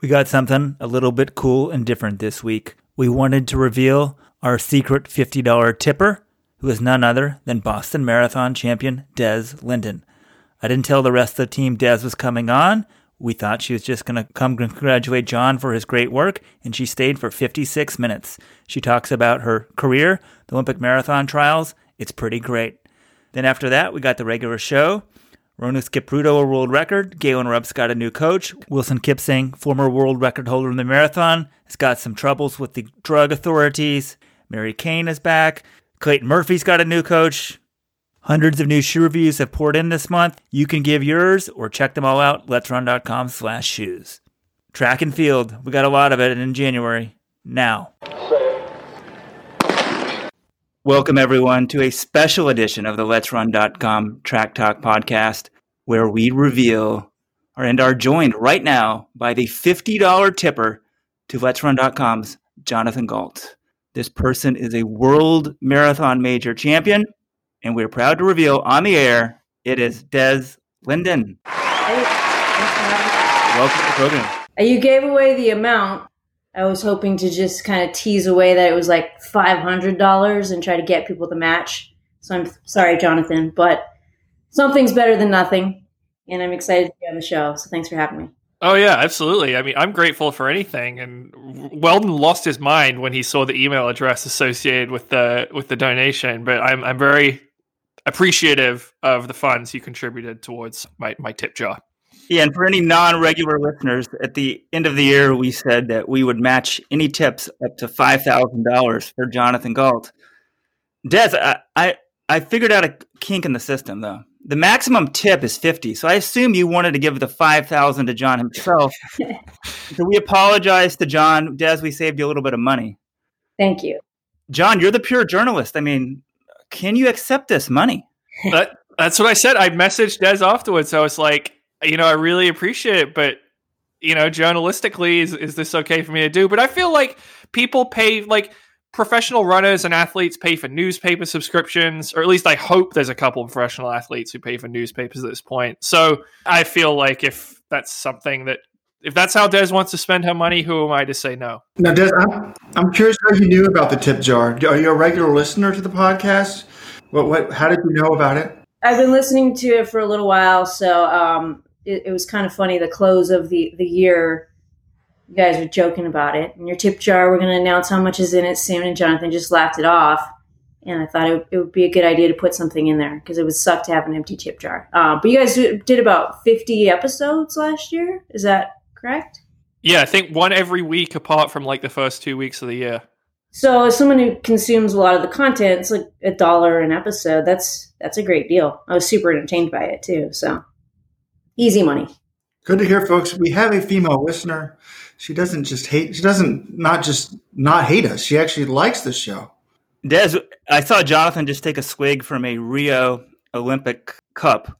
We got something a little bit cool and different this week. We wanted to reveal our secret $50 tipper, who is none other than Boston Marathon champion Des Linden. I didn't tell the rest of the team Des was coming on. We thought she was just going to come congratulate John for his great work, and she stayed for 56 minutes. She talks about her career, the Olympic marathon trials. It's pretty great. Then after that, we got the regular show. Rhonex Kipruto, a world record. Galen Rupp's got a new coach. Wilson Kipsang, former world record holder in the marathon, has got some troubles with the drug authorities. Mary Cain is back. Clayton Murphy's got a new coach. Hundreds of new shoe reviews have poured in this month. You can give yours or check them all out. Let'sRun.com slash shoes. Track and field. We got a lot of it in January. Now. Welcome, everyone, to a special edition of the Let's Run.com Track Talk podcast, where we reveal and are joined right now by the $50 tipper to Let's Run.com's Jonathan Gault. This person is a world marathon major champion, and we're proud to reveal on the air it is Des Linden. Hey, Welcome to the program. You gave away the amount I was hoping to just kind of tease away that it was like five hundred dollars and try to get people to match. So I'm sorry, Jonathan, but something's better than nothing, and I'm excited to be on the show. So thanks for having me. Oh yeah, absolutely. I mean, I'm grateful for anything. And Weldon lost his mind when he saw the email address associated with the with the donation. But I'm I'm very appreciative of the funds you contributed towards my my tip jar. Yeah, and for any non-regular listeners, at the end of the year, we said that we would match any tips up to five thousand dollars for Jonathan Gault. Des, I, I I figured out a kink in the system though. The maximum tip is fifty, so I assume you wanted to give the five thousand to John himself. so we apologize to John. Des, we saved you a little bit of money. Thank you, John. You're the pure journalist. I mean, can you accept this money? That, that's what I said. I messaged Des afterwards. I was like, you know, I really appreciate it, but you know, journalistically, is is this okay for me to do? But I feel like people pay like professional runners and athletes pay for newspaper subscriptions, or at least I hope there's a couple of professional athletes who pay for newspapers at this point. So I feel like if that's something that if that's how Des wants to spend her money, who am I to say no? Now, Des, I'm, I'm curious how you knew about the tip jar. Are you a regular listener to the podcast? What, what, how did you know about it? I've been listening to it for a little while, so um, it, it was kind of funny. The close of the the year, you guys were joking about it. In your tip jar, we're going to announce how much is in it soon. And Jonathan just laughed it off. And I thought it, it would be a good idea to put something in there because it would suck to have an empty tip jar. Uh, but you guys did about 50 episodes last year. Is that correct? Yeah, I think one every week apart from like the first two weeks of the year. So as someone who consumes a lot of the content, it's like a dollar an episode. That's that's a great deal. I was super entertained by it too. So easy money. Good to hear, folks. We have a female listener. She doesn't just hate. She doesn't not just not hate us. She actually likes the show. Des, I saw Jonathan just take a swig from a Rio Olympic cup,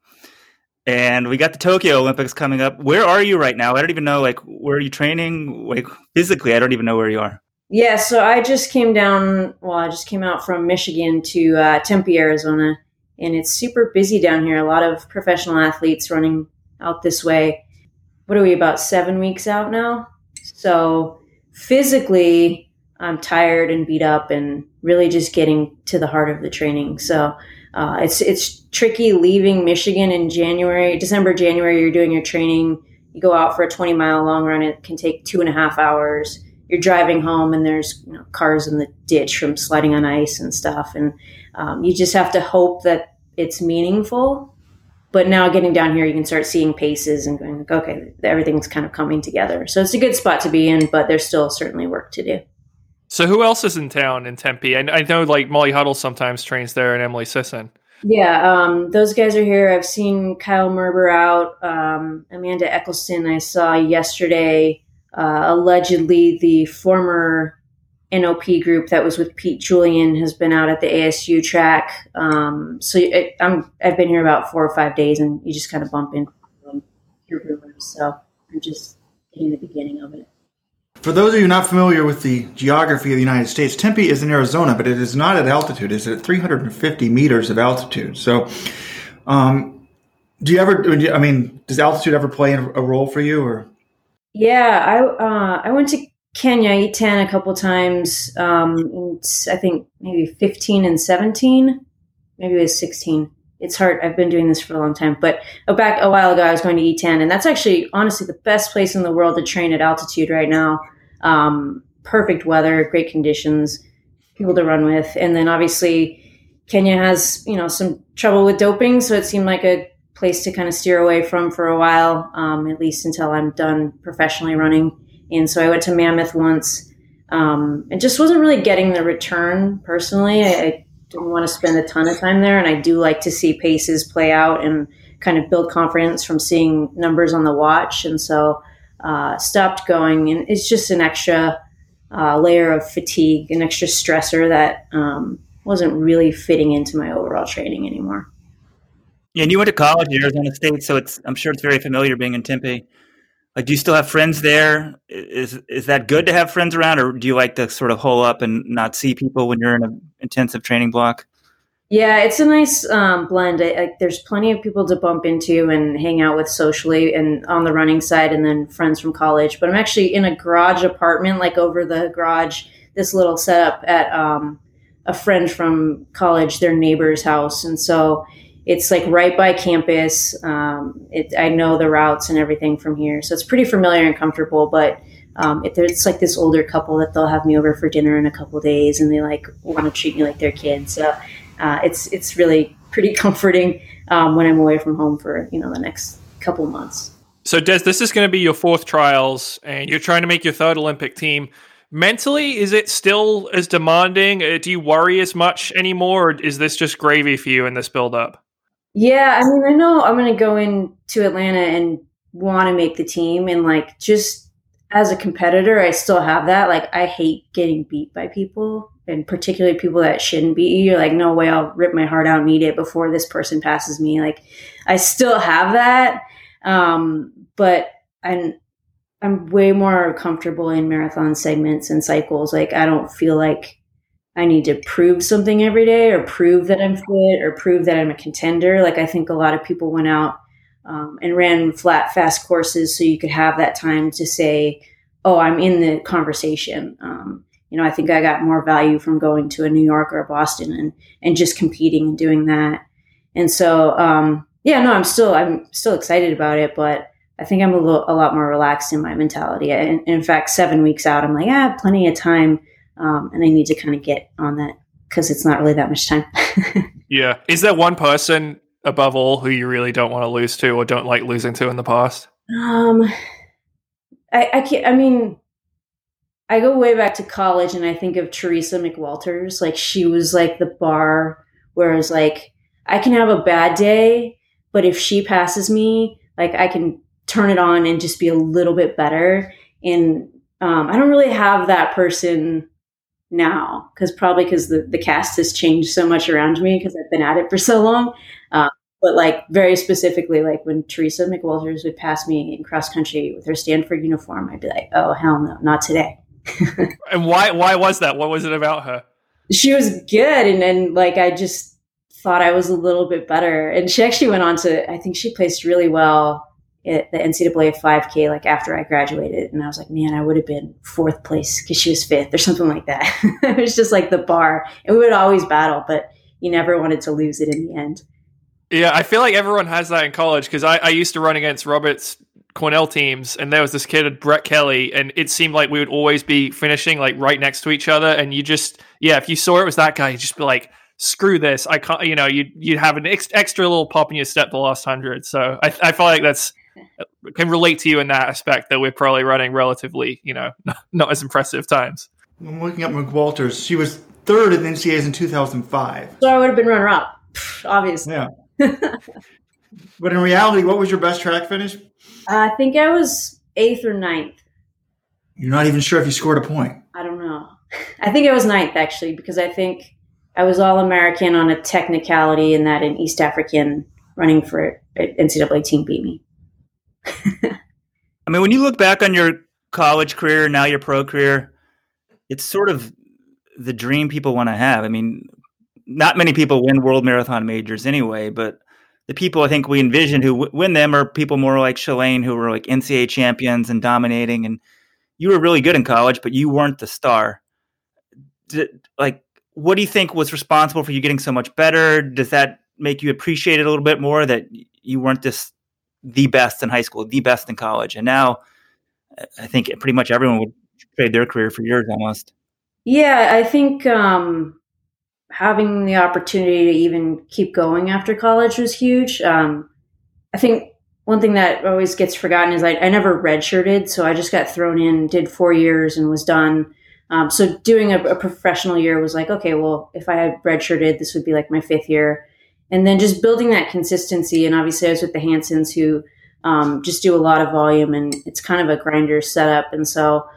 and we got the Tokyo Olympics coming up. Where are you right now? I don't even know. Like, where are you training? Like physically, I don't even know where you are. Yeah, so I just came down. Well, I just came out from Michigan to uh, Tempe, Arizona, and it's super busy down here. A lot of professional athletes running out this way. What are we about seven weeks out now? So physically, I'm tired and beat up, and really just getting to the heart of the training. So uh, it's it's tricky leaving Michigan in January, December, January. You're doing your training. You go out for a 20 mile long run. It can take two and a half hours. You're driving home, and there's you know, cars in the ditch from sliding on ice and stuff, and um, you just have to hope that it's meaningful but now getting down here, you can start seeing paces and going, like, okay, everything's kind of coming together. So it's a good spot to be in, but there's still certainly work to do. So who else is in town in Tempe? I, I know like Molly Huddle sometimes trains there and Emily Sisson. Yeah, um, those guys are here. I've seen Kyle Merber out. Um, Amanda Eccleston I saw yesterday. Uh, allegedly, the former NOP group that was with Pete Julian has been out at the ASU track. Um, so it, I'm I've been here about four or five days, and you just kind of bump into your rumors. So I'm just getting the beginning of it. For those of you not familiar with the geography of the United States, Tempe is in Arizona, but it is not at altitude. It's at 350 meters of altitude. So, um, do you ever? I mean, does altitude ever play a role for you, or? Yeah, I uh, I went to Kenya, Iten a couple times. Um, I think maybe 15 and 17. Maybe it was 16. It's hard. I've been doing this for a long time, but oh, back a while ago, I was going to Iten, and that's actually honestly the best place in the world to train at altitude right now. Um, perfect weather, great conditions, people to run with, and then obviously Kenya has you know some trouble with doping, so it seemed like a place to kind of steer away from for a while, um, at least until I'm done professionally running. And so I went to Mammoth once. Um, and just wasn't really getting the return personally. I, I, didn't want to spend a ton of time there. And I do like to see paces play out and kind of build confidence from seeing numbers on the watch. And so uh, stopped going. And it's just an extra uh, layer of fatigue, an extra stressor that um, wasn't really fitting into my overall training anymore. Yeah, and you went to college at Arizona State, so it's I'm sure it's very familiar being in Tempe. Like, do you still have friends there? Is is that good to have friends around, or do you like to sort of hole up and not see people when you're in an intensive training block? Yeah, it's a nice um, blend. I, I, there's plenty of people to bump into and hang out with socially, and on the running side, and then friends from college. But I'm actually in a garage apartment, like over the garage, this little setup at um, a friend from college, their neighbor's house, and so it's like right by campus. Um, it, I know the routes and everything from here, so it's pretty familiar and comfortable. But um, if there's like this older couple that they'll have me over for dinner in a couple days, and they like want to treat me like their kid, so uh, it's it's really pretty comforting um, when I'm away from home for you know the next couple months. So Des, this is going to be your fourth trials, and you're trying to make your third Olympic team mentally is it still as demanding uh, do you worry as much anymore or is this just gravy for you in this build up yeah, I mean, I know I'm going to go into Atlanta and want to make the team, and like just as a competitor, I still have that. Like, I hate getting beat by people, and particularly people that shouldn't beat you. You're like, no way, I'll rip my heart out and eat it before this person passes me. Like, I still have that, um, but I'm I'm way more comfortable in marathon segments and cycles. Like, I don't feel like I need to prove something every day or prove that I'm fit or prove that I'm a contender. Like I think a lot of people went out um, and ran flat, fast courses so you could have that time to say, oh, I'm in the conversation. Um, you know, I think I got more value from going to a New York or a Boston and, and just competing and doing that. And so, um, yeah, no, I'm still, I'm still excited about it, but I think I'm a, little, a lot more relaxed in my mentality. And in fact, seven weeks out, I'm like, I have plenty of time um, and I need to kind of get on that because it's not really that much time. yeah, is there one person above all who you really don't want to lose to or don't like losing to in the past? Um, I I can't. I mean, I go way back to college, and I think of Teresa McWalters. Like she was like the bar, whereas like I can have a bad day, but if she passes me, like I can turn it on and just be a little bit better. And um, I don't really have that person now because probably because the, the cast has changed so much around me because I've been at it for so long. Uh, but like very specifically, like when Teresa McWalters would pass me in cross country with her Stanford uniform, I'd be like, "Oh hell no, not today." and why? Why was that? What was it about her? She was good, and then like I just thought I was a little bit better. And she actually went on to, I think she placed really well at the NCAA 5K like after I graduated, and I was like, man, I would have been fourth place because she was fifth or something like that. it was just like the bar, and we would always battle, but you never wanted to lose it in the end. Yeah, I feel like everyone has that in college because I, I used to run against Robert's Cornell teams, and there was this kid, Brett Kelly, and it seemed like we would always be finishing like right next to each other. And you just, yeah, if you saw it was that guy, you'd just be like, screw this. I can't, you know, you you'd have an ex- extra little pop in your step the last hundred. So I, I feel like that's can relate to you in that aspect that we're probably running relatively, you know, not as impressive times. I'm looking at McWalters. She was third in NCAAs in 2005. So I would have been runner up, obviously. Yeah. but in reality, what was your best track finish? Uh, I think I was eighth or ninth. You're not even sure if you scored a point. I don't know. I think it was ninth actually because I think I was all American on a technicality in that an East African running for NCAA team beat me. I mean, when you look back on your college career, now your pro career, it's sort of the dream people want to have. I mean, not many people win world marathon majors anyway, but the people I think we envision who w- win them are people more like Shalane, who were like NCAA champions and dominating. And you were really good in college, but you weren't the star. Did, like, what do you think was responsible for you getting so much better? Does that make you appreciate it a little bit more that you weren't this the best in high school, the best in college, and now I think pretty much everyone would trade their career for yours almost. Yeah, I think um, having the opportunity to even keep going after college was huge. Um, I think one thing that always gets forgotten is I, I, never redshirted, so I just got thrown in, did four years, and was done. Um, so doing a, a, professional year was like, okay, well, if I had redshirted, this would be like my fifth year, and then just building that consistency. And obviously, I was with the Hansons, who um, just do a lot of volume, and it's kind of a grinder setup, and so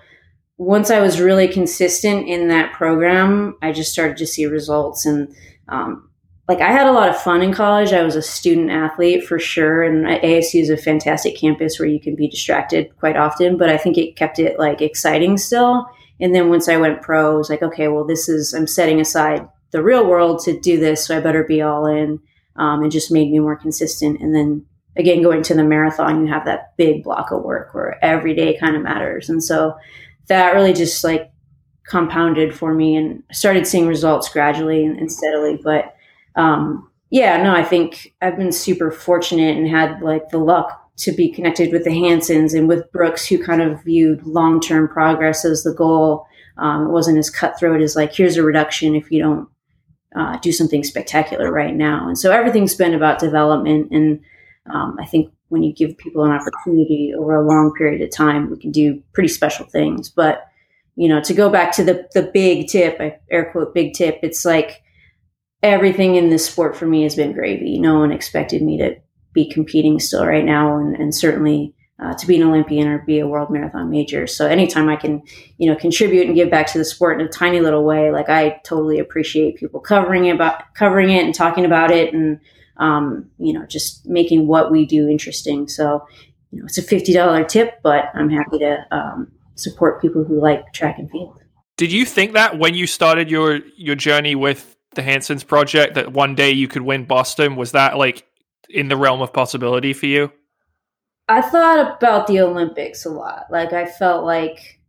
once I was really consistent in that program, I just started to see results. And um, like I had a lot of fun in college. I was a student athlete for sure. And ASU is a fantastic campus where you can be distracted quite often, but I think it kept it like exciting still. And then once I went pro, I was like, okay, well, this is, I'm setting aside the real world to do this. So I better be all in. Um, and just made me more consistent. And then again, going to the marathon, you have that big block of work where every day kind of matters. And so that really just like compounded for me and started seeing results gradually and, and steadily. But um, yeah, no, I think I've been super fortunate and had like the luck to be connected with the Hansons and with Brooks, who kind of viewed long term progress as the goal. Um, it wasn't as cutthroat as like, here's a reduction if you don't uh, do something spectacular right now. And so everything's been about development. And um, I think when you give people an opportunity over a long period of time, we can do pretty special things. But you know, to go back to the the big tip, I air quote big tip, it's like everything in this sport for me has been gravy. No one expected me to be competing still right now, and, and certainly uh, to be an Olympian or be a world marathon major. So anytime I can, you know, contribute and give back to the sport in a tiny little way, like I totally appreciate people covering it about covering it and talking about it and um, you know, just making what we do interesting. So, you know, it's a $50 tip, but I'm happy to um, support people who like track and field. Did you think that when you started your, your journey with the Hansons project that one day you could win Boston? Was that like in the realm of possibility for you? I thought about the Olympics a lot. Like I felt like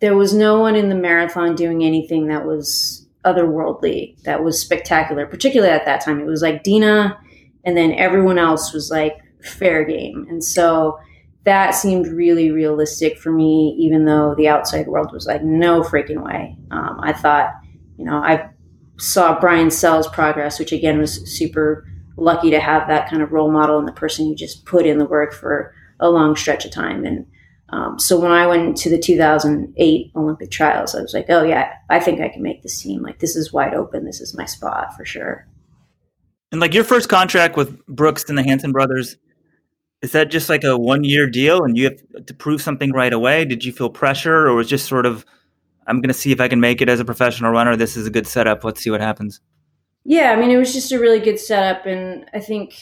there was no one in the marathon doing anything that was otherworldly that was spectacular, particularly at that time. It was like Deena, and then everyone else was like fair game. And so that seemed really realistic for me, even though the outside world was like, no freaking way. Um, I thought, you know, I saw Brian Sell's progress, which again was super lucky to have that kind of role model and the person who just put in the work for a long stretch of time. And um, so when I went to the 2008 Olympic trials, I was like, oh, yeah, I think I can make this team. Like, this is wide open. This is my spot for sure. And like your first contract with Brooks and the Hanson brothers, is that just like a one year deal and you have to prove something right away? Did you feel pressure or was just sort of, I'm going to see if I can make it as a professional runner? This is a good setup. Let's see what happens. Yeah, I mean, it was just a really good setup. And I think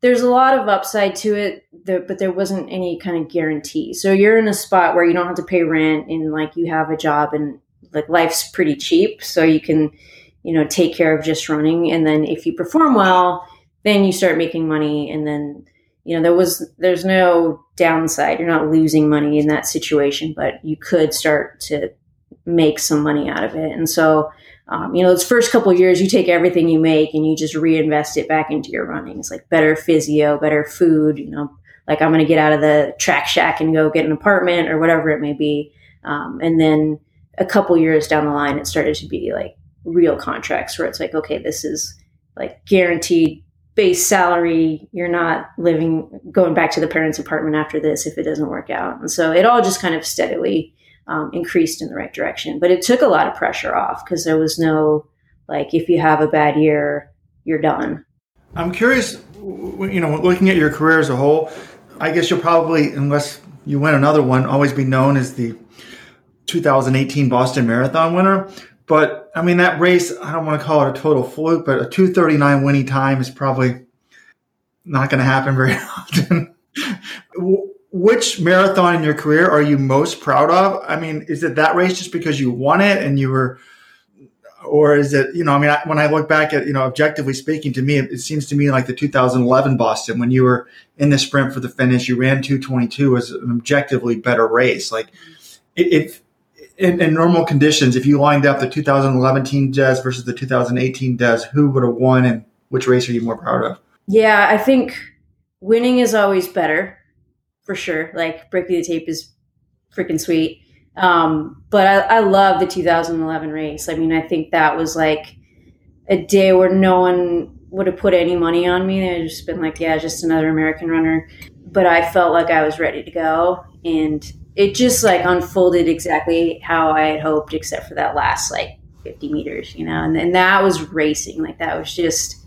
there's a lot of upside to it, but there wasn't any kind of guarantee. So you're in a spot where you don't have to pay rent and like you have a job and like life's pretty cheap. So you can, you know, take care of just running. And then if you perform well, then you start making money. And then, you know, there was, there's no downside. You're not losing money in that situation, but you could start to make some money out of it. And so, um, you know, those first couple years, you take everything you make and you just reinvest it back into your running. It's like better physio, better food. You know, like I'm going to get out of the track shack and go get an apartment or whatever it may be. Um, and then a couple years down the line, it started to be like real contracts where it's like, okay, this is like guaranteed base salary. You're not living, going back to the parents' apartment after this if it doesn't work out. And so it all just kind of steadily um, increased in the right direction. But it took a lot of pressure off because there was no like if you have a bad year, you're done. I'm curious, you know, looking at your career as a whole, I guess you'll probably, unless you win another one, always be known as the 2018 Boston Marathon winner. But I mean, that race, I don't want to call it a total fluke, but a 239 winning time is probably not going to happen very often which marathon in your career are you most proud of? I mean, is it that race just because you won it and you were or is it you know I mean I, when I look back at you know objectively speaking to me it, it, seems to me like the 2011 Boston when you were in the sprint for the finish you ran 222 was an objectively better race like if in, in, normal conditions if you lined up the 2011 team Des versus the 2018 Des who would have won and which race are you more proud of? Yeah, I think winning is always better for sure. Like breaking the tape is freaking sweet. Um, but I, I love the 2011 race. I mean, I think that was like a day where no one would have put any money on me. They just been like, yeah, just another American runner. But I felt like I was ready to go. And it just like unfolded exactly how I had hoped, except for that last like 50 meters, you know, and, and that was racing. Like that was just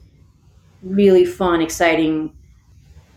really fun, exciting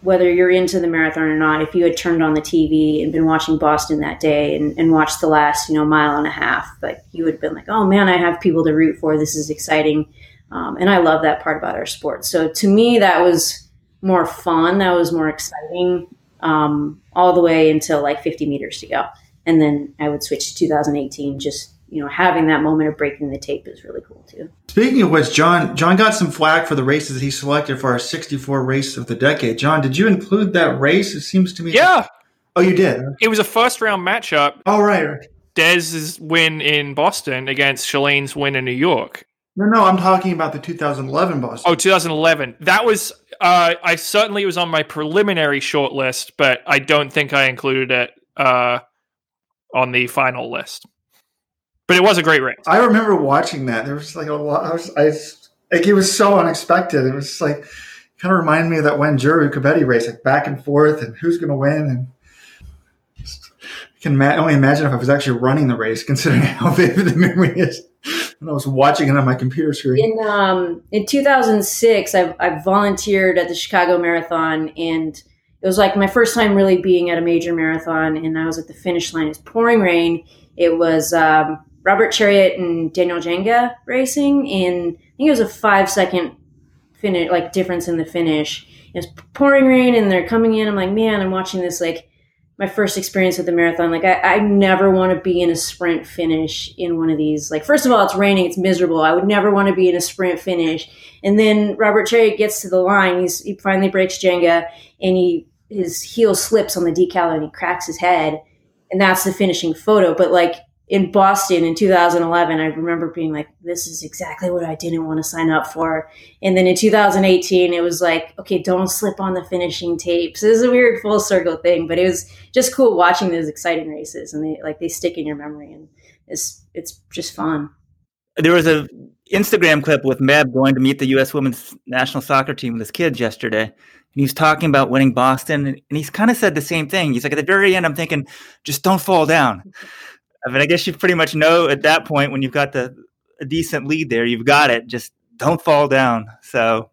whether you're into the marathon or not, if you had turned on the TV and been watching Boston that day and, and watched the last, you know, mile and a half, like you would have been like, oh man, I have people to root for. This is exciting. Um, and I love that part about our sport. So to me, that was more fun. That was more exciting um, all the way until like 50 meters to go. And then I would switch to 2018 just you know, having that moment of breaking the tape is really cool too. Speaking of which, John, John got some flack for the races he selected for our 64 race of the decade. John, did you include that race? It seems to me. Yeah. Oh, you did. It was a first round matchup. Oh, right. right. Des's win in Boston against Shalane's win in New York. No, no, I'm talking about the 2011 Boston. Oh, 2011. That was, uh, I certainly was on my preliminary short list, but I don't think I included it uh, on the final list. But it was a great race. I remember watching that. There was like a lot. I was, I, like, it was so unexpected. It was like, kind of reminded me of that Wanjiru Kebede race, like back and forth, and who's going to win. And just, I can ma- only imagine if I was actually running the race, considering how vivid the memory is when I was watching it on my computer screen. In um, in 2006, I, I volunteered at the Chicago Marathon, and it was like my first time really being at a major marathon. And I was at the finish line. It's pouring rain. It was um, Robert Cheruiyot and Daniel Njenga racing, and I think it was a five second finish, like difference in the finish. It was pouring rain, and they're coming in. I'm like, man, I'm watching this like my first experience with the marathon. Like, I, I never want to be in a sprint finish in one of these. Like, first of all, it's raining, it's miserable. I would never want to be in a sprint finish. And then Robert Cheruiyot gets to the line. He's he finally breaks Njenga, and he his heel slips on the decal, and he cracks his head, and that's the finishing photo. But like in Boston in 2011, I remember being like, this is exactly what I didn't want to sign up for. And then in 2018, it was like, okay, don't slip on the finishing tapes. This is a weird full circle thing, but it was just cool watching those exciting races and they like they stick in your memory and it's it's just fun. There was a Instagram clip with Meb going to meet the U.S. women's national soccer team with his kids yesterday. And he's talking about winning Boston, and he's kind of said the same thing. He's like, at the very end, I'm thinking, just don't fall down. I mean, I guess you pretty much know at that point when you've got the a decent lead there, you've got it. Just don't fall down. So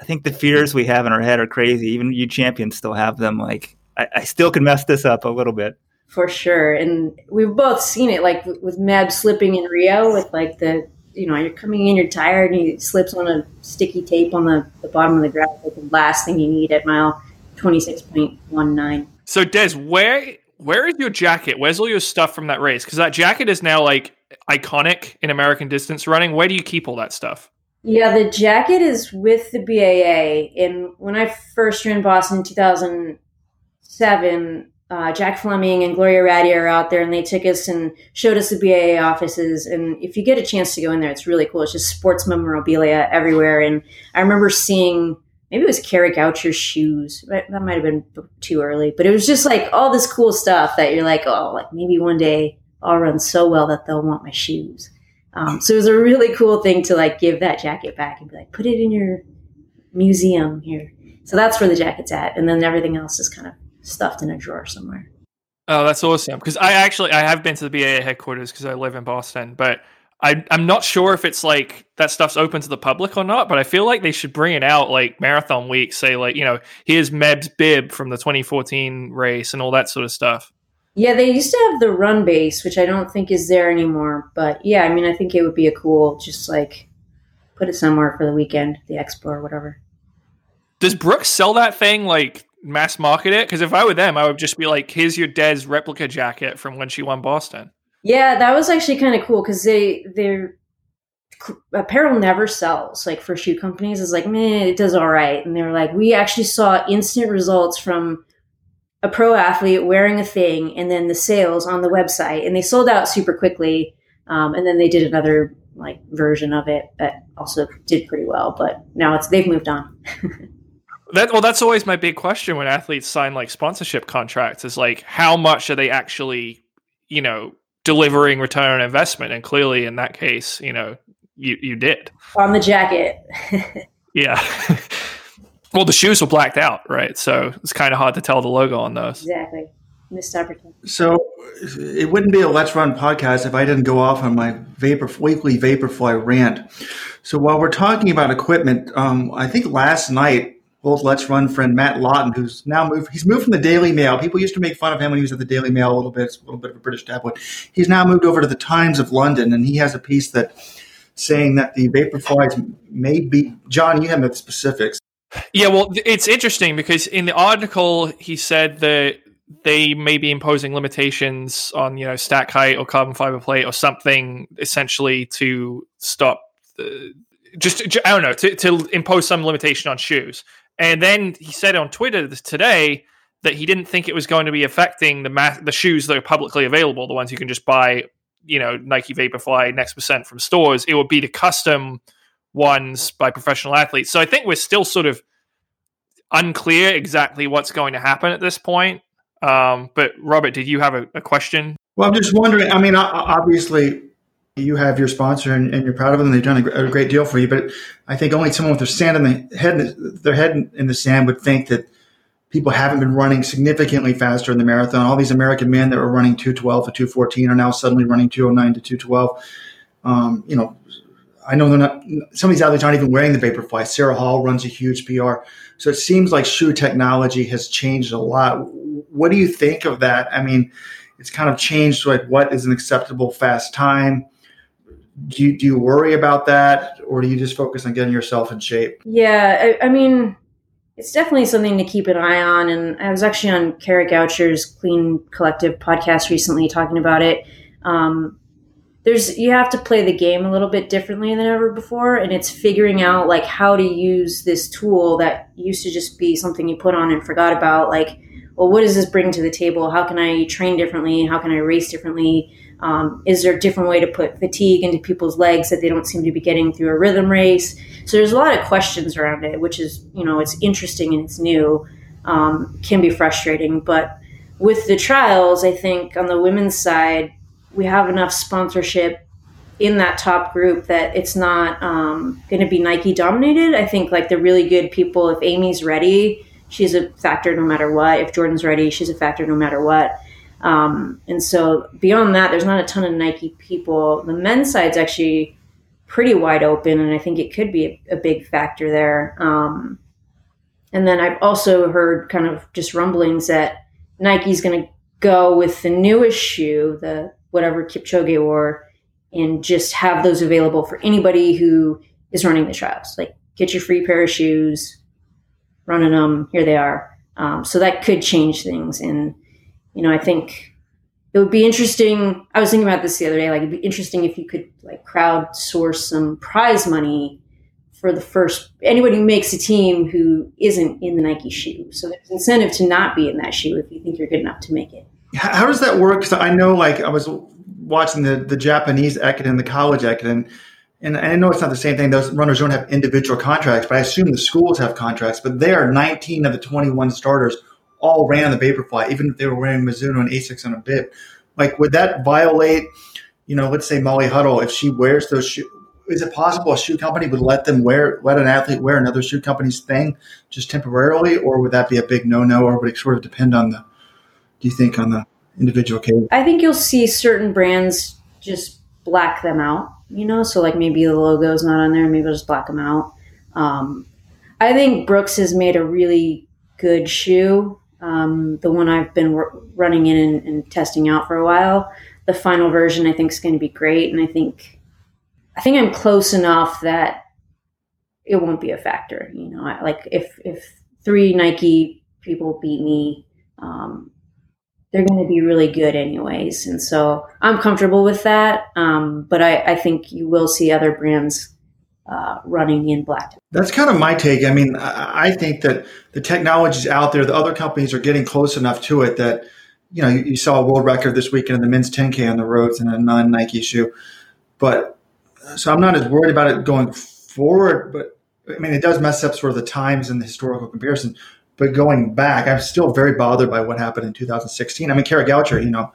I think the fears we have in our head are crazy. Even you champions still have them. Like I, I still can mess this up a little bit. For sure, and we've both seen it, like with Meb slipping in Rio, with like the you know you're coming in, you're tired, and he slips on a sticky tape on the, the bottom of the graph, like the last thing you need at mile twenty six point one nine. So Des, where where is your jacket? Where's all your stuff from that race? Because that jacket is now like iconic in American distance running. Where do you keep all that stuff? Yeah, the jacket is with the BAA. And when I first ran Boston in 2007, uh, Jack Fleming and Gloria Ratti are out there, and they took us and showed us the BAA offices. And if you get a chance to go in there, it's really cool. It's just sports memorabilia everywhere. And I remember seeing maybe it was Kara Goucher's shoes. That might have been too early, but it was just like all this cool stuff that you're like, oh, like maybe one day I'll run so well that they'll want my shoes. Um, so it was a really cool thing to like give that jacket back and be like, put it in your museum here. So that's where the jacket's at, and then everything else is kind of stuffed in a drawer somewhere. Oh, that's awesome! Because I actually I have been to the BAA headquarters because I live in Boston, but I, I'm not sure if it's like that stuff's open to the public or not, but I feel like they should bring it out like marathon week. Say like you know here's Meb's bib from the 2014 race and all that sort of stuff. Yeah, they used to have the run base, which I don't think is there anymore. But yeah, I mean, I think it would be a cool just like put it somewhere for the weekend, the expo or whatever. Does Brooks sell that thing like mass market it? Because if I were them, I would just be like, "Here's your Des replica jacket from when she won Boston." Yeah, that was actually kind of cool because they they're apparel never sells like for shoe companies. Is like man it does all right and they're like we actually saw instant results from a pro athlete wearing a thing and then the sales on the website. And they sold out super quickly um, and then they did another like version of it that also did pretty well but now it's they've moved on. That well that's always my big question when athletes sign like sponsorship contracts is like how much are they actually you know delivering return on investment. And clearly in that case you know you you did. On the jacket. Yeah. Well the shoes were blacked out right? So it's kind of hard to tell the logo on those. Exactly. Missed opportunity so it wouldn't be a let's run podcast if i didn't go off on my vapor weekly vaporfly rant. So while we're talking about equipment um, i think last night old Let's Run friend Matt Lawton, who's now moved. He's moved from the Daily Mail. People used to make fun of him when he was at the Daily Mail a little bit. It's a little bit of a British tabloid. He's now moved over to the Times of London, and he has a piece that saying that the Vaporflies may be. John, you have the specifics. Yeah, well, it's interesting because in the article he said that they may be imposing limitations on you know stack height or carbon fiber plate or something essentially to stop the, just I don't know to, to impose some limitation on shoes. And then he said on Twitter today that he didn't think it was going to be affecting the ma- the shoes that are publicly available, the ones you can just buy, you know, Nike Vaporfly Next Percent from stores. It would be the custom ones by professional athletes. So I think we're still sort of unclear exactly what's going to happen at this point. Um, but Robert, did you have a, a question? Well, I'm just wondering. I mean, obviously, you have your sponsor and, and, you're proud of them. They've done a, a, great deal for you. But I think only someone with their sand in the head, their head in the sand, would think that people haven't been running significantly faster in the marathon. All these American men that were running 212 to 214 are now suddenly running 209 to 212. Um, you know, I know they're not. Some of these athletes aren't even wearing the Vaporfly. Sarah Hall runs a huge PR, so it seems like shoe technology has changed a lot. What do you think of that? I mean, it's kind of changed like what is an acceptable fast time do you, do you worry about that or do you just focus on getting yourself in shape? Yeah I, I, mean it's definitely something to keep an eye on and i was actually on kara goucher's clean collective podcast recently talking about it. Um, there's you have to play the game a little bit differently than ever before and it's figuring out like how to use this tool that used to just be something you put on and forgot about like well what does this bring to the table? How can i train differently? How can i race differently um, is there a different way to put fatigue into people's legs that they don't seem to be getting through a rhythm race? So there's a lot of questions around it, which is, you know, it's interesting and it's new, um, can be frustrating. But with the trials, I think on the women's side, we have enough sponsorship in that top group that it's not um, going to be Nike dominated. I think like the really good people, if Amy's ready, she's a factor no matter what. If Jordan's ready, she's a factor no matter what. Um, and so beyond that, there's not a ton of Nike people. The men's side's actually pretty wide open, and I think it could be a, a big factor there. Um, and then I've also heard kind of just rumblings that Nike's going to go with the newest shoe, the whatever Kipchoge wore, and just have those available for anybody who is running the trials. Like, get your free pair of shoes, running them. Here they are. Um, so that could change things and you know, I think it would be interesting. I was thinking about this the other day. Like, it'd be interesting if you could like crowdsource some prize money for the first anybody who makes a team who isn't in the Nike shoe. So there's incentive to not be in that shoe if you think you're good enough to make it. How does that work? Because I know, like, I was watching the the Japanese Ekiden, the college Ekiden, and I know it's not the same thing. Those runners don't have individual contracts, but I assume the schools have contracts. But they are 19 of the 21 starters all ran the Vaporfly, even if they were wearing Mizuno and Asics on a bib. Like, would that violate, you know, let's say Molly Huddle, if she wears those shoes, is it possible a shoe company would let them wear, let an athlete wear another shoe company's thing just temporarily, or would that be a big no no, or would it sort of depend on the, do you think, on the individual case? I think you'll see certain brands just black them out, you know, so like maybe the logo's not on there, maybe I'll just black them out. Um, I think Brooks has made a really good shoe um, the one I've been running in and, and, testing out for a while. The final version I think is going to be great, and I think I think I'm close enough that it won't be a factor. You know, I, like if if three Nike people beat me, um, they're going to be really good anyways. And so I'm comfortable with that. Um, but I, I, think you will see other brands uh, running in black. That's kind of my take. I mean, I think that the technology is out there. The other companies are getting close enough to it that, you know, you, you saw a world record this weekend in the men's 10K on the roads in a non Nike shoe. But so I'm not as worried about it going forward. But I mean, it does mess up sort of the times and the historical comparison. But going back, I'm still very bothered by what happened in 2016. I mean, Kara Goucher, you know,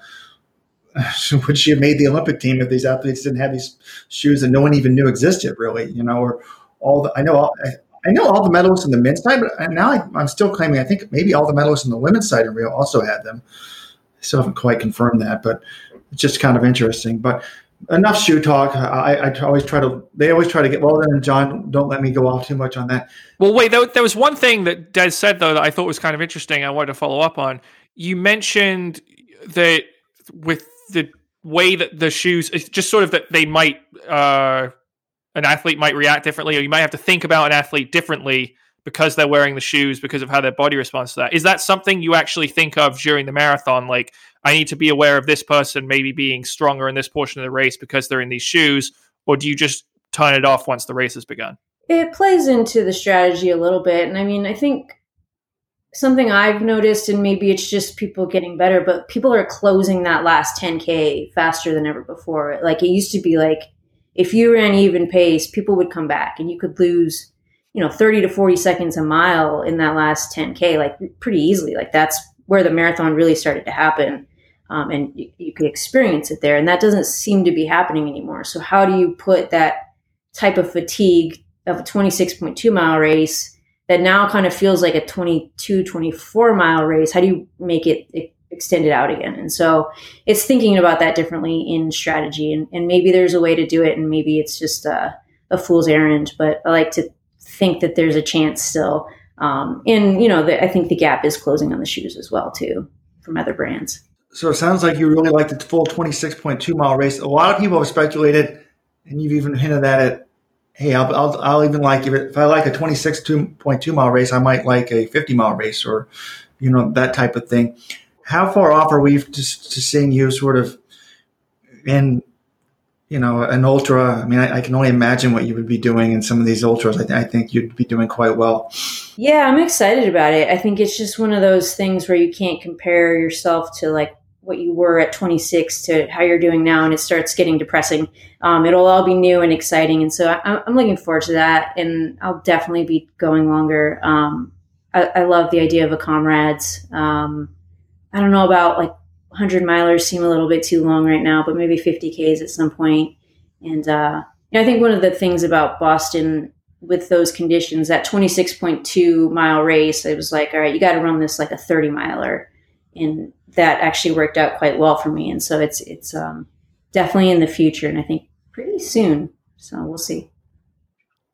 would she have made the Olympic team if these athletes didn't have these shoes that no one even knew existed, really? You know, or all the I know all, I know all the medalists in the men's side, but now I, am still claiming I think maybe all the medalists in the women's side in Rio also had them. I still haven't quite confirmed that, but it's just kind of interesting. But enough shoe talk. I, I, always try to. They always try to get. Well, then, John, don't let me go off too much on that. Well, wait. There, there was one thing that Des said though that I thought was kind of interesting. I wanted to follow up on. You mentioned that with the way that the shoes, it's just sort of that they might, uh, an athlete might react differently, or you might have to think about an athlete differently because they're wearing the shoes because of how their body responds to that. Is that something you actually think of during the marathon? Like, I need to be aware of this person maybe being stronger in this portion of the race because they're in these shoes, or do you just turn it off once the race has begun? It plays into the strategy a little bit. And I mean, I think something I've noticed, and maybe it's just people getting better, but people are closing that last 10K faster than ever before. Like it used to be like, if you ran even pace, people would come back and you could lose, you know, 30 to 40 seconds a mile in that last 10K, like pretty easily. Like that's where the marathon really started to happen. Um, and you, you could experience it there. And that doesn't seem to be happening anymore. So, how do you put that type of fatigue of a 26.2 mile race that now kind of feels like a 22, 24 mile race? How do you make it extended out again? And so, it's thinking about that differently in strategy. And, and maybe there's a way to do it, and maybe it's just a, a fool's errand. But I like to think that there's a chance still. Um, and you know, the, I think the gap is closing on the shoes as well too from other brands. So it sounds like you really like the full 26.2 mile race. A lot of people have speculated, and you've even hinted at it. Hey, I'll, I'll, I'll even like if, it, if I like a 26.2 mile race, I might like a 50 mile race or, you know, that type of thing. How far off are we to, to seeing you sort of in, you know, an ultra? I mean, I, I, can only imagine what you would be doing in some of these ultras. I, th- I think you'd be doing quite well. Yeah, I'm excited about it. I think it's just one of those things where you can't compare yourself to like what you were at 26 to how you're doing now, and it starts getting depressing. Um, it'll all be new and exciting, and so I, am looking forward to that. And I'll definitely be going longer. Um, I, I, love the idea of a comrades. Um, I don't know about like 100 milers seem a little bit too long right now, but maybe 50 Ks at some point. And uh, you know, I think one of the things about Boston with those conditions, that 26.2 mile race, it was like, all right, you got to run this like a 30 miler and that actually worked out quite well for me. And so it's it's um, definitely in the future, and I think pretty soon. So we'll see.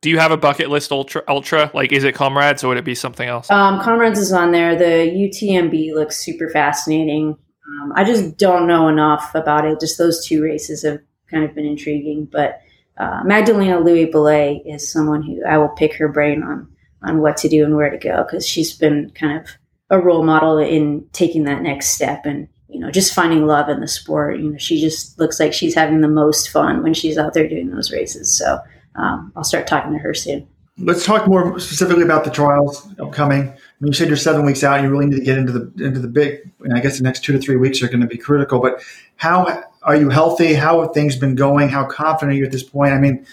Do you have a bucket list ultra? Ultra like is it Comrades or would it be something else? Um, Comrades is on there. The UTMB looks super fascinating. Um, I just don't know enough about it. Just those two races have kind of been intriguing. But uh, Magdalena Lewy-Boulet is someone who I will pick her brain on on what to do and where to go because she's been kind of a role model in taking that next step and you know just finding love in the sport you know she just looks like she's having the most fun when she's out there doing those races so um, i'll start talking to her soon let's talk more specifically about the trials upcoming I mean, you said you're seven weeks out. And You really need to get into the into the big. And I guess the next two to three weeks are going to be critical. But how are you healthy? How have things been going? How confident are you at this point? I mean,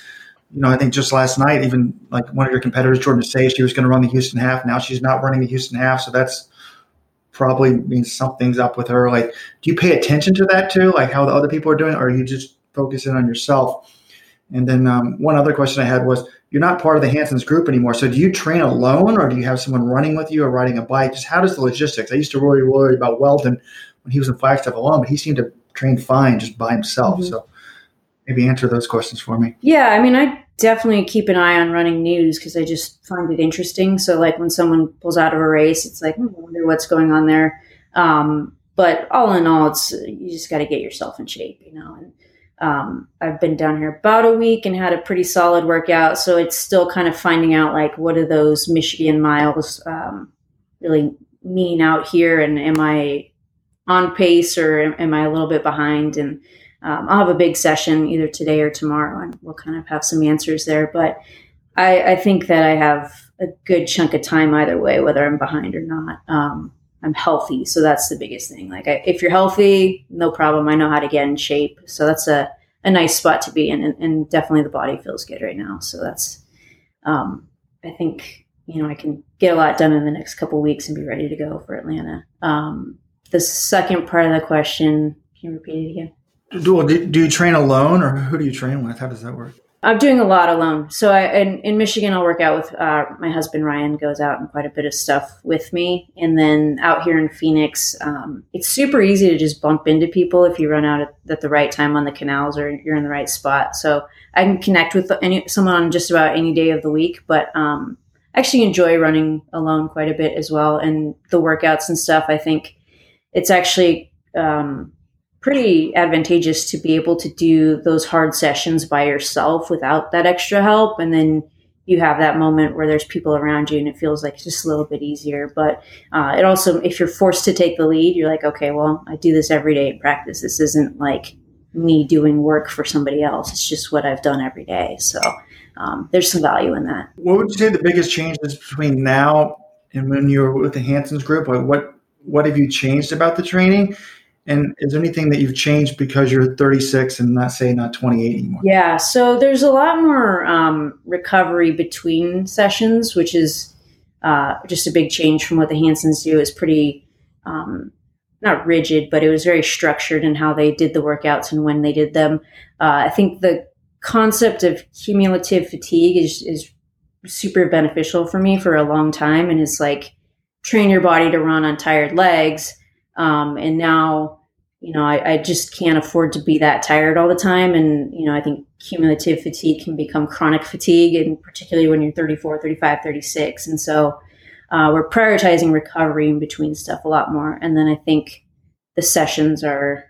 you know, I think just last night, even like one of your competitors, Jordan say she was going to run the Houston half. Now she's not running the Houston half, so that's probably means something's up with her. Like, do you pay attention to that too, like how the other people are doing, or are you just focusing on yourself? And then um, one other question I had was, you're not part of the Hansons group anymore. So do you train alone, or do you have someone running with you, or riding a bike? Just how does the logistics? I used to worry, worry about Weldon when he was in Flagstaff alone, but he seemed to train fine just by himself. Mm-hmm. So maybe answer those questions for me. Yeah, I mean, I definitely keep an eye on running news because I just find it interesting. So, like when someone pulls out of a race, it's like, hmm, I wonder what's going on there. Um, but all in all, it's you just got to get yourself in shape, you know. And um, I've been down here about a week and had a pretty solid workout. So it's still kind of finding out like what do those Michigan miles um, really mean out here, and am I on pace or am I a little bit behind? And um, I'll have a big session either today or tomorrow, and we'll kind of have some answers there. But I, I think that I have a good chunk of time either way, whether I'm behind or not. Um, I'm healthy, so that's the biggest thing. Like, I, if you're healthy, no problem. I know how to get in shape, so that's a a nice spot to be in, and, and definitely the body feels good right now. So that's, um, I think you know I can get a lot done in the next couple weeks and be ready to go for Atlanta. Um, the second part of the question, can you repeat it again? Do, do you train alone, or who do you train with? How does that work? I'm doing a lot alone. So I, in, in Michigan, I'll work out with uh, my husband Ryan. Goes out and quite a bit of stuff with me, and then out here in Phoenix, um, it's super easy to just bump into people if you run out at, at, the right time on the canals or you're in the right spot. So I can connect with any someone on just about any day of the week. But um, I actually enjoy running alone quite a bit as well, and the workouts and stuff. I think it's actually um, pretty advantageous to be able to do those hard sessions by yourself without that extra help. And then you have that moment where there's people around you and it feels like just a little bit easier. But uh, it also, if you're forced to take the lead, you're like, okay, well, I do this every day in practice. This isn't like me doing work for somebody else. It's just what I've done every day. So um, there's some value in that. What would you say the biggest changes between now and when you were with the Hansons group? Like what what have you changed about the training? And is there anything that you've changed because you're 36 and not say not 28 anymore? Yeah, so there's a lot more um, recovery between sessions, which is uh, just a big change from what the Hansons do. Is pretty um, not rigid, but it was very structured in how they did the workouts and when they did them. Uh, I think the concept of cumulative fatigue is is super beneficial for me for a long time, and it's like train your body to run on tired legs um, and now, you know, I, I, just can't afford to be that tired all the time. And, you know, I think cumulative fatigue can become chronic fatigue, and particularly when you're 34, 35, 36. And so uh, we're prioritizing recovery in between stuff a lot more. And then I think the sessions are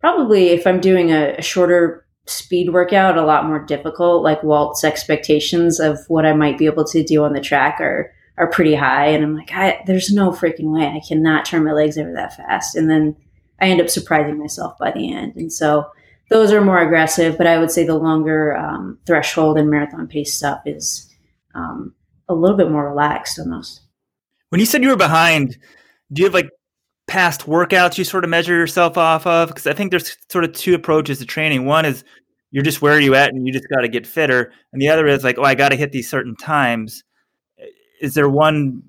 probably, if I'm doing a, a shorter speed workout, a lot more difficult. Like Walt's expectations of what I might be able to do on the track are are pretty high. And I'm like, there's no freaking way I cannot turn my legs over that fast. And then I end up surprising myself by the end. And so those are more aggressive, but I would say the longer um, threshold and marathon pace stuff is um, a little bit more relaxed almost. When you said you were behind, do you have like past workouts you sort of measure yourself off of? Because I think there's sort of two approaches to training. One is you're just where are you at and you just got to get fitter. And the other is like, oh, I got to hit these certain times is there one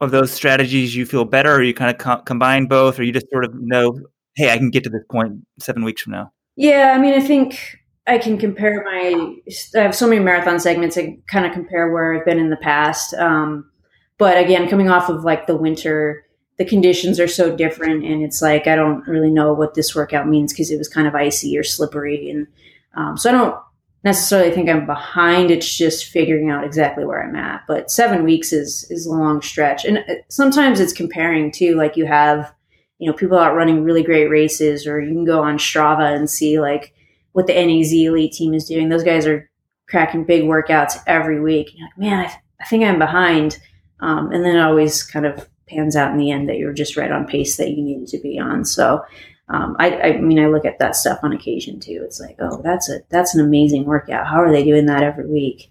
of those strategies you feel better, or you kind of co- combine both, or you just sort of know, hey, I can get to this point seven weeks from now? Yeah, I mean, I think I can compare my. I have so many marathon segments. I kind of compare where I've been in the past. Um, but again, coming off of like the winter, the conditions are so different, and it's like I don't really know what this workout means because it was kind of icy or slippery, and um, so I don't necessarily think I'm behind. It's just figuring out exactly where I'm at. But seven weeks is is a long stretch, and uh, sometimes it's comparing too. Like you have, you know, people out running really great races, or you can go on Strava and see like what the NAZ elite team is doing. Those guys are cracking big workouts every week. You're like, man, I, I think I'm behind. Um, and then it always kind of pans out in the end that you're just right on pace that you needed to be on. So um, I, I, mean, I look at that stuff on occasion too. It's like, oh, that's a that's an amazing workout. How are they doing that every week?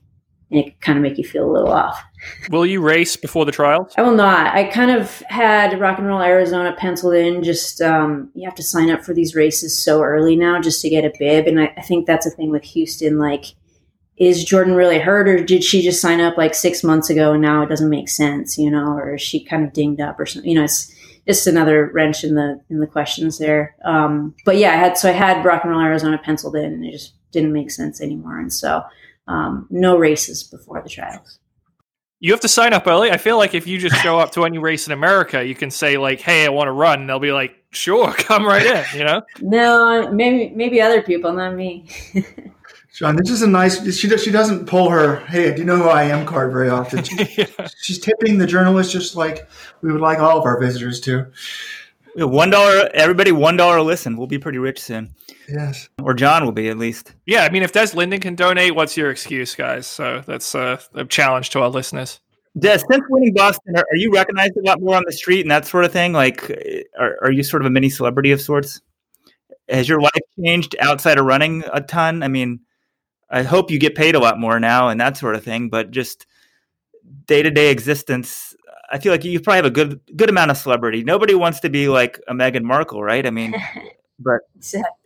And it kind of make you feel a little off. Will you race before the trials? I will not. I kind of had Rock and Roll Arizona penciled in. Just um, you have to sign up for these races so early now just to get a bib, and I, I think that's a thing with Houston. Like, is Jordan really hurt, or did she just sign up like six months ago and now it doesn't make sense, you know, or is she kind of dinged up or something? You know, it's just another wrench in the in the questions there. Um, but yeah, I had so I had Rock and Roll Arizona penciled in, and it just didn't make sense anymore. And so um, no races before the trials. You have to sign up early. I feel like if you just show up to any race in America, you can say like, "Hey, I want to run," and they'll be like, "Sure, come right in." You know? no, maybe maybe other people, not me. John, this is a nice. She she doesn't pull her "Hey, do you know who I am?" card very often. She, yeah. She's tipping the journalist just like we would like all of our visitors to. One dollar, everybody. One dollar listen. We'll be pretty rich soon. Yes, or John will be at least. Yeah, I mean, if Des Linden can donate, what's your excuse, guys? So that's uh, a challenge to our listeners. Des, since winning Boston, are, are, you recognized a lot more on the street and that sort of thing? Like, are, are you sort of a mini celebrity of sorts? Has your life changed outside of running a ton? I mean, I hope you get paid a lot more now and that sort of thing, but just day to day existence, I feel like you probably have a good good amount of celebrity. Nobody wants to be like a Meghan Markle, right? I mean, but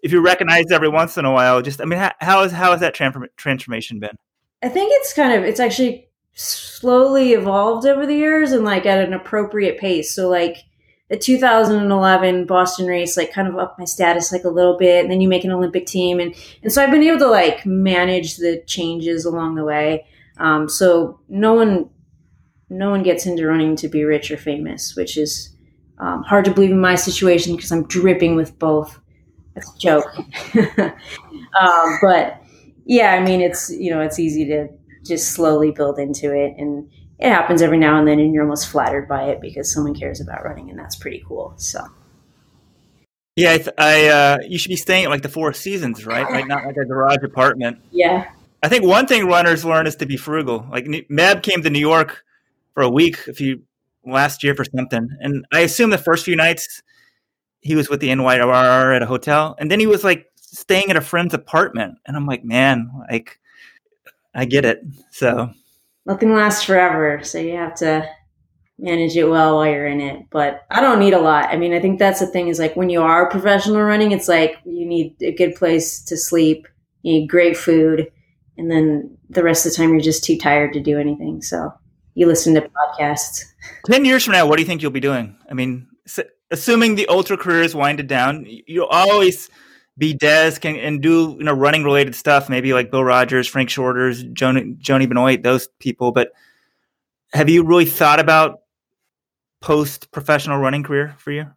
if you're recognized every once in a while, just I mean, how, how has how has that transform, transformation been? I think it's kind of it's actually slowly evolved over the years and like at an appropriate pace. So like the 2011 Boston race like kind of up my status like a little bit and then you make an Olympic team and and so I've been able to like manage the changes along the way. Um, so no one no one gets into running to be rich or famous, which is um, hard to believe in my situation because I'm dripping with both. That's a joke. um, but yeah, I mean, it's, you know, it's easy to just slowly build into it. And it happens every now and then, and you're almost flattered by it because someone cares about running, and that's pretty cool. So. Yeah, I, th- I uh, you should be staying at like the Four Seasons, right? Like not like a garage apartment. Yeah. I think one thing runners learn is to be frugal. Like Meb came to New York for a week a few last year for something, and I assume the first few nights he was with the NYRR at a hotel, and then he was like staying at a friend's apartment, and I'm like, man, like I get it. So nothing lasts forever, so you have to manage it well while you're in it. But I don't need a lot. I mean, I think that's the thing is like when you are professional running, it's like you need a good place to sleep, you need great food, and then the rest of the time you're just too tired to do anything. So you listen to podcasts. 10 years from now, what do you think you'll be doing? I mean, assuming the ultra career is winded down, you'll always be Des can, and do you know running related stuff, maybe like Bill Rodgers, Frank Shorters, Joni, Joni Benoit, those people. But have you really thought about post professional running career for you?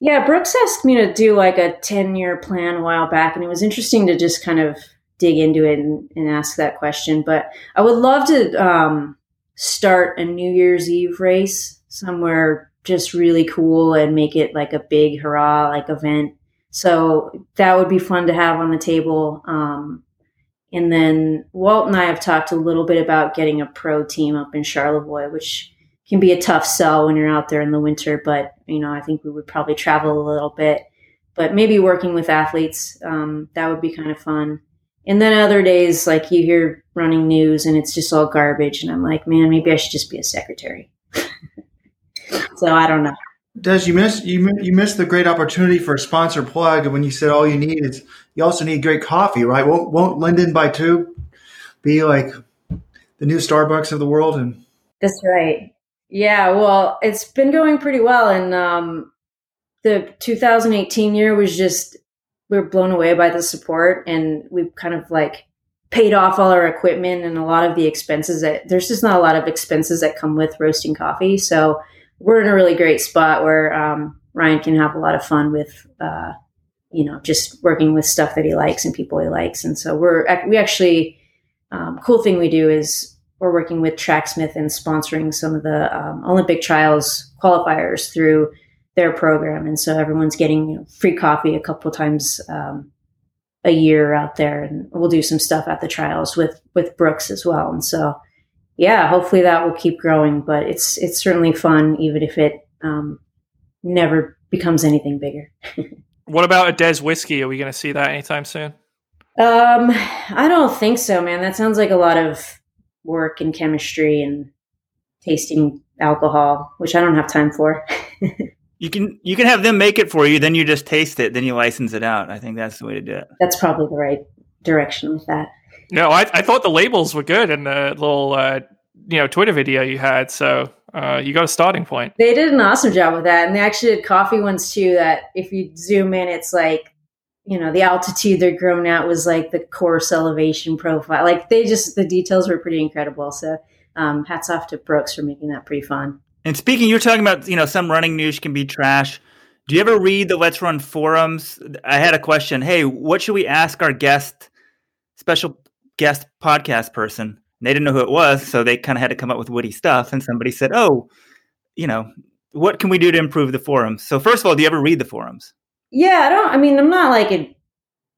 Yeah, Brooks asked me to do like a 10 year plan a while back, and it was interesting to just kind of dig into it and, and ask that question. But I would love to um, start a New Year's Eve race somewhere just really cool and make it like a big hurrah like event. So that would be fun to have on the table. Um, and then Walt and I have talked a little bit about getting a pro team up in Charlevoix, which can be a tough sell when you're out there in the winter. But you know, I think we would probably travel a little bit. But maybe working with athletes, um, that would be kind of fun. And then other days, like you hear running news and it's just all garbage. And I'm like, man, maybe I should just be a secretary. so I don't know. Des you miss you you missed the great opportunity for a sponsor plug when you said all you need is you also need great coffee, right? Won't won't Linden by two be like the new Starbucks of the world? And that's right. Yeah, well, it's been going pretty well, and um, the 2018 year was just we were blown away by the support and we kind of like paid off all our equipment and a lot of the expenses that there's just not a lot of expenses that come with roasting coffee. So we're in a really great spot where um, Ryan can have a lot of fun with, uh, you know, just working with stuff that he likes and people he likes. And so we're, we actually, um, cool thing we do is we're working with Tracksmith and sponsoring some of the um, Olympic trials qualifiers through their program, and so everyone's getting you know, free coffee a couple times um, a year out there, and we'll do some stuff at the trials with with Brooks as well. And so, yeah, hopefully that will keep growing. But it's it's certainly fun, even if it um, never becomes anything bigger. what about a Des whiskey? Are we going to see that anytime soon? Um, I don't think so, man. That sounds like a lot of work and chemistry and tasting alcohol, which I don't have time for. You can you can have them make it for you, then you just taste it, then you license it out. I think that's the way to do it. That's probably the right direction with that. No, I, I thought the labels were good in the little uh, you know Twitter video you had. So uh, you got a starting point. They did an awesome job with that, and they actually did coffee ones too. That if you zoom in, it's like you know the altitude they're grown at was like the course elevation profile. Like they just the details were pretty incredible. So um, hats off to Brooks for making that pretty fun. And speaking, you're talking about you know some running news can be trash. Do you ever read the Let's Run forums? I had a question. Hey, what should we ask our guest, special guest podcast person? They didn't know who it was, so they kind of had to come up with witty stuff. And somebody said, "Oh, you know, what can we do to improve the forums?" So first of all, do you ever read the forums? Yeah, I don't. I mean, I'm not like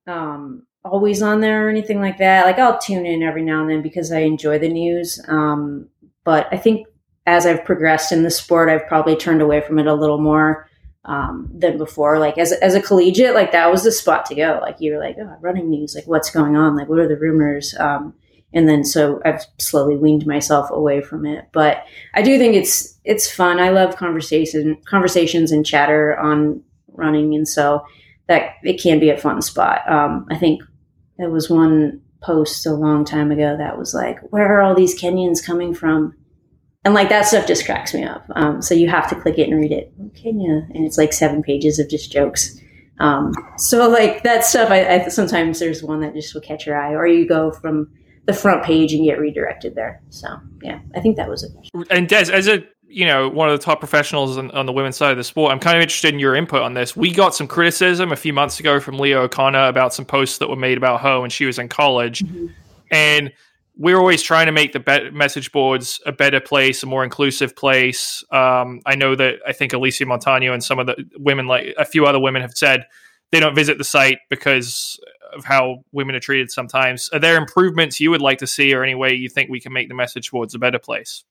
um, always on there or anything like that. Like I'll tune in every now and then because I enjoy the news. Um, but I think as I've progressed in the sport, I've probably turned away from it a little more um, than before. Like as as a collegiate, like that was the spot to go. Like you're like, oh, running news, like what's going on? Like what are the rumors? Um, and then so I've slowly weaned myself away from it. But I do think it's it's fun. I love conversation conversations and chatter on running, and so that it can be a fun spot. Um, I think there was one post a long time ago that was like, "Where are all these Kenyans coming from?" And like that stuff just cracks me up. Um, so you have to click it and read it. Kenya, and it's like seven pages of just jokes. Um, so like that stuff, I, I sometimes there's one that just will catch your eye, or you go from the front page and get redirected there. So yeah, I think that was it. And Des, as a you know one of the top professionals on, on, the women's side of the sport, I'm kind of interested in your input on this. We got some criticism a few months ago from Leah O'Connor about some posts that were made about her when she was in college, mm-hmm. and we're always trying to make the be- message boards a better place, a more inclusive place. Um, I know that I think Alysia Montaño and some of the women, like a few other women, have said they don't visit the site because of how women are treated sometimes. Are there improvements you would like to see, or any way you think we can make the message boards a better place?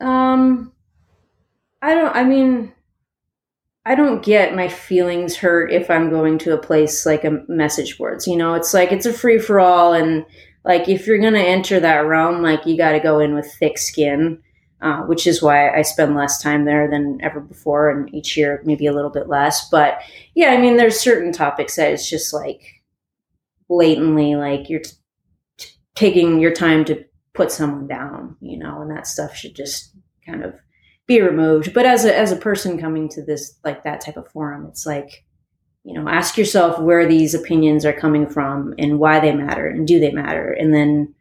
Um, I don't. I mean, I don't get my feelings hurt if I'm going to a place like a message boards. You know, it's like it's a free for all, and like if you're gonna enter that realm, like you got to go in with thick skin. Uh, which is why I spend less time there than ever before, and each year maybe a little bit less. But yeah, I mean, there's certain topics that it's just like blatantly like you're t- taking your time to put someone down, you know, and that stuff should just kind of be removed. But as a as a person coming to this like that type of forum, it's like, you know, ask yourself where these opinions are coming from and why they matter and do they matter, and then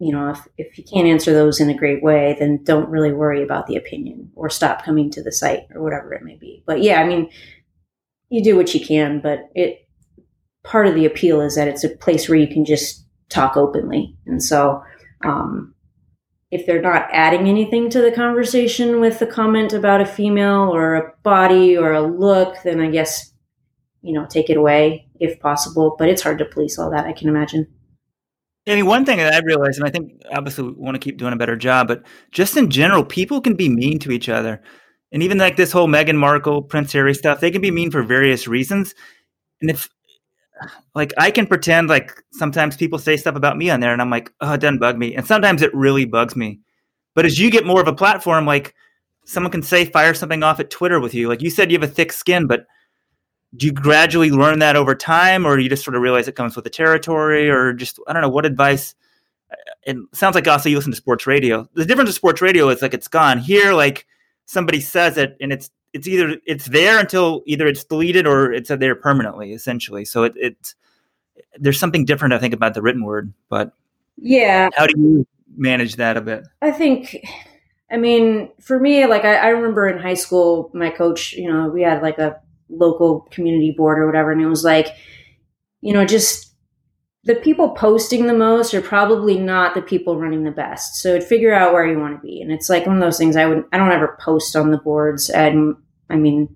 you know, if, if you can't answer those in a great way, then don't really worry about the opinion or stop coming to the site or whatever it may be. But yeah, I mean, you do what you can, but it part of the appeal is that it's a place where you can just talk openly. And so, um, if they're not adding anything to the conversation with a comment about a female or a body or a look, then I guess, you know, take it away if possible. But it's hard to police all that, I can imagine. I mean, one thing that I realized, and I think obviously we want to keep doing a better job, but just in general, people can be mean to each other. And even like this whole Meghan Markle, Prince Harry stuff, they can be mean for various reasons. And if like I can pretend like sometimes people say stuff about me on there and I'm like, oh, it doesn't bug me. And sometimes it really bugs me. But as you get more of a platform, like someone can say fire something off at Twitter with you. Like you said you have a thick skin, but do you gradually learn that over time or you just sort of realize it comes with the territory or just I don't know what advice uh, it sounds like also you listen to sports radio. The difference with sports radio is like it's gone. Here, like somebody says it and it's it's either it's there until either it's deleted or it's there permanently, essentially. So it, it there's something different, I think, about the written word. But yeah, how do you manage that a bit? I think, I mean, for me, like I, I remember in high school, my coach, you know, we had like a local community board or whatever, and it was like, you know, just the people posting the most are probably not the people running the best. So figure out where you want to be. And it's like one of those things I would I don't ever post on the boards and I mean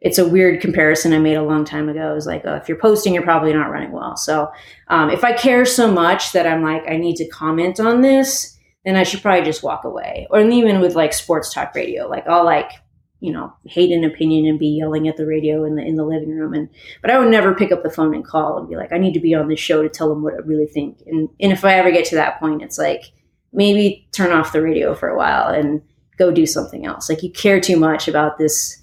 it's a weird comparison I made a long time ago. It was like, oh, if you're posting, you're probably not running well. So um, if I care so much that I'm like, I need to comment on this, then I should probably just walk away. Or even with like sports talk radio, like I'll like you know hate an opinion and be yelling at the radio in the in the living room and but I would never pick up the phone and call and be like I need to be on this show to tell them what I really think and and if I ever get to that point it's like maybe turn off the radio for a while and go do something else like you care too much about this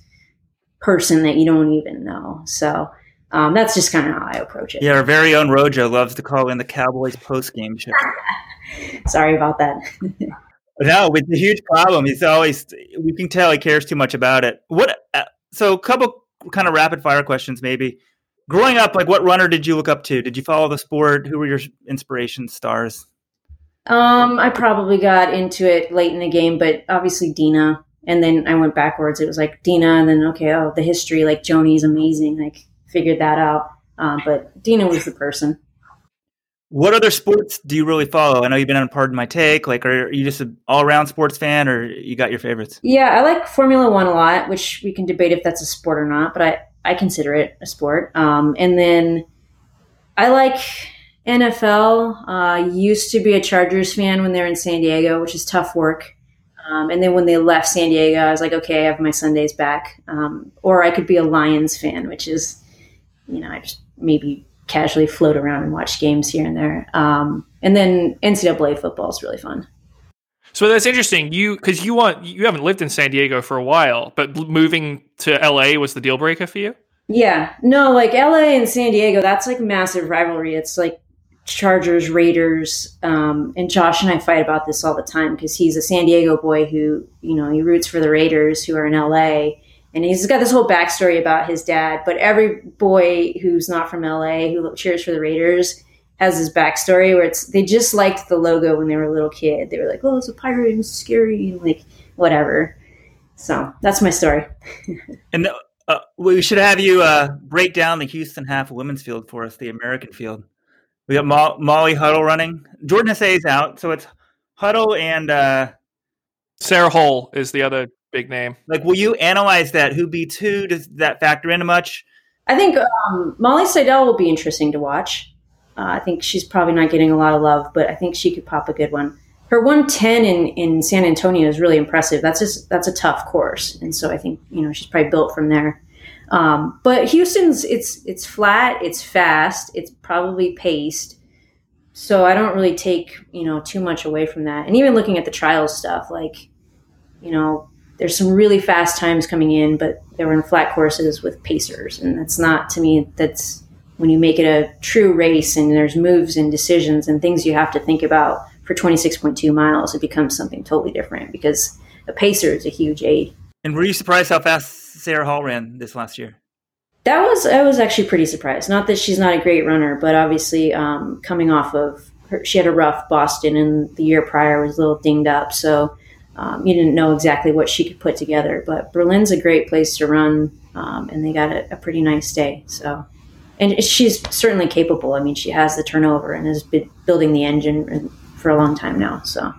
person that you don't even know so um, that's just kind of how I approach it. Yeah, our very own Rojo loves to call in the Cowboys post game show. Sorry about that. No, it's a huge problem. He's always we can tell he cares too much about it. What? Uh, so, a couple kind of rapid fire questions, maybe. Growing up, like what runner did you look up to? Did you follow the sport? Who were your inspiration stars? Um, I probably got into it late in the game, but obviously Deena. And then I went backwards. It was like Deena, and then okay, oh, the history, like Joni's amazing. Like figured that out. Um, but Deena was the person. What other sports do you really follow? I know you've been on Pardon My Take. Like, are you just an all-around sports fan, or you got your favorites? Yeah, I like Formula One a lot, which we can debate if that's a sport or not, but I I consider it a sport. Um, and then I like NFL. Uh, used to be a Chargers fan when they're in San Diego, which is tough work. Um, and then when they left San Diego, I was like, okay, I have my Sundays back. Um, or I could be a Lions fan, which is, you know, I just maybe casually float around and watch games here and there. Um, and then NCAA football is really fun. So that's interesting. You because you want you haven't lived in San Diego for a while, but moving to LA was the deal breaker for you. Yeah, no, like LA and San Diego, that's like massive rivalry. It's like Chargers, Raiders, um, and Josh and I fight about this all the time because he's a San Diego boy who, you know, he roots for the Raiders who are in LA, and he's got this whole backstory about his dad. But every boy who's not from LA who cheers for the Raiders has this backstory where it's they just liked the logo when they were a little kid. They were like, "Oh, it's a pirate and it's scary," and like whatever. So that's my story. and uh, we should have you uh, break down the Houston half of women's field for us, the American field. We got Mo- Molly Huddle running. Jordan Hasay is out, so it's Huddle and uh, Sarah Hall is the other big name. Like, will you analyze that? Who beats who? Does that factor into much? I think um, Molly Seidel will be interesting to watch. Uh, I think she's probably not getting a lot of love, but I think she could pop a good one. Her 110 in, in San Antonio is really impressive. That's just that's a tough course, and so I think you know she's probably built from there. Um, but Houston's it's it's flat, it's fast, it's probably paced. So I don't really take you know too much away from that. And even looking at the trials stuff, like you know, there's some really fast times coming in, but they were in flat courses with pacers, and that's not to me. That's when you make it a true race, and there's moves and decisions and things you have to think about for 26.2 miles. It becomes something totally different because a pacer is a huge aid. And were you surprised how fast Sarah Hall ran this last year? That was I was actually pretty surprised. Not that she's not a great runner, but obviously um, coming off of her, she had a rough Boston, and the year prior was a little dinged up, so um, you didn't know exactly what she could put together. But Berlin's a great place to run, um, and they got a, a, pretty nice day. So, and she's certainly capable. I mean, she has the turnover and has been building the engine for a long time now. So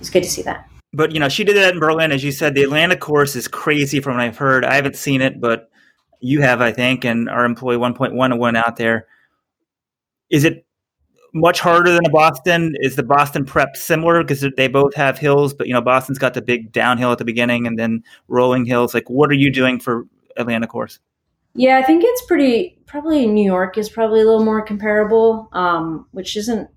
it's good to see that but you know, she did that in Berlin, as you said. The Atlanta course is crazy from what I've heard. I haven't seen it, but you have, I think, and our employee 1.1 went out there. Is it much harder than a Boston? Is the Boston prep similar because they both have hills, but you know, Boston's got the big downhill at the beginning and then rolling hills. Like, what are you doing for Atlanta course? Yeah, I think it's pretty. Probably New York is probably a little more comparable, um, which isn't.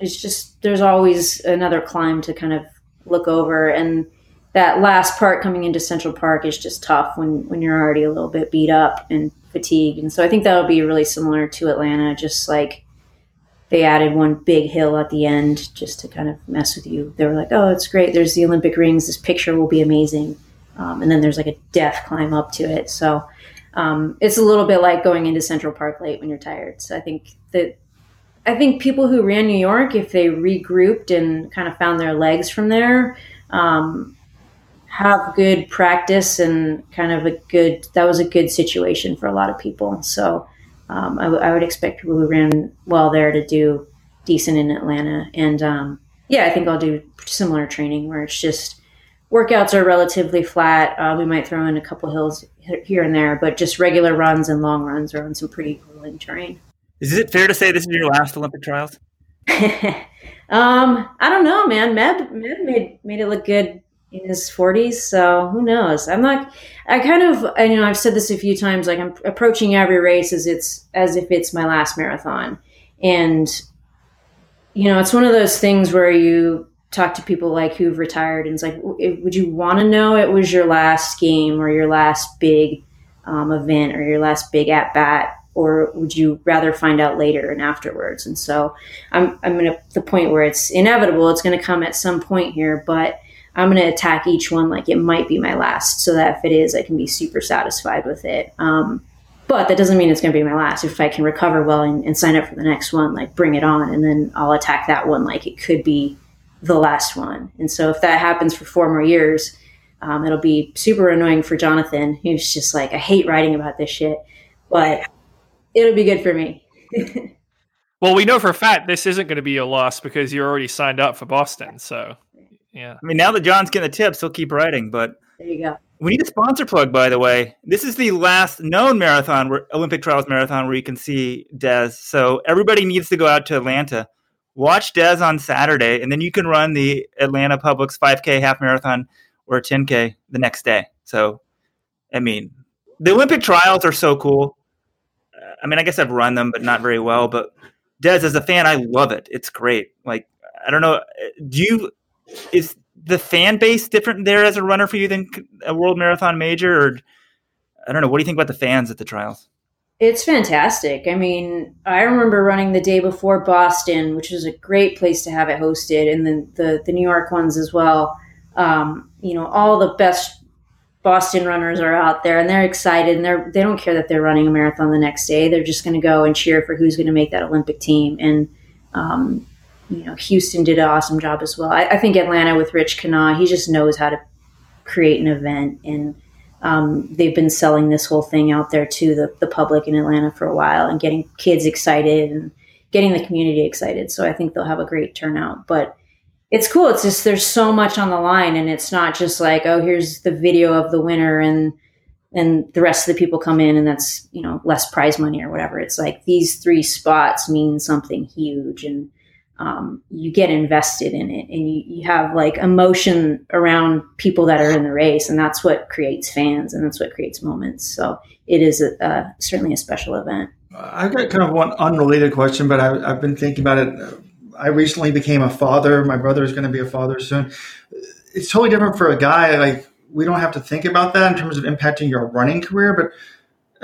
It's just there's always another climb to kind of look over. And that last part coming into Central Park is just tough when, when you're already a little bit beat up and fatigued. And so I think that'll be really similar to Atlanta, just like they added one big hill at the end just to kind of mess with you. They were like, oh, it's great. There's the Olympic rings. This picture will be amazing. Um, and then there's like a death climb up to it. So um, it's a little bit like going into Central Park late when you're tired. So I think that I think people who ran New York, if they regrouped and kind of found their legs from there, um, have good practice and kind of a good. That was a good situation for a lot of people. So um, I, w- I would expect people who ran well there to do decent in Atlanta. And um, yeah, I think I'll do similar training where it's just workouts are relatively flat. Uh, we might throw in a couple hills here and there, but just regular runs and long runs are on some pretty grueling terrain. Is it fair to say this is your last Olympic trials? um, I don't know, man. Meb, Meb made made it look good in his 40s, so who knows? I'm like I kind of, I, you know, I've said this a few times. Like I'm approaching every race as it's as if it's my last marathon, and you know, it's one of those things where you talk to people like who've retired, and it's like, would you want to know it was your last game or your last big um, event or your last big at bat? or would you rather find out later and afterwards? And so I'm, I'm at the point where it's inevitable. It's going to come at some point here, but I'm going to attack each one like it might be my last so that if it is, I can be super satisfied with it. Um, but that doesn't mean it's going to be my last. If I can recover well and, and sign up for the next one, like bring it on, and then I'll attack that one like it could be the last one. And so if that happens for four more years, um, it'll be super annoying for Jonathan, who's just like, I hate writing about this shit. But it'll be good for me. well, we know for a fact this isn't going to be your loss because you're already signed up for Boston. So, yeah. I mean, now that John's getting the tips, he'll keep writing. But there you go. We need a sponsor plug, by the way. This is the last known marathon, where, Olympic trials marathon, where you can see Des. So everybody needs to go out to Atlanta. watch Des on Saturday, and then you can run the Atlanta Publix 5K half marathon or 10K the next day. So, I mean, the Olympic trials are so cool. Uh, I mean, I guess I've run them, but not very well. But Des, as a fan, I love it. It's great. Like, I don't know. Do you, is the fan base different there as a runner for you than a world marathon major? Or I don't know. What do you think about the fans at the trials? It's fantastic. I mean, I remember running the day before Boston, which was a great place to have it hosted, and then the, the New York ones as well. Um, you know, all the best Boston runners are out there and they're excited and they're they don't care that they're running a marathon the next day. They're just going to go and cheer for who's going to make that Olympic team. And um, you know, Houston did an awesome job as well. I, I think Atlanta with Rich Kenah, he just knows how to create an event and um, they've been selling this whole thing out there to the, the public in Atlanta for a while and getting kids excited and getting the community excited. So I think they'll have a great turnout. But it's cool. It's just there's so much on the line, and it's not just like oh here's the video of the winner and and the rest of the people come in and that's you know less prize money or whatever. It's like these three spots mean something huge and um, you get invested in it and you, you have like emotion around people that are in the race and that's what creates fans and that's what creates moments. So it is a, certainly a special event. I've got kind of one unrelated question but I, have been thinking about it. I recently became a father. My brother is going to be a father soon. It's totally different for a guy like we don't have to think about that in terms of impacting your running career but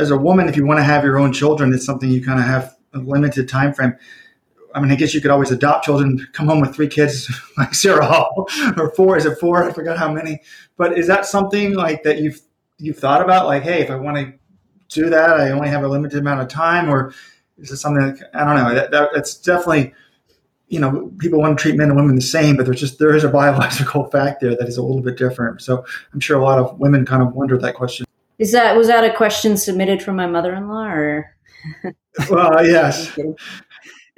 as a woman if you want to have your own children it's something you kind of have a limited time frame I mean, I guess you could always adopt children, come home with three kids like Sarah Hall, or four. Is it four? I forgot how many. But is that something like that you've you've thought about? Like, hey, if I want to do that, I only have a limited amount of time, or is it something that I don't know? That, that it's definitely you know people want to treat men and women the same, but there's just there is a biological fact there that is a little bit different. So I'm sure a lot of women kind of wonder that question. Is that was that a question submitted from my mother-in-law or? well, yes.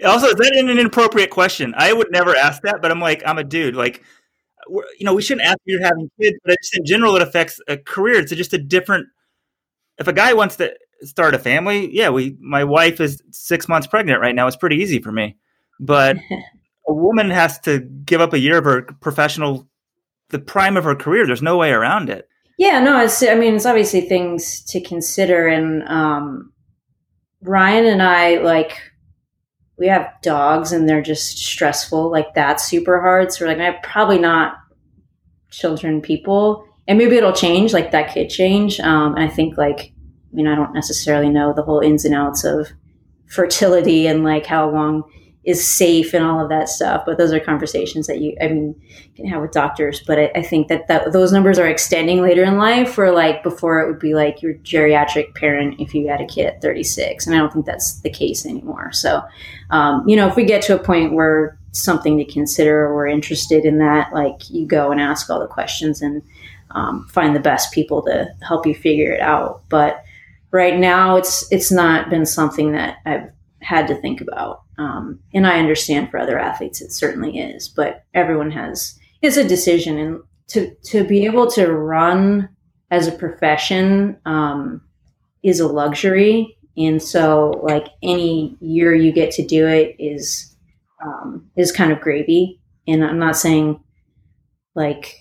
Also, is that an inappropriate question? I would never ask that, but I'm like, I'm a dude. Like, you know, we shouldn't ask you having kids, but just in general, it affects a career. It's just a different. If a guy wants to start a family, yeah, we. My wife is six months pregnant right now. It's pretty easy for me, but a woman has to give up a year of her professional, the prime of her career. There's no way around it. Yeah, no, it's. I mean, it's obviously things to consider, and um, Ryan and I like we have dogs and they're just stressful. Like that's super hard. So we're like, I'm probably not children people. And maybe it'll change, like that could change. Um, and I think like, I mean, I don't necessarily know the whole ins and outs of fertility and like how long is safe and all of that stuff. But those are conversations that you, I mean, can have with doctors. But I, I think that, that those numbers are extending later in life, where like before it would be like your geriatric parent if you had a kid at 36. And I don't think that's the case anymore. So, um, you know, if we get to a point where something to consider or we're interested in that, like you go and ask all the questions and um, find the best people to help you figure it out. But right now, it's it's not been something that I've had to think about. Um, and I understand for other athletes it certainly is, but everyone has it's a decision, and to to be able to run as a profession um, is a luxury, and so like any year you get to do it is um, is kind of gravy. And I'm not saying like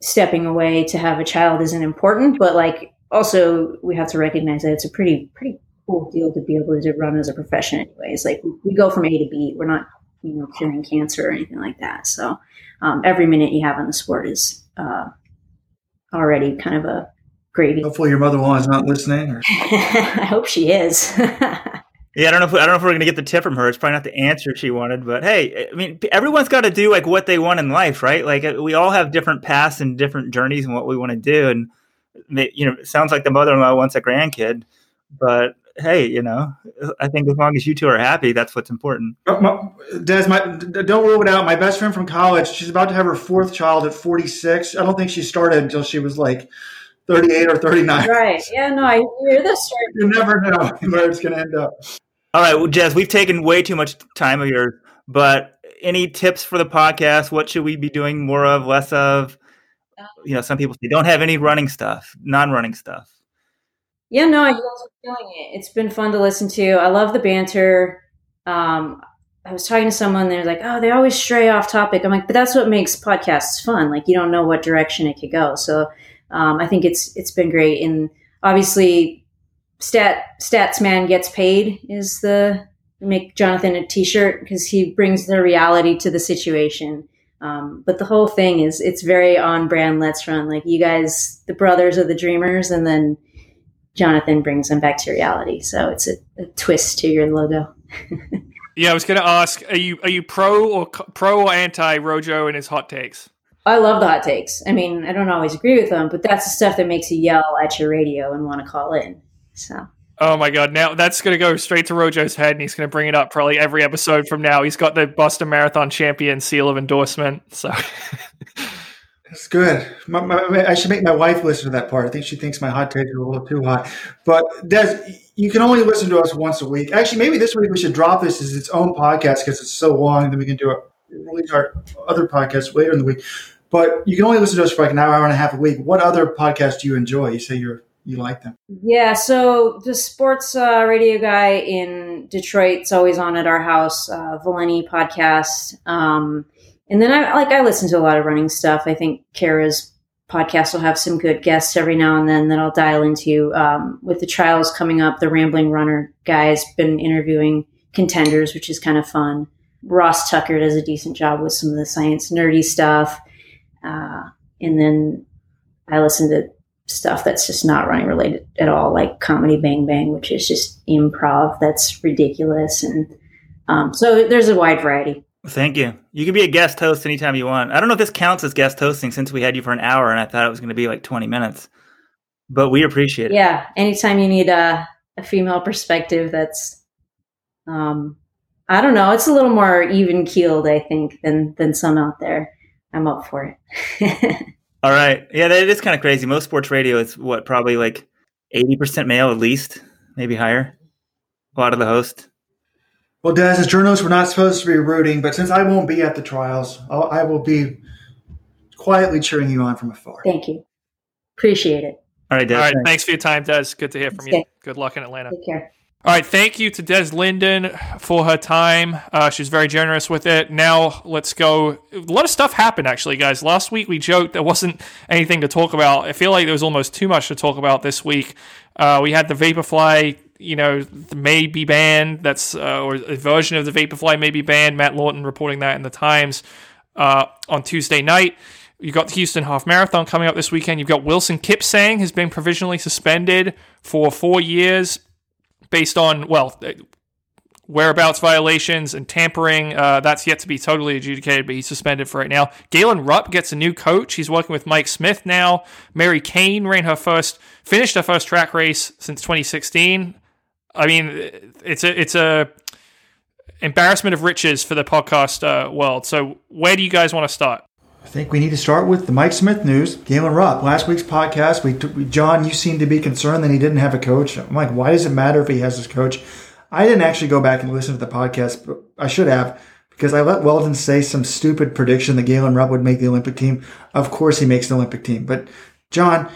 stepping away to have a child isn't important, but like also we have to recognize that it's a pretty pretty cool deal to be able to run as a profession anyways like we go from a to b we're not you know curing cancer or anything like that so um, every minute you have on the sport is uh, already kind of a gravy hopefully your mother-in-law is not listening or... i hope she is Yeah, I don't know if I don't know if we're going to get the tip from her. It's probably not the answer she wanted, but hey, I mean, everyone's got to do like what they want in life, right? Like we all have different paths and different journeys and what we want to do. And you know, it sounds like the mother-in-law wants a grandkid, but hey, you know, I think as long as you two are happy, that's what's important. Uh, Des, my, don't rule it out. My best friend from college, she's about to have her fourth child at 46. I don't think she started until she was like 38 or 39. Right. Yeah, no, I hear this story. You never know where it's going to end up. All right, well, Des, we've taken way too much time of yours, but any tips for the podcast? What should we be doing more of, less of? Um, you know, some people say don't have any running stuff, non-running stuff. Yeah, no, you guys are feeling it. It's been fun to listen to. I love the banter. Um, I was talking to someone, they're like, oh, they always stray off topic. I'm like, but that's what makes podcasts fun. Like, you don't know what direction it could go. So um, I think it's it's been great. And obviously, stat stats man gets paid is the make Jonathan a T-shirt because he brings the reality to the situation. Um, but the whole thing is it's very on brand. Let's run like you guys, the brothers of the dreamers, and then Jonathan brings them back to reality. So it's a, a twist to your logo. yeah, I was going to ask: Are you are you pro or pro or anti Rojo and his hot takes? I love the hot takes. I mean, I don't always agree with them, but that's the stuff that makes you yell at your radio and want to call in. So. Oh my god! Now that's going to go straight to Rojo's head, and he's going to bring it up probably every episode from now. He's got the Boston Marathon champion seal of endorsement. So That's good. My, my, I should make my wife listen to that part. I think she thinks my hot takes are a little too hot. But Des, you can only listen to us once a week. Actually, maybe this week we should drop this as its own podcast because it's so long. Then we can do it. Release our other podcasts later in the week. But you can only listen to us for like an hour, hour and a half a week. What other podcasts do you enjoy? You say you're you like them? Yeah, so the sports uh, radio guy in Detroit's always on at our house, uh, Valenti podcast. Um, and then I like I listen to a lot of running stuff. I think Kara's podcast will have some good guests every now and then that I'll dial into. Um, with the trials coming up, the Rambling Runner guy has been interviewing contenders, which is kind of fun. Ross Tucker does a decent job with some of the science nerdy stuff. Uh, and then I listen to stuff that's just not running related at all, like Comedy Bang Bang, which is just improv that's ridiculous. And um, so there's a wide variety. Thank you. You can be a guest host anytime you want. I don't know if this counts as guest hosting since we had you for an hour and I thought it was going to be like 20 minutes, but we appreciate it. Yeah. Anytime you need a, a female perspective that's, um, I don't know, it's a little more even keeled, I think, than, than some out there. I'm up for it. All right. Yeah, that is kind of crazy. Most sports radio is what, probably like 80% male at least, maybe higher. A lot of the hosts. Well, Des, as journalists, we're not supposed to be rooting, but since I won't be at the trials, I'll, I will be quietly cheering you on from afar. Thank you. Appreciate it. All right, Des. All right, thanks for your time, Des. Good to hear from you. Good luck in Atlanta. Take care. All right, thank you to Des Linden for her time. Uh, she's very generous with it. Now let's go. A lot of stuff happened actually, guys. Last week we joked there wasn't anything to talk about. I feel like there was almost too much to talk about this week. Uh, we had the Vaporfly you know, may be banned. That's uh, or a version of the Vaporfly may be banned. Matt Lawton reporting that in the Times uh, on Tuesday night. You've got the Houston Half Marathon coming up this weekend. You've got Wilson Kipsang has been provisionally suspended for four years based on well whereabouts violations and tampering. Uh, that's yet to be totally adjudicated, but he's suspended for right now. Galen Rupp gets a new coach. He's working with Mike Smith now. Mary Cain ran her first, finished her first track race since 2016. I mean, it's a it's a embarrassment of riches for the podcast uh, world. So, where do you guys want to start? I think we need to start with the Mike Smith news. Galen Rupp. Last week's podcast, we, we John, you seemed to be concerned that he didn't have a coach. I'm like, why does it matter if he has his coach? I didn't actually go back and listen to the podcast, but I should have because I let Weldon say some stupid prediction that Galen Rupp would make the Olympic team. Of course, he makes the Olympic team. But John,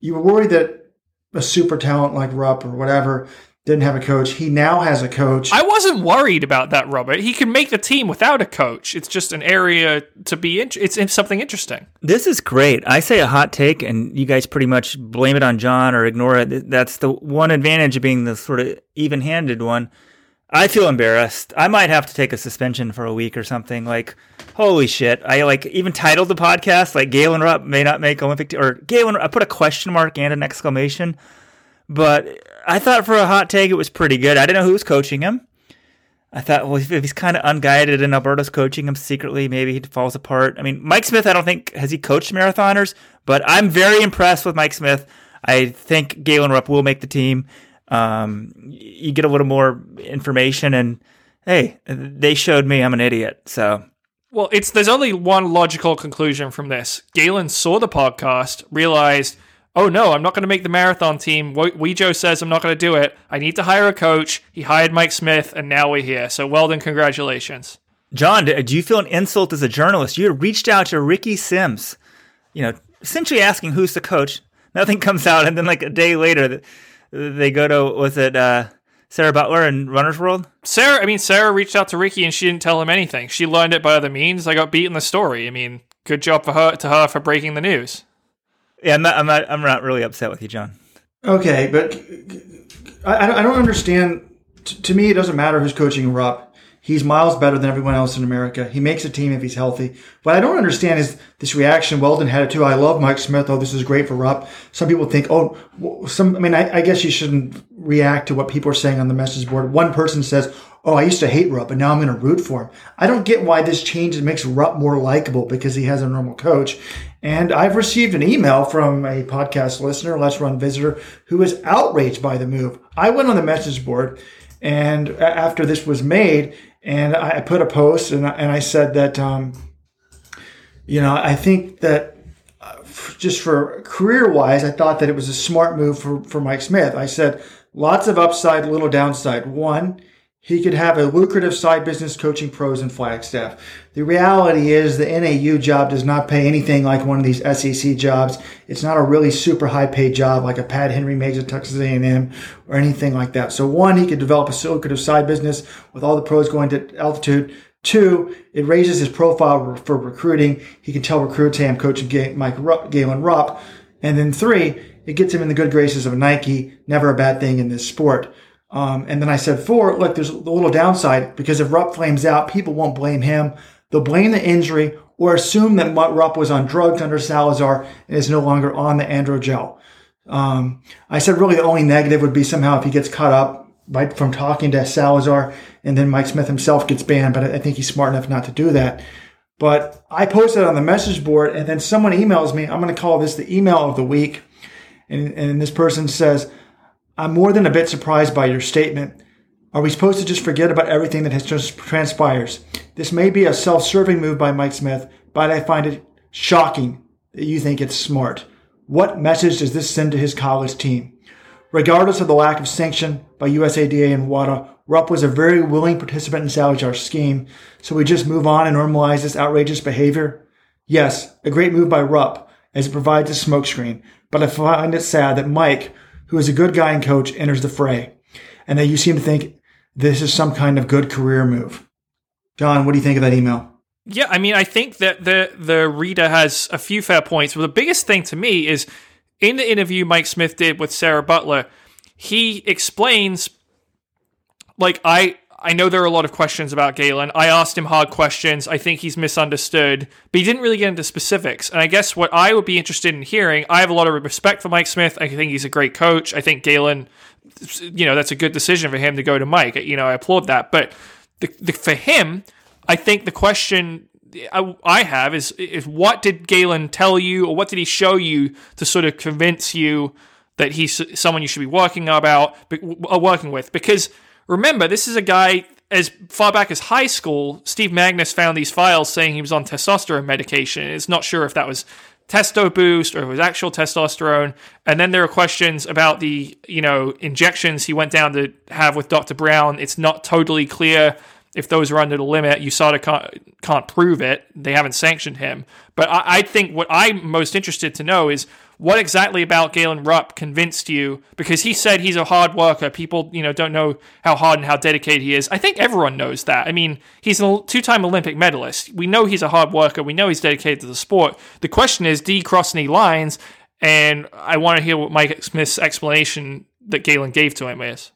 you were worried that a super talent like Rupp or whatever didn't have a coach. He now has a coach. I wasn't worried about that, Robert. He can make the team without a coach. It's just an area to be. In- it's something interesting. This is great. I say a hot take, and you guys pretty much blame it on John or ignore it. That's the one advantage of being the sort of even-handed one. I feel embarrassed. I might have to take a suspension for a week or something. Like, holy shit! I like even titled the podcast like Galen Rupp may not make Olympic te- or Galen. I put a question mark and an exclamation, but I thought for a hot take it was pretty good. I didn't know who was coaching him. I thought, well, if he's kind of unguided and Alberto's coaching him secretly, maybe he falls apart. I mean, Mike Smith, I don't think has he coached marathoners, but I'm very impressed with Mike Smith. I think Galen Rupp will make the team. Um, you get a little more information, and hey, they showed me I'm an idiot. So, well, it's there's only one logical conclusion from this. Galen saw the podcast, realized oh no, I'm not going to make the marathon team. Wejo says I'm not going to do it. I need to hire a coach. He hired Mike Smith, and now we're here. So well done, congratulations. John, do you feel an insult as a journalist? You reached out to Ricky Simms, you know, essentially asking who's the coach. Nothing comes out, and then like a day later, they go to was it uh, Sarah Butler in Runner's World? Sarah, I mean, Sarah reached out to Ricky and she didn't tell him anything. She learned it by other means. I got beat in the story. I mean, good job for her to her for breaking the news. Yeah, I'm not. I'm not. I'm not really upset with you, John. Okay, but I, I don't understand. T- to me, it doesn't matter who's coaching Rupp. He's miles better than everyone else in America. He makes a team if he's healthy. What I don't understand is this reaction. Weldon had it too. I love Mike Smith. Oh, this is great for Rupp. Some people think, oh, some. I mean, I, I guess you shouldn't react to what people are saying on the message board. One person says, oh, I used to hate Rupp, but now I'm going to root for him. I don't get why this change makes Rupp more likable because he has a normal coach. And I've received an email from a podcast listener, Let's Run visitor, who is outraged by the move. I went on the message board and after this was made, and I put a post and I, and I said that, um, you know, I think that uh, just for career wise, I thought that it was a smart move for, for Mike Smith. I said lots of upside, little downside. One, he could have a lucrative side business coaching pros in Flagstaff. The reality is the NAU job does not pay anything like one of these SEC jobs. It's not a really super high paid job like a Pat Henry makes at Texas A&M or anything like that. So one, he could develop a lucrative side business with all the pros going to altitude. Two, it raises his profile for recruiting. He can tell recruits, hey, I'm coaching Mike Rupp, Galen Rupp. And then three, it gets him in the good graces of Nike. Never a bad thing in this sport. Um, and then I said, four, look, there's a little downside because if Rupp flames out, people won't blame him. They'll blame the injury or assume that Rupp was on drugs under Salazar and is no longer on the androgel. Um, I said really the only negative would be somehow if he gets caught up by, from talking to Salazar and then Mike Smith himself gets banned, but I think he's smart enough not to do that. But I posted on the message board and then someone emails me. I'm going to call this the email of the week. And, and this person says, I'm more than a bit surprised by your statement. Are we supposed to just forget about everything that has just transpires? This may be a self-serving move by Mike Smith, but I find it shocking that you think it's smart. What message does this send to his college team? Regardless of the lack of sanction by USADA and WADA, Rupp was a very willing participant in Salazar's scheme, so we just move on and normalize this outrageous behavior? Yes, a great move by Rupp, as it provides a smokescreen, but I find it sad that Mike, who is a good guy and coach, enters the fray, and that you seem to think this is some kind of good career move. John, what do you think of that email? Yeah, I mean, I think that the the reader has a few fair points. But the biggest thing to me is in the interview Mike Smith did with Sarah Butler, he explains like I I know there are a lot of questions about Galen. I asked him hard questions. I think he's misunderstood, but he didn't really get into specifics. And I guess what I would be interested in hearing, I have a lot of respect for Mike Smith. I think he's a great coach. I think Galen, you know, that's a good decision for him to go to Mike. You know, I applaud that. But the, the, for him, I think the question I have is is what did Galen tell you, or what did he show you to sort of convince you that he's someone you should be working about, working with? Because remember, this is a guy as far back as high school. Steve Magness found these files saying he was on testosterone medication. It's not sure if that was testo boost or it was actual testosterone. And then there are questions about the you know injections he went down to have with Dr. Brown. It's not totally clear if those are under the limit. USADA can't, can't prove it. They haven't sanctioned him. But I, I think what I'm most interested to know is what exactly about Galen Rupp convinced you? Because he said he's a hard worker. People, you know, don't know how hard and how dedicated he is. I think everyone knows that. I mean, he's a two-time Olympic medalist. We know he's a hard worker. We know he's dedicated to the sport. The question is, did he cross any lines? And I want to hear what Mike Smith's explanation that Galen gave to him is.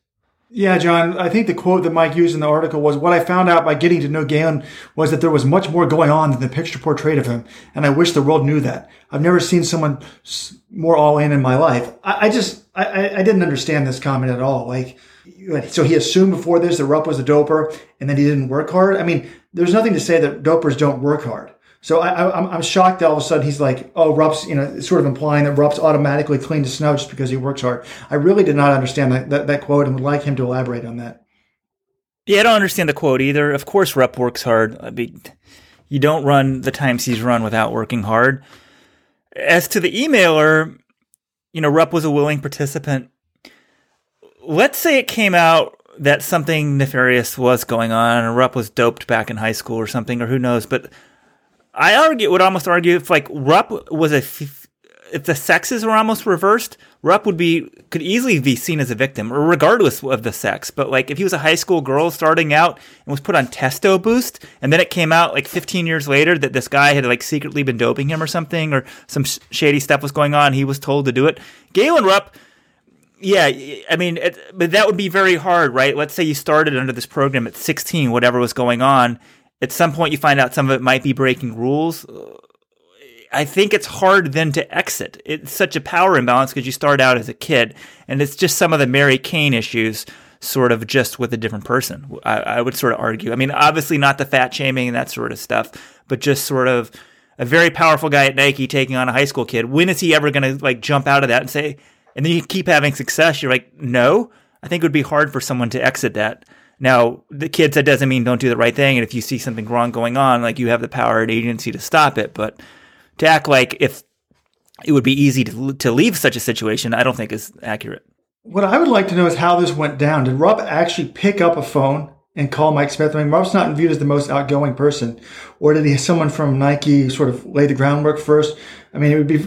Yeah, John, I think the quote that Mike used in the article was what I found out by getting to know Galen was that there was much more going on than the picture portrayed of him. And I wish the world knew that. I've never seen someone more all in in my life. I, I just, I, I didn't understand this comment at all. Like, so he assumed before this that Rupp was a doper and then he didn't work hard. I mean, there's nothing to say that dopers don't work hard. So I, am I'm shocked that all of a sudden he's like, oh, Rupp's, you know, sort of implying that Rupp's automatically clean to snow just because he works hard. I really did not understand that, that, that quote and would like him to elaborate on that. Yeah, I don't understand the quote either. Of course, Rupp works hard. I mean, you don't run the times he's run without working hard. As to the emailer, you know, Rupp was a willing participant. Let's say it came out that something nefarious was going on, and Rupp was doped back in high school or something, or who knows. But I argue would almost argue if like Rupp was a if the sexes were almost reversed, Rupp would be could easily be seen as a victim, regardless of the sex. But like if he was a high school girl starting out and was put on testo boost, and then it came out like 15 years later that this guy had like secretly been doping him or something, or some sh- shady stuff was going on, he was told to do it. Galen Rupp. Yeah, I mean, it, but that would be very hard, right? Let's say you started under this program at 16, whatever was going on. At some point, you find out some of it might be breaking rules I think it's hard then to exit. It's such a power imbalance because you start out as a kid, and it's just some of the Mary Cain issues, sort of just with a different person. I, I would sort of argue. I mean, obviously not the fat shaming and that sort of stuff, but just sort of a very powerful guy at Nike taking on a high school kid. When is he ever going to like jump out of that and say? And then you keep having success. You're like, no. I think it would be hard for someone to exit that. Now, the kids, that doesn't mean don't do the right thing, and if you see something wrong going on, like you have the power and agency to stop it, but to act like if it would be easy to, to leave such a situation, I don't think is accurate. What I would like to know is how this went down. Did Rupp actually pick up a phone and call Mike Smith? I mean, Rupp's not viewed as the most outgoing person, or did he someone from Nike sort of lay the groundwork first? I mean, it would be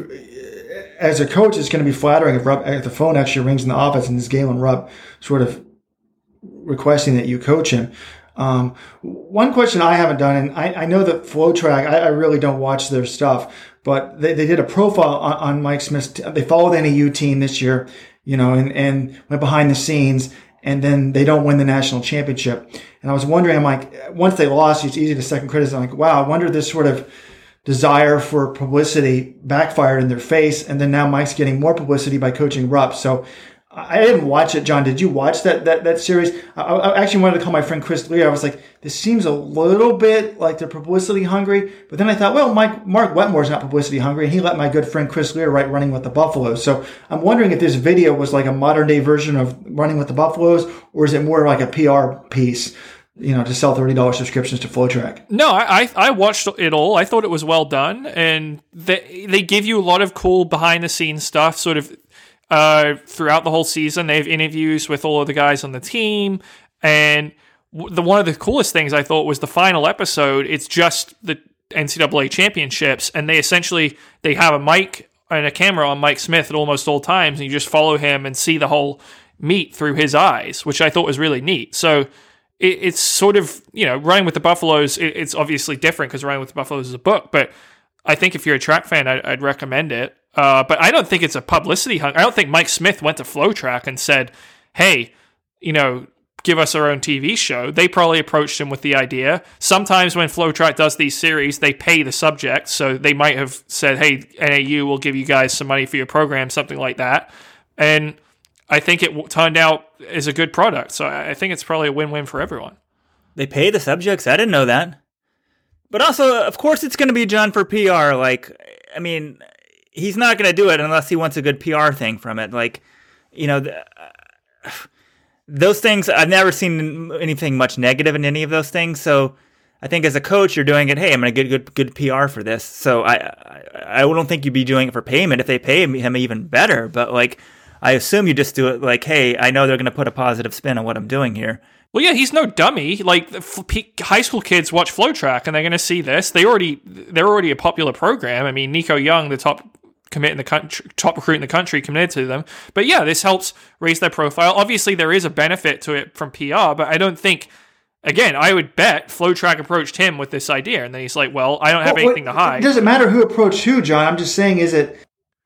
as a coach, it's going to be flattering if Rupp, if the phone actually rings in the office and it's Galen Rupp sort of requesting that you coach him. Um, one question I haven't done, and I, I know that FloTrack, I, I, really don't watch their stuff, but they, they did a profile on, on Mike Smith. They followed NAU team this year, you know, and, and went behind the scenes, and then they don't win the national championship. And I was wondering, I'm like, once they lost, it's easy to second criticism. I'm like, wow, I wonder this sort of desire for publicity backfired in their face. And then now Mike's getting more publicity by coaching Rupp. So I didn't watch it, John. Did you watch that that, that series? I, I, actually wanted to call my friend Chris Lear. I was like, this seems a little bit like they're publicity hungry. But then I thought, well, Mike Mark Wetmore's not publicity hungry, and he let my good friend Chris Lear write Running with the Buffaloes. So I'm wondering if this video was like a modern day version of Running with the Buffaloes, or is it more like a PR piece? You know, to sell thirty dollars subscriptions to FloTrack. No, I I watched it all. I thought it was well done, and they they give you a lot of cool behind the scenes stuff. Sort of uh, throughout the whole season. They have interviews with all of the guys on the team, and the one of the coolest things I thought was the final episode. It's just the NCAA championships, and they essentially they have a mic and a camera on Mike Smith at almost all times, and you just follow him and see the whole meet through his eyes, which I thought was really neat. So it, it's sort of you know running with the Buffaloes. It, it's obviously different because running with the Buffaloes is a book, but I think if you're a track fan, I, I'd recommend it. Uh, but I don't think it's a publicity hunt. I don't think Mike Smith went to FloTrack and said, "Hey, you know, give us our own TV show." They probably approached him with the idea. Sometimes when FloTrack does these series, they pay the subject, so they might have said, "Hey, NAU, we'll give you guys some money for your program," something like that. And I think it turned out as a good product. So I think it's probably a win-win for everyone. They pay the subjects. I didn't know that. But also, of course, it's going to be John for PR. Like, I mean, he's not going to do it unless he wants a good PR thing from it. Like, you know, the, uh, those things, I've never seen anything much negative in any of those things. So I think as a coach, you're doing it. Hey, I'm going to get good, good PR for this. So I, I, I don't think you'd be doing it for payment. If they pay him even better, but like, I assume you just do it like, hey, I know they're going to put a positive spin on what I'm doing here. Well, yeah, he's no dummy. Like high school kids watch FloTrack, and they're going to see this. They already they're already a popular program. I mean, Nico Young, the top commit in the country, top recruit in the country, committed to them. But yeah, this helps raise their profile. Obviously, there is a benefit to it from PR, but I don't think. Again, I would bet FloTrack approached him with this idea, and then he's like, "Well, I don't have well, anything to hide." It doesn't matter who approached who, John. I'm just saying, is it?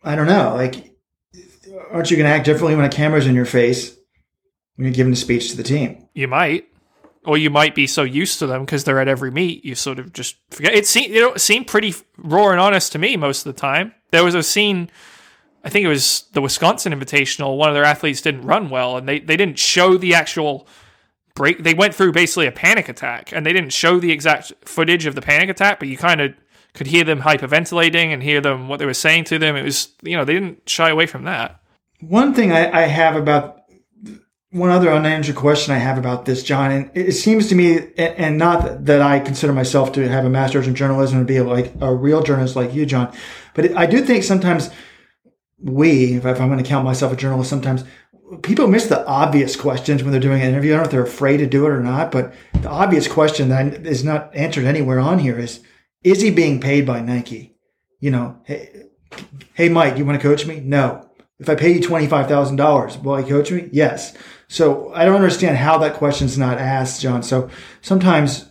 I don't know. Like, aren't you going to act differently when a camera's in your face when you're giving a speech to the team? You might or you might be so used to them because they're at every meet, you sort of just forget. It seemed you know it seemed pretty raw and honest to me most of the time. There was a scene, I think it was the Wisconsin Invitational. One of their athletes didn't run well, and they they didn't show the actual break. They went through basically a panic attack, and they didn't show the exact footage of the panic attack, but you kind of could hear them hyperventilating and hear them what they were saying to them. It was you know they didn't shy away from that. One thing I, I have about one other unanswered question I have about this, John, and it seems to me, and not that I consider myself to have a master's in journalism and be like a real journalist like you, John, but I do think sometimes we, if I'm going to count myself a journalist, sometimes people miss the obvious questions when they're doing an interview. I don't know if they're afraid to do it or not, but the obvious question that is not answered anywhere on here is, is he being paid by Nike? You know, Hey, hey Mike, you want to coach me? No. If I pay you $25,000, will you coach me? Yes. So I don't understand how that question's not asked, John. So sometimes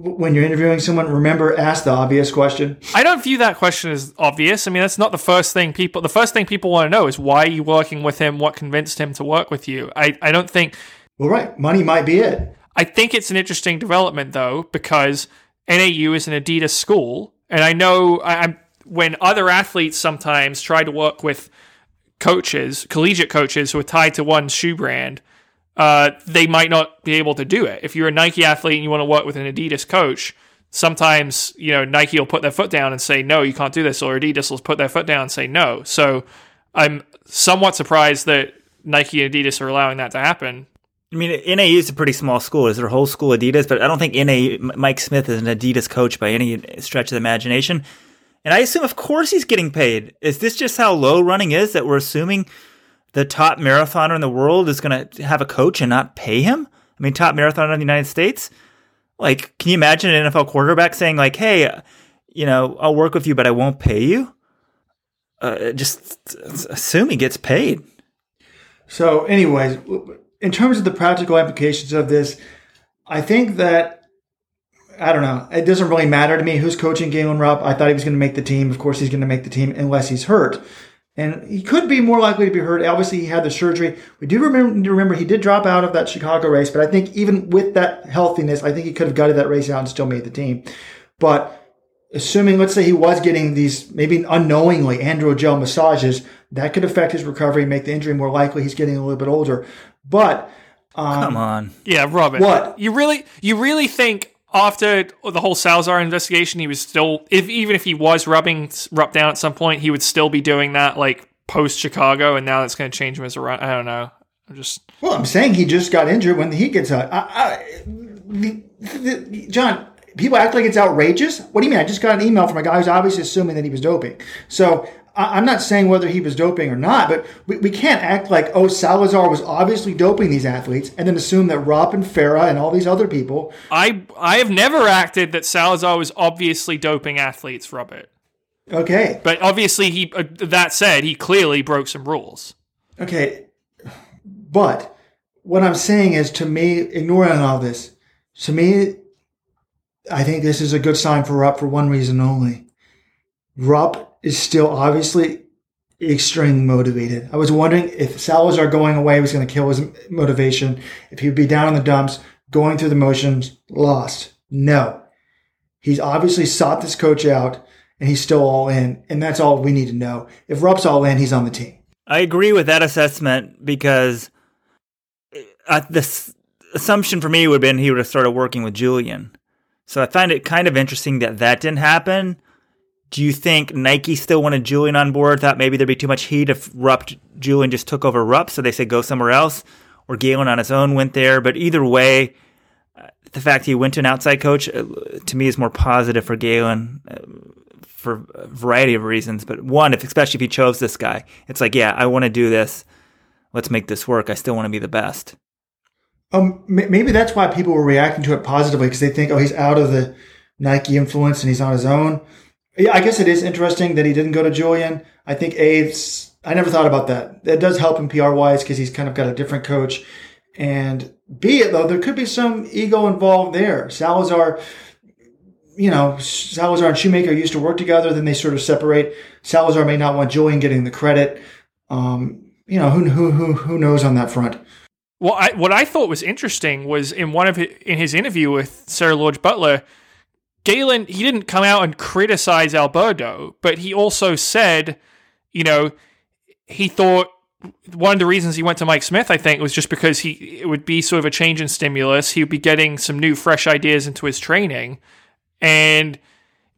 when you're interviewing someone, remember ask the obvious question. I don't view that question as obvious. I mean, that's not the first thing people. The first thing people want to know is why are you working with him? What convinced him to work with you? I I don't think. Well, right, money might be it. I think it's an interesting development though because NAU is an Adidas school, and I know I, I'm when other athletes sometimes try to work with coaches, collegiate coaches who are tied to one shoe brand uh, they might not be able to do it. If you're a Nike athlete and you want to work with an Adidas coach, sometimes you know Nike will put their foot down and say no, you can't do this, or Adidas will put their foot down and say no. So I'm somewhat surprised that Nike and Adidas are allowing that to happen. I mean, NAU is a pretty small school. Is their whole school Adidas? But I don't think NA Mike Smith is an Adidas coach by any stretch of the imagination. And I assume, of course, he's getting paid. Is this just how low running is that we're assuming the top marathoner in the world is going to have a coach and not pay him? I mean, top marathoner in the United States? Like, can you imagine an NFL quarterback saying, like, hey, you know, I'll work with you, but I won't pay you? Uh, just assume he gets paid. So, anyways, in terms of the practical applications of this, I think that I don't know. It doesn't really matter to me who's coaching Galen Rupp. I thought he was going to make the team. Of course, he's going to make the team unless he's hurt and he could be more likely to be hurt. Obviously, he had the surgery. We do remember, remember he did drop out of that Chicago race, but I think even with that healthiness, I think he could have gutted that race out and still made the team. But assuming, let's say he was getting these maybe unknowingly androgel massages, that could affect his recovery, make the injury more likely. He's getting a little bit older. But um, come on, yeah, Robin, what you really, you really think after the whole Salazar investigation, he was still, if even if he was rubbing Rupp down at some point, he would still be doing that like post Chicago, and now that's going to change him as a run. I don't know. I'm just. Well, I'm saying he just got injured when the heat gets out. I, I, the, the, John, people act like it's outrageous. What do you mean? I just got an email from a guy who's obviously assuming that he was doping. So I'm not saying whether he was doping or not, but we, we can't act like, oh, Salazar was obviously doping these athletes and then assume that Rupp and Farah and all these other people. I I have never acted that Salazar was obviously doping athletes, Robert. Okay. But obviously, he uh, that said, he clearly broke some rules. Okay. But what I'm saying is, to me, ignoring all this, to me, I think this is a good sign for Rupp for one reason only. Rupp is still obviously extremely motivated. I was wondering if Salazar going away was going to kill his motivation, if he'd be down in the dumps, going through the motions, lost. No. He's obviously sought this coach out and he's still all in. And that's all we need to know. If Rupp's all in, he's on the team. I agree with that assessment because uh, the assumption for me would have been he would have started working with Julien. So I find it kind of interesting that that didn't happen do you think Nike still wanted Julien on board? Thought maybe there'd be too much heat if Rupp Julien just took over Rupp, so they said go somewhere else, or Galen on his own went there. But either way, uh, the fact he went to an outside coach uh, to me is more positive for Galen uh, for a variety of reasons. But one, if especially if he chose this guy, it's like, yeah, I want to do this. Let's make this work. I still want to be the best. Um, maybe that's why people were reacting to it positively because they think, oh, he's out of the Nike influence and he's on his own. Yeah, I guess it is interesting that he didn't go to Julien. I think A's. I never thought about that. That does help him PR wise because he's kind of got a different coach. And it though, there could be some ego involved there. Salazar, you know, Salazar and Schumacher used to work together. Then they sort of separate. Salazar may not want Julien getting the credit. Um, you know, who who who who knows on that front. Well, I, what I thought was interesting was in one of his, in his interview with Sarah Lorge Butler Galen, he didn't come out and criticize Alberto, but he also said, you know, he thought one of the reasons he went to Mike Smith, I think, was just because he it would be sort of a change in stimulus. He would be getting some new, fresh ideas into his training, and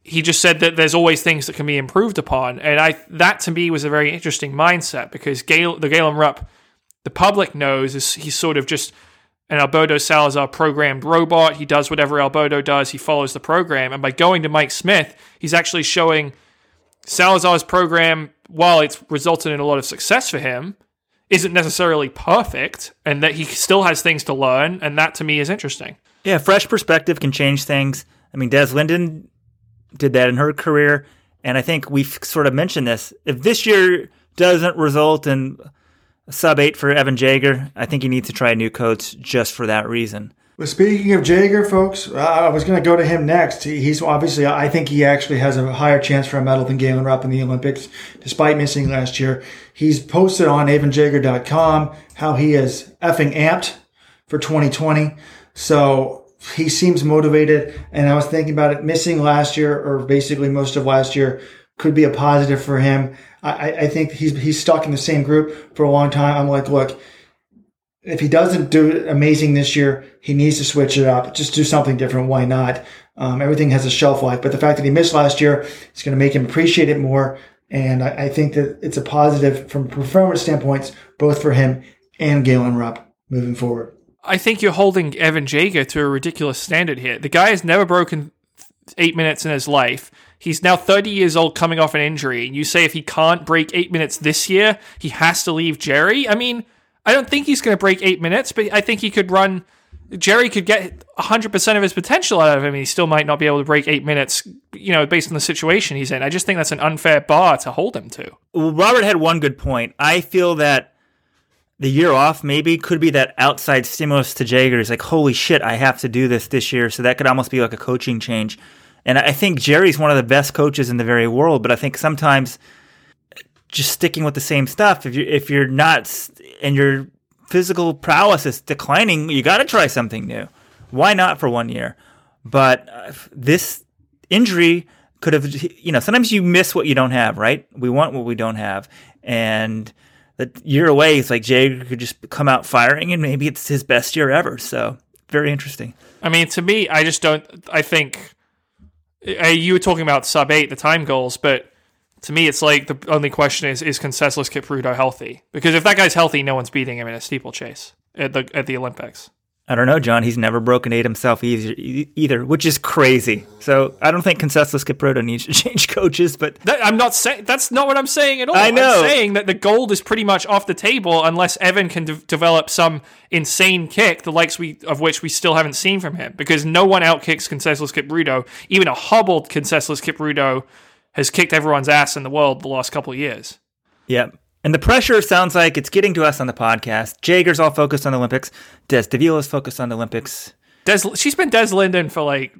he just said that there's always things that can be improved upon. And I that to me was a very interesting mindset because Gale, the Galen Rupp, the public knows is he's sort of just an Alberto Salazar programmed robot. He does whatever Alberto does, he follows the program. And by going to Mike Smith, he's actually showing Salazar's program, while it's resulted in a lot of success for him, isn't necessarily perfect and that he still has things to learn. And that to me is interesting. Yeah, fresh perspective can change things. I mean, Des Linden did that in her career. And I think we've sort of mentioned this. If this year doesn't result in sub eight for Evan Jager, I think he needs to try a new coach just for that reason. Well, speaking of Jager, folks, I was going to go to him next. He's obviously, I think he actually has a higher chance for a medal than Galen Rupp in the Olympics, despite missing last year. He's posted on evanjager.com how he is effing amped for 2020. So he seems motivated. And I was thinking about it, missing last year or basically most of last year could be a positive for him. I, I think he's, he's stuck in the same group for a long time. I'm like, look, if he doesn't do amazing this year, he needs to switch it up. Just do something different. Why not? Um, everything has a shelf life, but the fact that he missed last year is going to make him appreciate it more. And I, I, think that it's a positive from performance standpoints, both for him and Galen Rupp moving forward. I think you're holding Evan Jager to a ridiculous standard here. The guy has never broken eight minutes in his life. He's now 30 years old coming off an injury. And you say if he can't break eight minutes this year, he has to leave Jerry? I mean, I don't think he's going to break eight minutes, but I think he could run. Jerry could get 100% of his potential out of him. He still might not be able to break eight minutes, you know, based on the situation he's in. I just think that's an unfair bar to hold him to. Well, Robert had one good point. I feel that the year off maybe could be that outside stimulus to Jager. He's like, holy shit, I have to do this this year. So that could almost be like a coaching change. And I think Jerry's one of the best coaches in the very world, but I think sometimes just sticking with the same stuff, if you if you're not and your physical prowess is declining, you got to try something new. Why not for one year? But uh, this injury could have, you know, sometimes you miss what you don't have, right? We want what we don't have. And the year away, it's like Jay could just come out firing and maybe it's his best year ever. So very interesting. I mean, to me, I just don't, I think you were talking about sub eight, the time goals, but to me, it's like the only question is is Conseslus Kipruto healthy? Because if that guy's healthy, no one's beating him in a steeplechase at the at the Olympics. I don't know, John. He's never broken eight himself either, either which is crazy. So I don't think Conseslus Kipruto needs to change coaches. But that, I'm not saying that's not what I'm saying at all. I know. I'm saying that the gold is pretty much off the table unless Evan can de- develop some insane kick, the likes we of which we still haven't seen from him. Because no one outkicks Conseslus Kipruto, even a hobbled Conseslus Kipruto has kicked everyone's ass in the world the last couple of years. Yep. And the pressure sounds like it's getting to us on the podcast. Jager's all focused on the Olympics. Des Davila's focused on the Olympics. Des, she's been Des Linden for like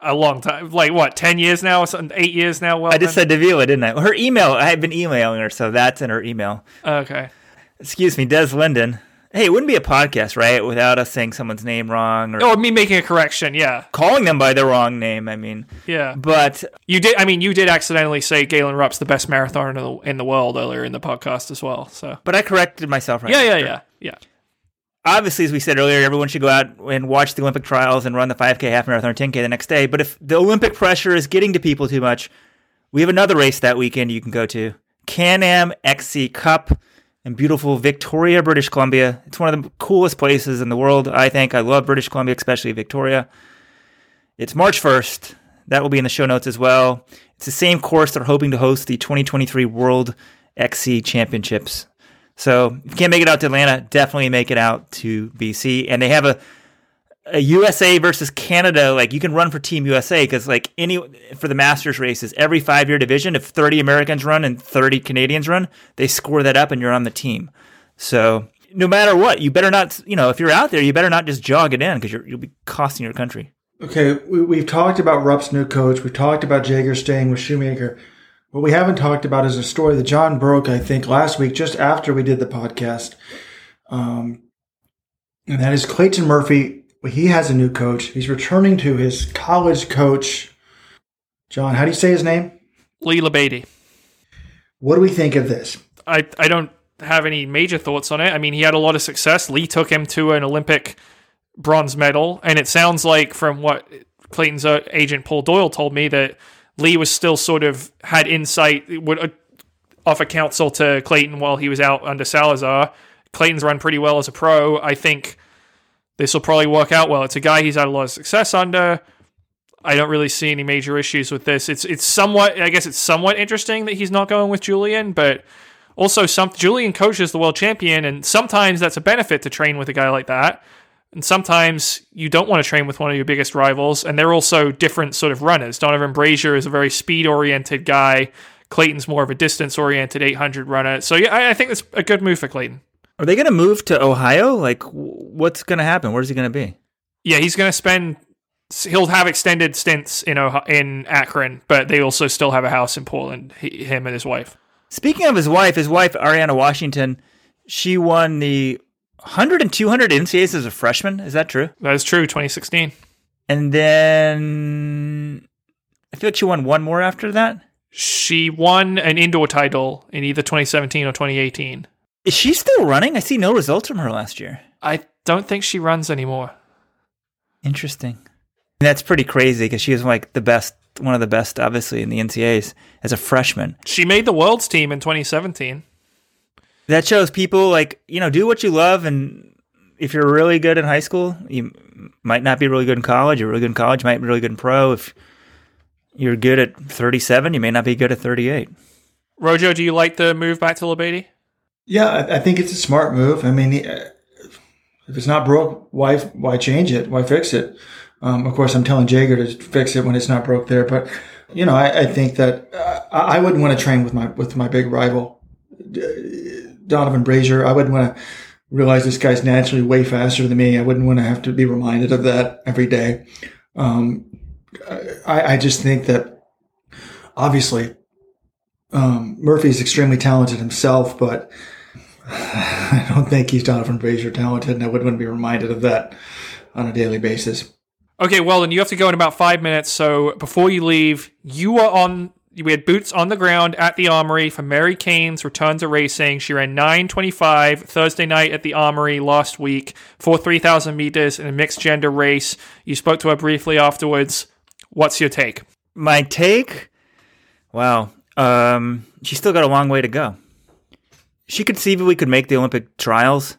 a long time. Like what, ten years now? Something Eight years now? Well, I just said Davila, didn't I? Her email. I have been emailing her, so that's in her email. Okay. Excuse me, Des Linden. Hey, it wouldn't be a podcast, right, without us saying someone's name wrong or, or me making a correction. Yeah, calling them by the wrong name. I mean, yeah. But you did. I mean, you did accidentally say Galen Rupp's the best marathoner in the, in the world earlier in the podcast as well. So, but I corrected myself. Right yeah, yeah, yeah, yeah. Obviously, as we said earlier, everyone should go out and watch the Olympic trials and run the 5K, half marathon, or 10K the next day. But if the Olympic pressure is getting to people too much, we have another race that weekend you can go to Can Am XC Cup in beautiful Victoria, British Columbia. It's one of the coolest places in the world, I think. I love British Columbia, especially Victoria. It's March 1st. That will be in the show notes as well. It's the same course they're hoping to host the 2023 World XC Championships. So if you can't make it out to Atlanta, definitely make it out to BC. And they have a a USA versus Canada, like you can run for Team USA because like any for the Masters races, every five year division, if thirty Americans run and thirty Canadians run, they score that up and you're on the team. So no matter what, you better not, you know, if you're out there, you better not just jog it in because you'll be costing your country. Okay, we, have talked about Rupp's new coach. We've talked about Jager staying with Schumacher. What we haven't talked about is a story that John broke, I think, last week, just after we did the podcast. Um, and that is Clayton Murphy he has a new coach. He's returning to his college coach. John, how do you say his name? Lee LaBadie. What do we think of this? I, I don't have any major thoughts on it. I mean, he had a lot of success. Lee took him to an Olympic bronze medal, and it sounds like from what Clayton's uh, agent Paul Doyle told me that Lee was still sort of had insight, would uh, offer counsel to Clayton while he was out under Salazar. Clayton's run pretty well as a pro. I think this will probably work out well. It's a guy he's had a lot of success under. I don't really see any major issues with this. It's it's somewhat I guess it's somewhat interesting that he's not going with Julien, but also some Julien coaches the world champion, and sometimes that's a benefit to train with a guy like that. And sometimes you don't want to train with one of your biggest rivals, and they're also different sort of runners. Donavan Brazier is a very speed oriented guy. Clayton's more of a distance oriented 800 runner. So yeah, I, I think that's a good move for Clayton. Are they going to move to Ohio? Like, what's going to happen? Where's he going to be? Yeah, he's going to spend. He'll have extended stints in Ohio, in Akron, but they also still have a house in Portland. He, him and his wife. Speaking of his wife, his wife Ariana Washington, she won the 100 and 200 NCAAs as a freshman. Is that true? That is true. 2016. And then I feel like she won one more after that. She won an indoor title in either 2017 or 2018. Is she still running? I see no results from her last year. I don't think she runs anymore. Interesting. That's pretty crazy because she was like the best, one of the best, obviously, in the NCAAs as a freshman. She made the world's team in 2017. That shows people like, you know, do what you love. And if you're really good in high school, you might not be really good in college. You're really good in college, might be really good in pro. If you're good at 37, you may not be good at 38. Rojo, do you like the move back to LaBadie? Yeah, I, I think it's a smart move. I mean, if it's not broke, why why change it? Why fix it? Um, of course, I'm telling Jager to fix it when it's not broke there, but you know, I, I think that uh, I wouldn't want to train with my with my big rival, Donavan Brazier. I wouldn't want to realize this guy's naturally way faster than me. I wouldn't want to have to be reminded of that every day. Um, I, I just think that obviously um, Murphy is extremely talented himself, but I don't think he's Donavan Brazier talented, and I wouldn't want to be reminded of that on a daily basis. Okay, well, then you have to go in about five minutes. So before you leave, you are on. We had boots on the ground at the Armory for Mary Cain's return to racing. She ran 9:25 Thursday night at the Armory last week for 3,000 meters in a mixed gender race. You spoke to her briefly afterwards. What's your take? My take? Wow, um, she's still got a long way to go. She conceivably could make the Olympic trials,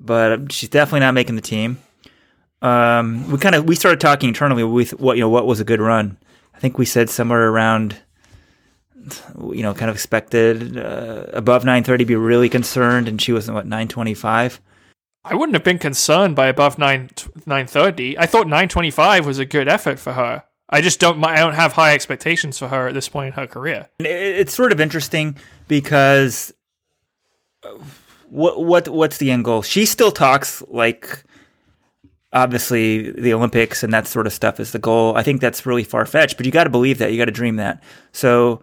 but she's definitely not making the team. Um, we kind of we started talking internally with what you know what was a good run. I think we said somewhere around you know kind of expected uh, above 930 be really concerned and she was what 925 I wouldn't have been concerned by above 9 930 I thought 925 was a good effort for her. I just don't I don't have high expectations for her at this point in her career. It's sort of interesting because what what what's the end goal she still talks like obviously the Olympics and that sort of stuff is the goal. I think that's really far fetched, but you got to believe that. You got to dream that. So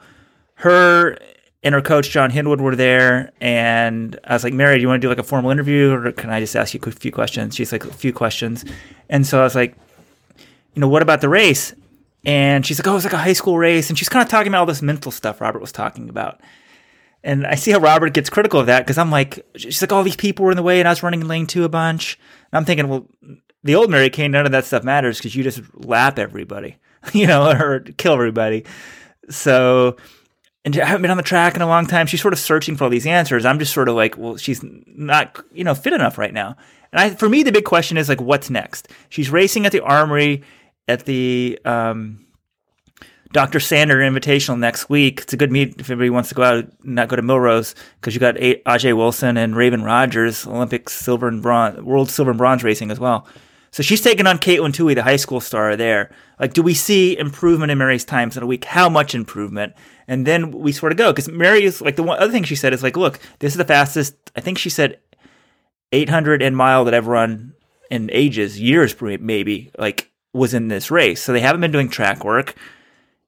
her and her coach John Henwood were there, and I was like, "Mary, do you want to do like a formal interview, or can I just ask you a few questions?" She's like, "A few questions," and so I was like, "You know, what about the race?" And she's like, "Oh, it's like a high school race," and she's kind of talking about all this mental stuff Robert was talking about. And I see how Robert gets critical of that because I'm like, she's like, all these people were in the way, and I was running in lane two a bunch. And I'm thinking, well, the old Mary Cain, none of that stuff matters because you just lap everybody, you know, or kill everybody. So, and I haven't been on the track in a long time. She's sort of searching for all these answers. I'm just sort of like, well, she's not, you know, fit enough right now. And I, for me, the big question is like, what's next? She's racing at the Armory at the um, Dr. Sander Invitational next week. It's a good meet if everybody wants to go out, and not go to Millrose, because you got Ajeé Wilson and Raven Rogers, Olympic silver and bronze, world silver and bronze racing as well. So she's taking on Katelyn Tuohy, the high school star there. Like, do we see improvement in Mary's times in a week? How much improvement? And then we sort of go because Mary is like the one other thing she said is like, look, this is the fastest. I think she said 800 and mile that I've run in ages, years maybe. Like was in this race, so they haven't been doing track work.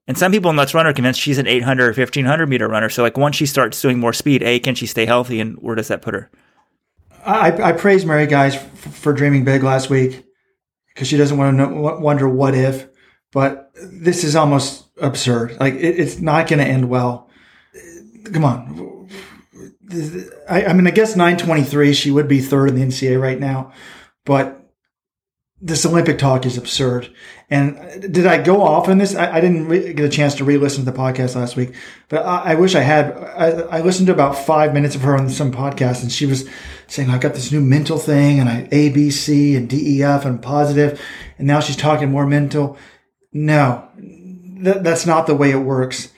And some people in Let's Run are convinced she's an 800 or 1500 meter runner. So like once she starts doing more speed, a can she stay healthy, and where does that put her? I, I praise Mary guys for dreaming big last week because she doesn't want to know, wonder what if. But this is almost absurd. Like it, it's not going to end well. Come on. I, I mean, I guess 923, she would be third in the NCAA right now, but this Olympic talk is absurd. And did I go off on this? I, I didn't re- get a chance to re-listen to the podcast last week, but I, I wish I had. I, I, listened to about five minutes of her on some podcast, and she was saying, "I got this new mental thing, and I A, B, C, and D, E, F, and positive, and now she's talking more mental." No, th- that's not the way it works.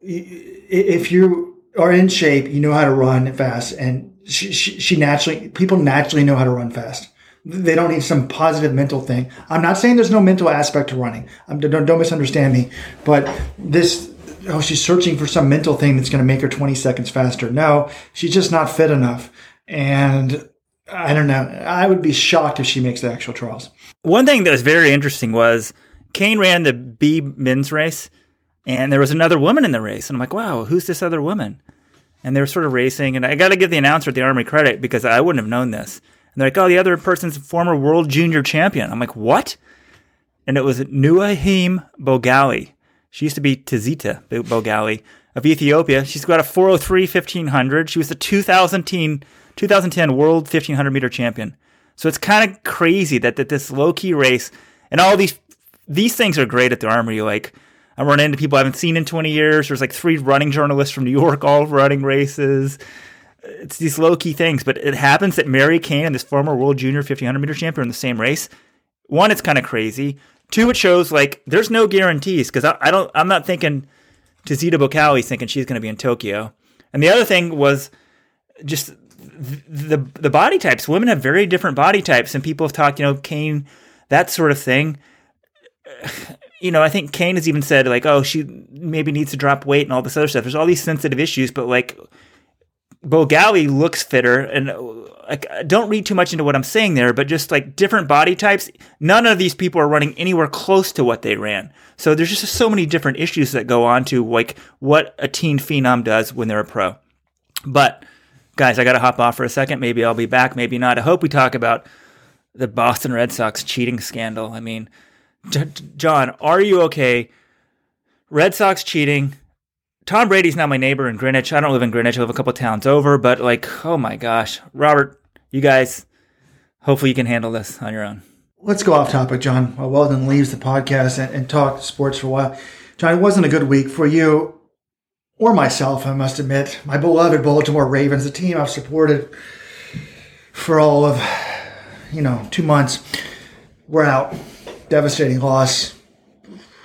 If you are in shape, you know how to run fast, and she, she, she naturally people naturally know how to run fast. They don't need some positive mental thing. I'm not saying there's no mental aspect to running. I'm, don't, don't misunderstand me. But this, oh, she's searching for some mental thing that's going to make her 20 seconds faster. No, she's just not fit enough. And I don't know. I would be shocked if she makes the actual trials. One thing that was very interesting was Cain ran the B men's race, and there was another woman in the race. And I'm like, wow, who's this other woman? And they were sort of racing. And I got to give the announcer at the Army credit because I wouldn't have known this. And they're like, oh, the other person's former world junior champion. I'm like, what? And it was Nouhaim Bogali. She used to be Tizita Bogale of Ethiopia. She's got a 403 1500. She was the 2010, 2010 World 1500 meter champion. So it's kind of crazy that, that this low key race and all these these things are great at the Armory. Like I'm running into people I haven't seen in 20 years. There's like three running journalists from New York all running races. It's these low key things, but it happens that Mary Cain and this former world junior 1500 meter champion are in the same race. One, it's kind of crazy. Two, it shows like there's no guarantees because I, I, don't. I'm not thinking Tizita Bogale's thinking she's going to be in Tokyo. And the other thing was just the the body types. Women have very different body types, and people have talked, you know, Cain, that sort of thing you know, I think Cain has even said like, oh, she maybe needs to drop weight and all this other stuff. There's all these sensitive issues, but like Bogale looks fitter, and like don't read too much into what I'm saying there, but just like different body types. None of these people are running anywhere close to what they ran. So there's just so many different issues that go on to like what a teen phenom does when they're a pro. But guys, I got to hop off for a second. Maybe I'll be back. Maybe not. I hope we talk about the Boston Red Sox cheating scandal. I mean John, are you okay? Red Sox cheating. Tom Brady's now my neighbor in Greenwich. I don't live in Greenwich. I live a couple towns over, but like, oh my gosh. Robert, you guys, hopefully you can handle this on your own. Let's go off topic, John. While Weldon leaves the podcast and, and talk sports for a while. John, it wasn't a good week for you or myself, I must admit. My beloved Baltimore Ravens, the team I've supported for all of, you know, two months, we're out devastating loss,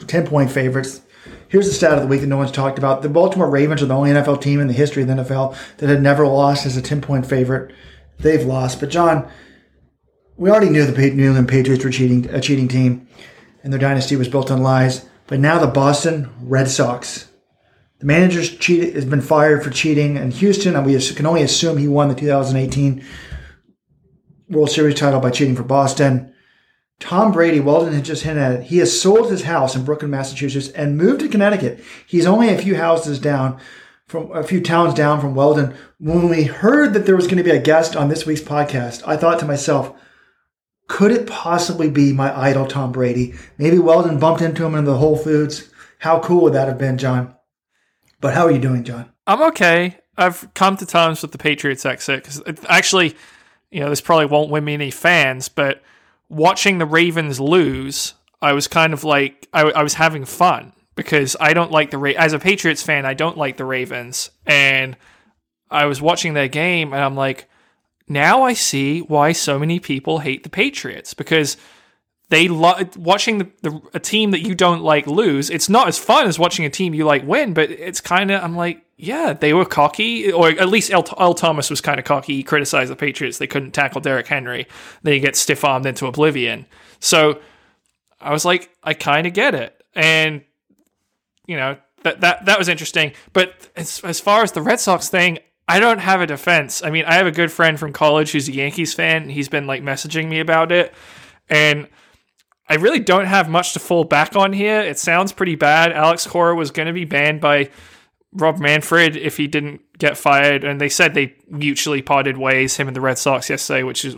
10 point favorites. Here's the stat of the week that no one's talked about. The Baltimore Ravens are the only NFL team in the history of the NFL that had never lost as a 10 point favorite. They've lost. But, John, we already knew the New England Patriots were cheating, a cheating team, and their dynasty was built on lies. But now the Boston Red Sox. The cheated, has been fired for cheating in Houston, and we can only assume he won the 2018 World Series title by cheating for Boston. Tom Brady, Weldon had just hinted at it. He has sold his house in Brookline, Massachusetts and moved to Connecticut. He's only a few houses down from a few towns down from Weldon. When we heard that there was going to be a guest on this week's podcast, I thought to myself, could it possibly be my idol, Tom Brady? Maybe Weldon bumped into him in the Whole Foods. How cool would that have been, John? But how are you doing, John? I'm okay. I've come to terms with the Patriots exit because actually, you know, this probably won't win me any fans, but watching the Ravens lose, I was kind of like I, I was having fun because I don't like the as a Patriots fan, I don't like the Ravens, and I was watching their game, and I'm like, now I see why so many people hate the Patriots because they lo- watching the, the, a team that you don't like lose. It's not as fun as watching a team you like win, but it's kind of I'm like, yeah, they were cocky, or at least Earl Thomas was kind of cocky. He criticized the Patriots; they couldn't tackle Derrick Henry. Then he gets stiff armed into oblivion. So I was like, I kind of get it, and you know that that that was interesting. But as as far as the Red Sox thing, I don't have a defense. I mean, I have a good friend from college who's a Yankees fan. He's been like messaging me about it, and I really don't have much to fall back on here. It sounds pretty bad. Alex Cora was going to be banned by Rob Manfred if he didn't get fired, and they said they mutually parted ways, him and the Red Sox yesterday, which is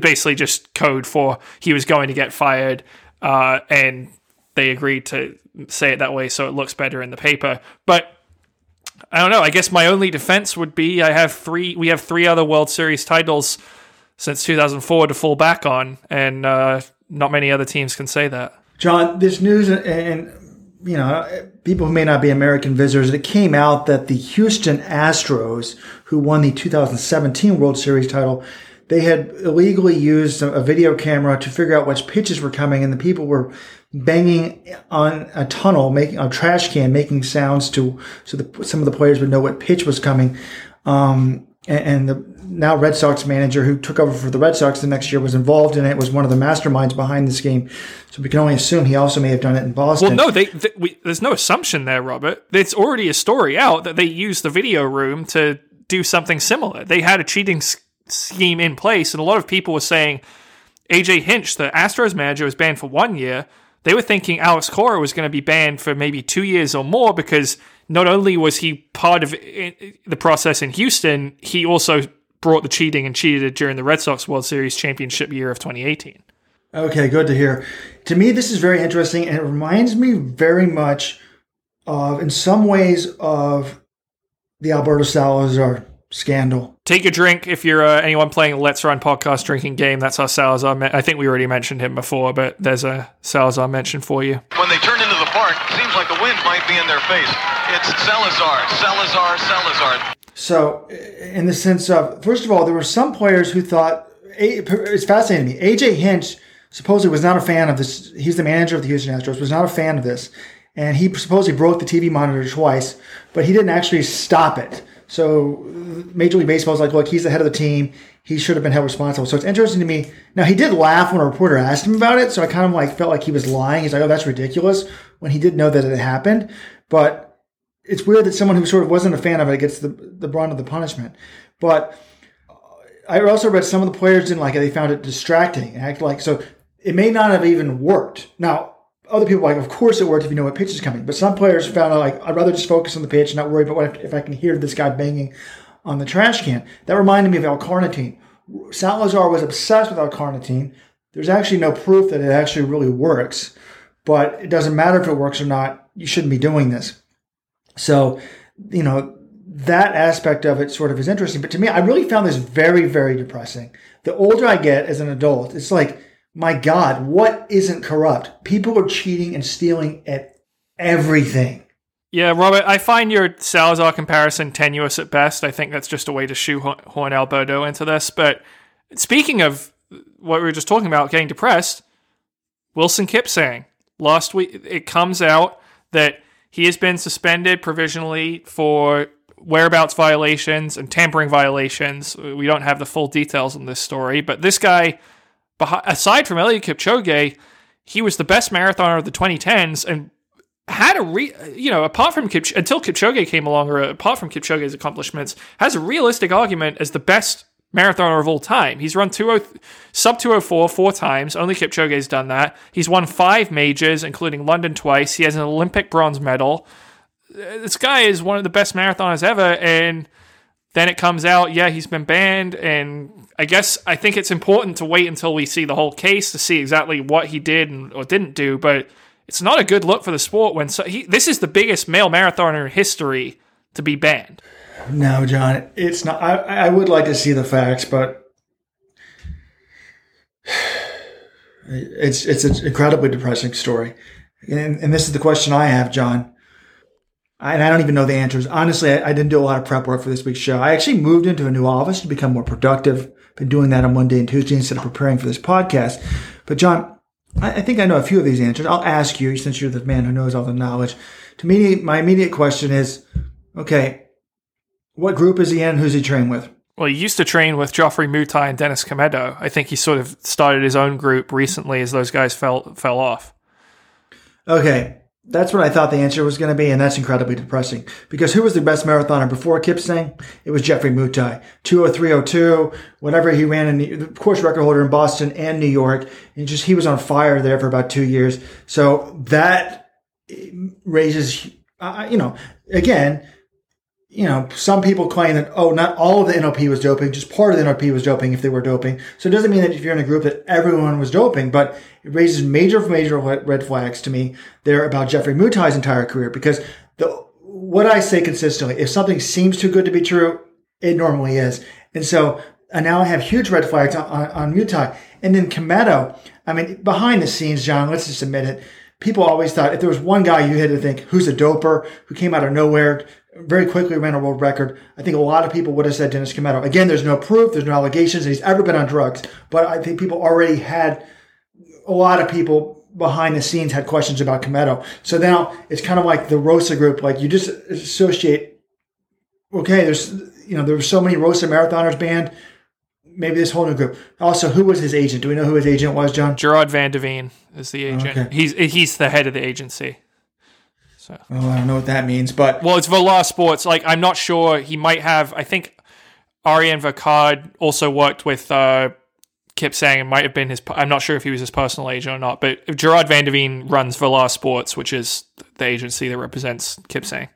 basically just code for he was going to get fired, uh, and they agreed to say it that way so it looks better in the paper. But I don't know. I guess my only defense would be I have three. We have three other World Series titles since 2004 to fall back on, and uh, not many other teams can say that. John, this news, and you know, people who may not be American visitors, it came out that the Houston Astros, who won the 2017 World Series title, they had illegally used a video camera to figure out which pitches were coming, and the people were banging on a tunnel, making a trash can, making sounds to so the, some of the players would know what pitch was coming. Um, and, the now Red Sox manager who took over for the Red Sox the next year was involved in it. Was one of the masterminds behind this game. So we can only assume he also may have done it in Boston. Well, no, they, they we, there's no assumption there, Robert. It's already a story out that they used the video room to do something similar. They had a cheating s- scheme in place, and a lot of people were saying AJ Hinch, the Astros manager, was banned for one year. They were thinking Alex Cora was going to be banned for maybe two years or more because not only was he part of the process in Houston, he also brought the cheating and cheated during the Red Sox World Series championship year of 2018. Okay, good to hear. To me, this is very interesting, and it reminds me very much of, in some ways, of the Alberto Salazar scandal. Take a drink if you're uh, anyone playing Let's Run podcast drinking game. That's our Salazar. Me- I think we already mentioned him before, but there's a Salazar mention for you. When they turn seems like the wind might be in their face. It's Salazar, Salazar, Salazar. So, in the sense of, first of all, there were some players who thought it's fascinating to me. AJ Hinch supposedly was not a fan of this. He's the manager of the Houston Astros. Was not a fan of this, and he supposedly broke the TV monitor twice, but he didn't actually stop it. So Major League Baseball is like, look, he's the head of the team. He should have been held responsible. So it's interesting to me. Now he did laugh when a reporter asked him about it. So I kind of like felt like he was lying. He's like, oh, that's ridiculous when he did know that it happened. But it's weird that someone who sort of wasn't a fan of it gets the, the brunt of the punishment. But I also read some of the players didn't like it. They found it distracting and acted like, so it may not have even worked. Now, other people like, of course it worked if you know what pitch is coming. But some players found out like, I'd rather just focus on the pitch, not worry about what if, if I can hear this guy banging on the trash can. That reminded me of L-carnitine. Salazar was obsessed with L-carnitine. There's actually no proof that it actually really works, but it doesn't matter if it works or not. You shouldn't be doing this. So, you know, that aspect of it sort of is interesting. But to me, I really found this very, very depressing. The older I get as an adult, it's like, my God, what isn't corrupt? People are cheating and stealing at everything. Yeah, Robert, I find your Salazar comparison tenuous at best. I think that's just a way to shoehorn Alberto into this. But speaking of what we were just talking about, getting depressed, Wilson Kipsang. Last week, it comes out that he has been suspended provisionally for whereabouts violations and tampering violations. We don't have the full details on this story, but this guy aside from Eliud Kipchoge, he was the best marathoner of the 2010s and had a re, you know, apart from Kip, until Kipchoge came along, or apart from Kipchoge's accomplishments, has a realistic argument as the best marathoner of all time. He's run 20, sub 204 four times. Only Kipchoge's done that. He's won five majors, including London twice. He has an Olympic bronze medal. This guy is one of the best marathoners ever, and then it comes out, yeah, he's been banned, and I guess I think it's important to wait until we see the whole case to see exactly what he did and, or didn't do. But it's not a good look for the sport when so he, this is the biggest male marathoner in history to be banned. No, John, it's not. I, I would like to see the facts, but it's it's an incredibly depressing story. And, and this is the question I have, John and I don't even know the answers. Honestly, I, I, didn't do a lot of prep work for this week's show. I actually moved into a new office to become more productive. Been doing that on Monday and Tuesday instead of preparing for this podcast. But John, I, I think I know a few of these answers. I'll ask you since you're the man who knows all the knowledge. To me, my immediate question is, okay, what group is he in? Who's he trained with? Well, he used to train with Geoffrey Mutai and Dennis Kimetto. I think he sort of started his own group recently as those guys fell fell off. Okay, that's what I thought the answer was going to be, and that's incredibly depressing. Because who was the best marathoner before Kipsang? It was Geoffrey Mutai. 20302, whatever he ran in, the course record holder in Boston and New York. And just, he was on fire there for about two years. So that raises, uh, you know, again, you know, some people claim that, oh, not all of the NOP was doping, just part of the NOP was doping if they were doping. So it doesn't mean that if you're in a group that everyone was doping, but it raises major, major red flags to me there about Geoffrey Mutai's entire career because the, what I say consistently, if something seems too good to be true, it normally is. And so and now I have huge red flags on, on, on Mutai. And then Kimetto, I mean, behind the scenes, John, let's just admit it. People always thought if there was one guy you had to think who's a doper who came out of nowhere, very quickly ran a world record. I think a lot of people would have said Dennis Kimetto. Again, there's no proof, there's no allegations that he's ever been on drugs, but I think people already had a lot of people behind the scenes had questions about Kimetto. So now it's kind of like the Rosa group, like you just associate, okay, there's, you know, there were so many Rosa marathoners banned. Maybe this whole new group. Also, who was his agent? Do we know who his agent was, John? Gerard Van de Veen is the oh, agent. Okay. He's he's the head of the agency. Oh, I don't know what that means, but Well, it's Volare Sports. Like, I'm not sure. He might have. I think Ariane Vacard also worked with uh, Kipsang It might have been his. I'm not sure if he was his personal agent or not. But Gerard Van de Veen runs Volar Sports, which is the agency that represents Kipsang.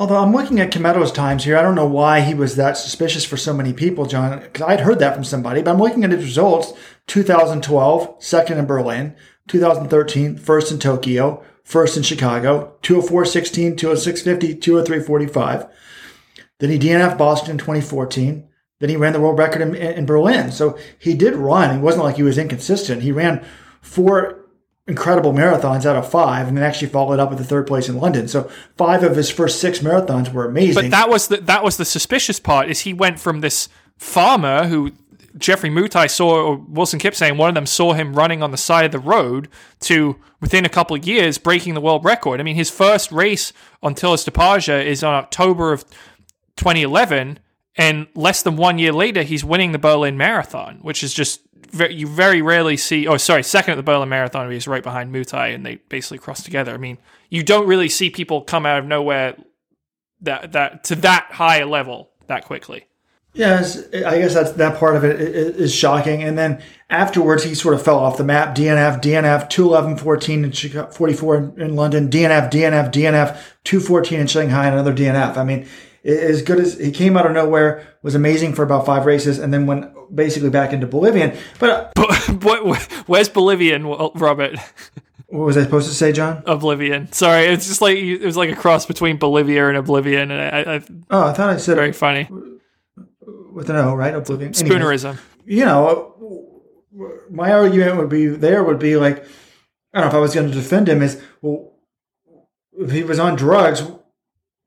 Although I'm looking at Kimetto's times here, I don't know why he was that suspicious for so many people, John, because I'd heard that from somebody, but I'm looking at his results 2012, second in Berlin, 2013, first in Tokyo, first in Chicago, 204 16, 206 50, 203 45. Then he DNF Boston in 2014. Then he ran the world record in, in Berlin. So he did run. It wasn't like he was inconsistent. He ran four incredible marathons out of five, and then actually followed up with the third place in London. So five of his first six marathons were amazing. But that was the that was the suspicious part. Is he went from this farmer who Geoffrey Mutai saw, or Wilson Kipsang one of them saw him running on the side of the road to within a couple of years breaking the world record. I mean, his first race on Tilis de Paja is on October of 2011, and less than one year later, he's winning the Berlin Marathon, which is just you very rarely see. Oh, sorry, second at the Berlin Marathon, he's right behind Mutai, and they basically cross together. I mean, you don't really see people come out of nowhere that that to that high a level that quickly. Yes, I guess that's that part of it is shocking. And then afterwards, he sort of fell off the map. DNF, DNF, 211, 14 in Chicago, 44 in, in London, DNF, DNF, DNF, 214 in Shanghai, and another DNF. I mean, as good as he came out of nowhere, was amazing for about five races, and then went basically back into Bolivian. But uh, But where's Bolivian, Robert? what was I supposed to say, John? Oblivion. Sorry, it's just like it was like a cross between Bolivia and Oblivion, and I, I, Oh, I thought I said very funny. With an O, right? Oblivion. Anyways. Spoonerism. you know, my argument would be there would be like, I don't know if I was going to defend him is, well, if he was on drugs,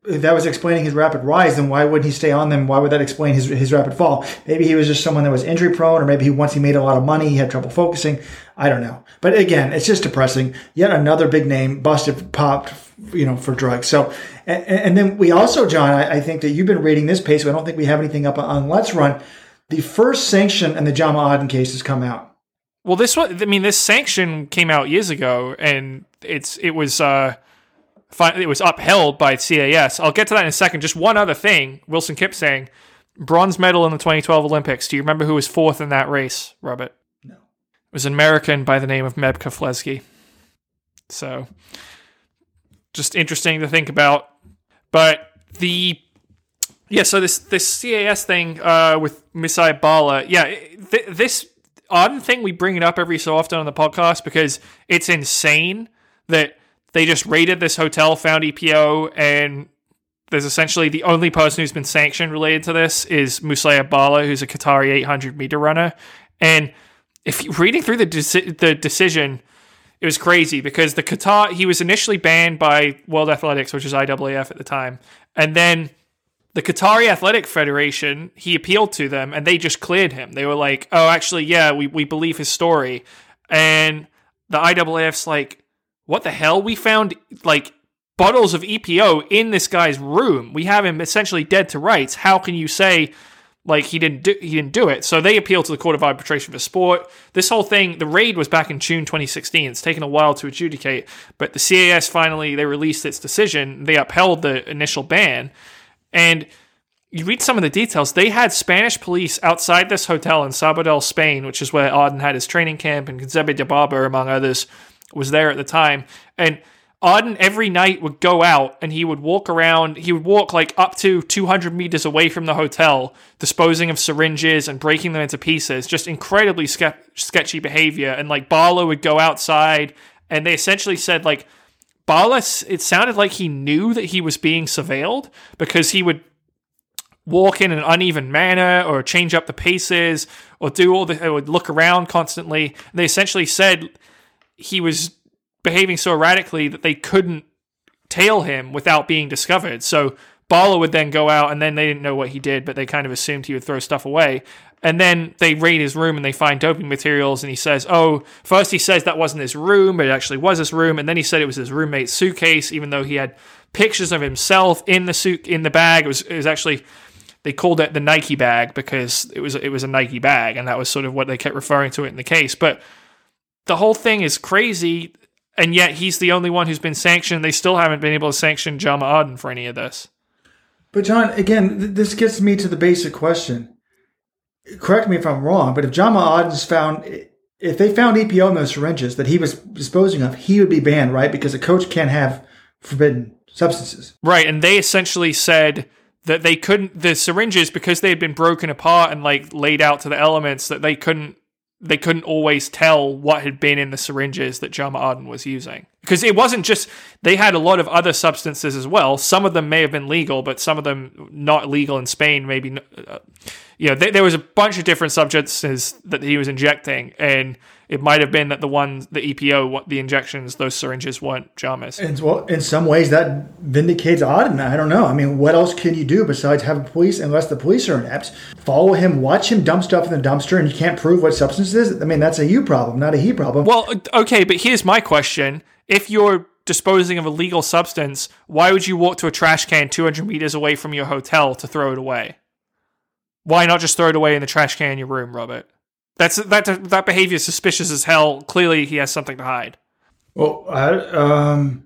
if that was explaining his rapid rise, then why wouldn't he stay on them? Why would that explain his, his rapid fall? Maybe he was just someone that was injury prone, or maybe he, once he made a lot of money, he had trouble focusing. I don't know. But again, it's just depressing. Yet another big name busted, popped, you know, for drugs. So, and, and then we also, John, I, I think that you've been reading this pace. I don't think we have anything up on LetsRun. The first sanction in the Jama Aden case has come out. Well, this was. I mean, this sanction came out years ago, and it's it was uh, it was upheld by CAS. I'll get to that in a second. Just one other thing, Wilson Kipsang bronze medal in the 2012 Olympics. Do you remember who was fourth in that race, Robert? No. It was an American by the name of Meb Keflezighi. So, just interesting to think about. But the yeah, so this this CAS thing uh, with Musaeb Balla, yeah, th- this odd thing we bring it up every so often on the podcast because it's insane that they just raided this hotel, found EPO, and there's essentially the only person who's been sanctioned related to this is Musaeb Balla, who's a Qatari 800 meter runner, and if you reading through the deci- the decision, it was crazy because the Qatar he was initially banned by World Athletics, which is IAAF at the time, and then the Qatari Athletic Federation, he appealed to them and they just cleared him. They were like, oh, actually, yeah, we, we believe his story. And the IAAF's like, what the hell? We found like bottles of EPO in this guy's room. We have him essentially dead to rights. How can you say like he didn't do he didn't do it? So they appealed to the Court of Arbitration for Sport. This whole thing, the raid was back in June 2016. It's taken a while to adjudicate, but the CAS finally they released its decision. They upheld the initial ban. And you read some of the details. They had Spanish police outside this hotel in Sabadell, Spain, which is where Aden had his training camp, and Genzebe Dibaba, among others, was there at the time. And Aden every night would go out and he would walk around. He would walk like up to 200 meters away from the hotel, disposing of syringes and breaking them into pieces. Just incredibly ske- sketchy behavior. And like Balla would go outside, and they essentially said like Balla, it sounded like he knew that he was being surveilled because he would walk in an uneven manner or change up the paces or do all the, or would look around constantly. They essentially said he was behaving so erratically that they couldn't tail him without being discovered. So Balla would then go out and then they didn't know what he did, but they kind of assumed he would throw stuff away. And then they raid his room and they find doping materials. And he says, Oh, first he says that wasn't his room, but it actually was his room. And then he said it was his roommate's suitcase, even though he had pictures of himself in the suit in the bag. It was, it was actually they called it the Nike bag because it was it was a Nike bag, and that was sort of what they kept referring to it in the case. But the whole thing is crazy, and yet he's the only one who's been sanctioned. They still haven't been able to sanction Jama Aden for any of this. But John, again, th- this gets me to the basic question. Correct me if I'm wrong, but if Jama Aden's found, if they found EPO in those syringes that he was disposing of, he would be banned, right? Because a coach can't have forbidden substances. Right, and they essentially said that they couldn't the syringes because they had been broken apart and like laid out to the elements that they couldn't they couldn't always tell what had been in the syringes that Jama Aden was using. Because it wasn't just, they had a lot of other substances as well. Some of them may have been legal, but some of them not legal in Spain, maybe. Uh, you know, th- there was a bunch of different substances that he was injecting, and it might have been that the ones, the EPO, the injections, those syringes weren't Jamas. And well, in some ways, that vindicates Aden. I don't know. I mean, what else can you do besides have a police, unless the police are inept, follow him, watch him dump stuff in the dumpster, and you can't prove what substance it is? I mean, that's a you problem, not a he problem. Well, okay, but here's my question. If you're disposing of a legal substance, why would you walk to a trash can 200 meters away from your hotel to throw it away? Why not just throw it away in the trash can in your room, Robert? That's that that behavior is suspicious as hell. Clearly, he has something to hide. Well, I, um,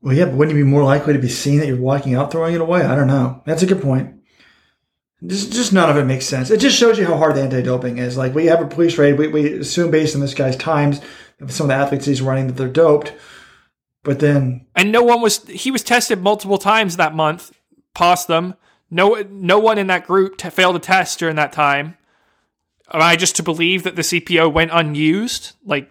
well, yeah, but wouldn't you be more likely to be seen that you're walking out throwing it away? I don't know. That's a good point. Just, just none of it makes sense. It just shows you how hard the anti-doping is. Like we have a police raid, we, we assume based on this guy's times, some of the athletes he's running that they're doped, but then and no one was. He was tested multiple times that month, passed them. No, no one in that group failed a test during that time. Am I just to believe that the EPO went unused? Like,